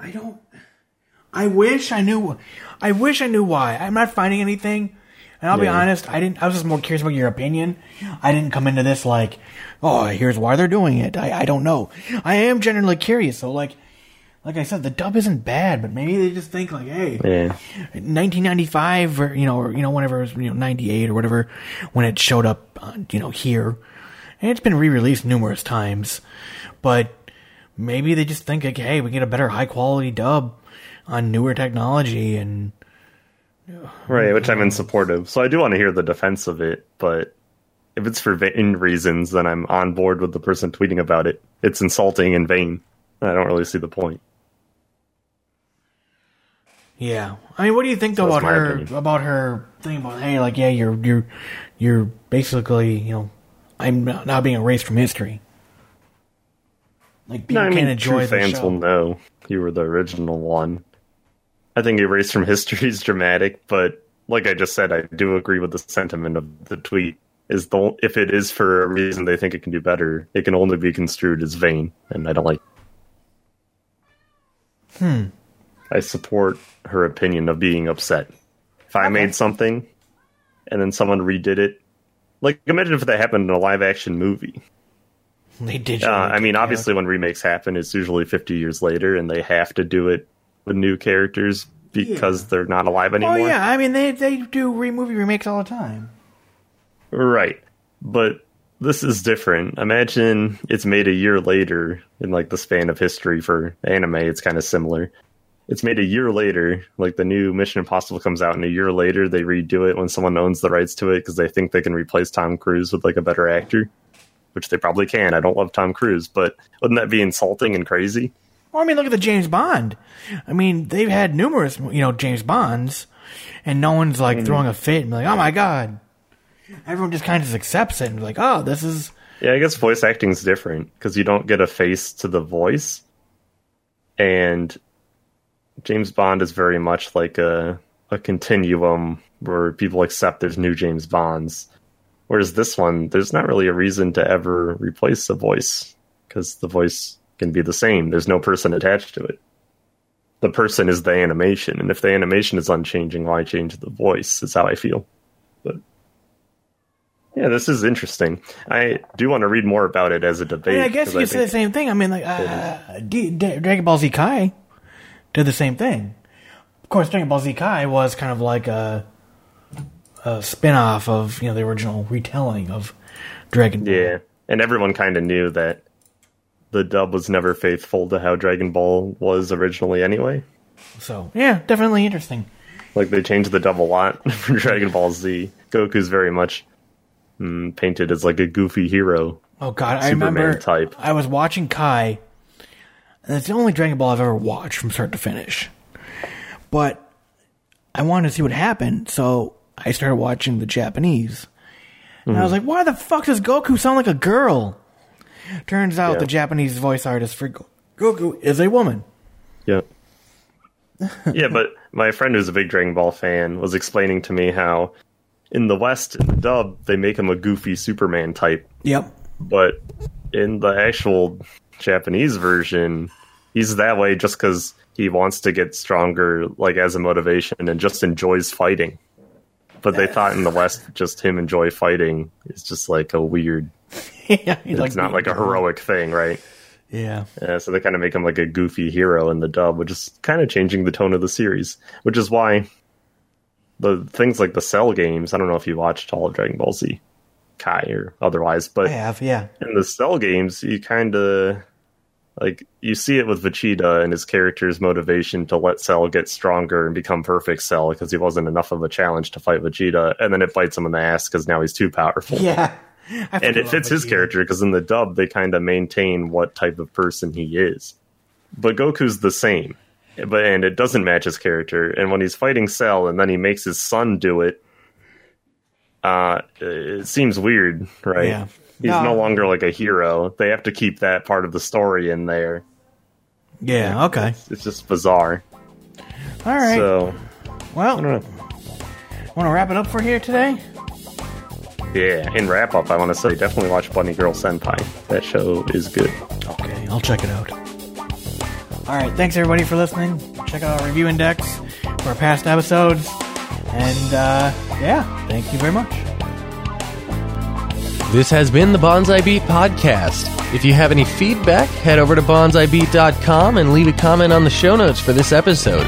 A: I don't. I wish I knew. I wish I knew why. I'm not finding anything. And I'll be honest, I didn't. I was just more curious about your opinion. I didn't come into this like, oh, here's why they're doing it. I, I don't know. I am generally curious. So like, like I said, the dub isn't bad, but maybe they just think like, hey,
B: Yeah.
A: 1995 or you know or you know whenever it was you know 98 or whatever when it showed up on, you know here and it's been re-released numerous times but maybe they just think like hey we get a better high quality dub on newer technology and
B: Right, which I'm in support of. So I do want to hear the defense of it, but if it's for vain reasons, then I'm on board with the person tweeting about it. It's insulting and vain. I don't really see the point.
A: Yeah i mean what do you think though
B: So
A: about her
B: opinion.
A: about her thing about hey like yeah you're you're you're basically you know i'm not now being erased from history like people
B: No, I
A: can't enjoy
B: true
A: the
B: fans
A: show.
B: will know you were the original one. I think erased from *laughs* history is dramatic, but like I just said, I do agree with the sentiment of the tweet. Is the if it is for a reason they think it can do better, it can only be construed as vain, and I don't like. Hmm. I support her opinion of being upset. If I made something, and then someone redid it, like imagine if that happened in a live action movie.
A: they did
B: Uh, I mean, obviously, when remakes happen, it's usually 50 years later, and they have to do it with new characters because they're not alive anymore.
A: Oh yeah, I mean they they do re- movie remakes all the time.
B: Right. But this is different. Imagine it's made a year later in like the span of history for anime, it's kind of similar. It's made a year later, like the new Mission Impossible comes out, and a year later they redo it when someone owns the rights to it because they think they can replace Tom Cruise with like a better actor, which they probably can. I don't love Tom Cruise, but wouldn't that be insulting and crazy?
A: Well, I mean, look at the James Bond. I mean, they've had numerous, you know, James Bonds, and no one's like
B: Mm.
A: throwing a fit and like, "Oh my god!" Everyone just kind of just accepts it and like, "Oh, this is."
B: Yeah, I guess voice acting is different because you don't get a face to the voice, and James Bond is very much like a a continuum where people accept there's new James Bonds, whereas this one there's not really a reason to ever replace the voice because the voice can be the same. There's no person attached to it. The person is the animation, and if the animation is unchanging, why change the voice? Is how I feel. But yeah, this is interesting. I do want to read more about it as a debate.
A: mean, I guess you could say the same thing. I mean, like uh, D- D- Dragon Ball Z Kai did the same thing. Of course, Dragon Ball Z Kai was kind of like a a spin-off of you know the original retelling of Dragon Ball.
B: Yeah, and everyone kind of knew that the dub was never faithful to how Dragon Ball was originally anyway.
A: So yeah, definitely interesting.
B: Like they changed the dub a lot *laughs* for Dragon Ball Z. Goku's very much mm, painted as like a goofy hero.
A: Oh god, I remember
B: type.
A: I was watching Kai. And it's the only Dragon Ball I've ever watched from start to finish. But I wanted to see what happened, so I started watching the Japanese. And I was like,
B: Mm-hmm.
A: why the fuck does Goku sound like a girl? Turns out
B: Yeah.
A: the Japanese voice artist for Go- Goku is a woman.
B: Yeah. *laughs* yeah, but my friend who's a big Dragon Ball fan was explaining to me how in the West, in the dub, they make him a goofy Superman type,
A: Yep.
B: but in the actual Japanese version, he's that way just because he wants to get stronger, like as a motivation, and just enjoys fighting. But they thought in the West, just him enjoy fighting is just like a weird. *laughs*
A: yeah,
B: It's not like a heroic thing, right?
A: Yeah.
B: Uh, so they kind of make him like a goofy hero in the dub, which is kind of changing the tone of the series. Which is why the things like the Cell games. I don't know if you watched all of Dragon Ball Z, Kai or otherwise. But
A: I have, yeah.
B: in the Cell games, you kind of like you see it with Vegeta and his character's motivation to let Cell get stronger and become perfect Cell because he wasn't enough of a challenge to fight Vegeta, and then it bites him in the ass because now he's too powerful.
A: Yeah. *laughs*
B: And it fits his character because in the dub they kind of maintain what type of person he is. But Goku's the same, but and it doesn't match his character. And when he's fighting Cell and then he makes his son do it, uh, it seems weird, right?
A: Yeah.
B: He's
A: No.
B: no longer like a hero. They have to keep that part of the story in there.
A: Yeah, okay.
B: It's just bizarre.
A: All right.
B: So
A: well,
B: I don't know.
A: want to wrap it up for here today?
B: Yeah, in wrap up, I want to say definitely watch Bunny Girl Senpai. That show is good.
A: Okay, I'll check it out. All right, thanks everybody for listening. Check out our review index for our past episodes. And uh, yeah, thank you very much.
D: This has been the Bonsai Beat Podcast. If you have any feedback, head over to bonsaibeat.com and leave a comment on the show notes for this episode.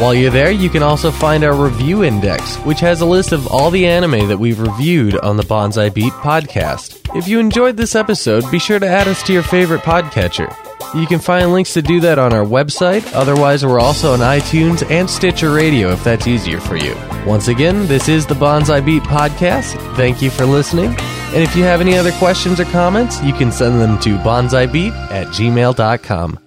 D: While you're there, you can also find our review index, which has a list of all the anime that we've reviewed on the Bonsai Beat Podcast. If you enjoyed this episode, be sure to add us to your favorite podcatcher. You can find links to do that on our website. Otherwise, we're also on iTunes and Stitcher Radio if that's easier for you. Once again, this is the Bonsai Beat Podcast. Thank you for listening. And if you have any other questions or comments, you can send them to bonsaibeat at gmail.com.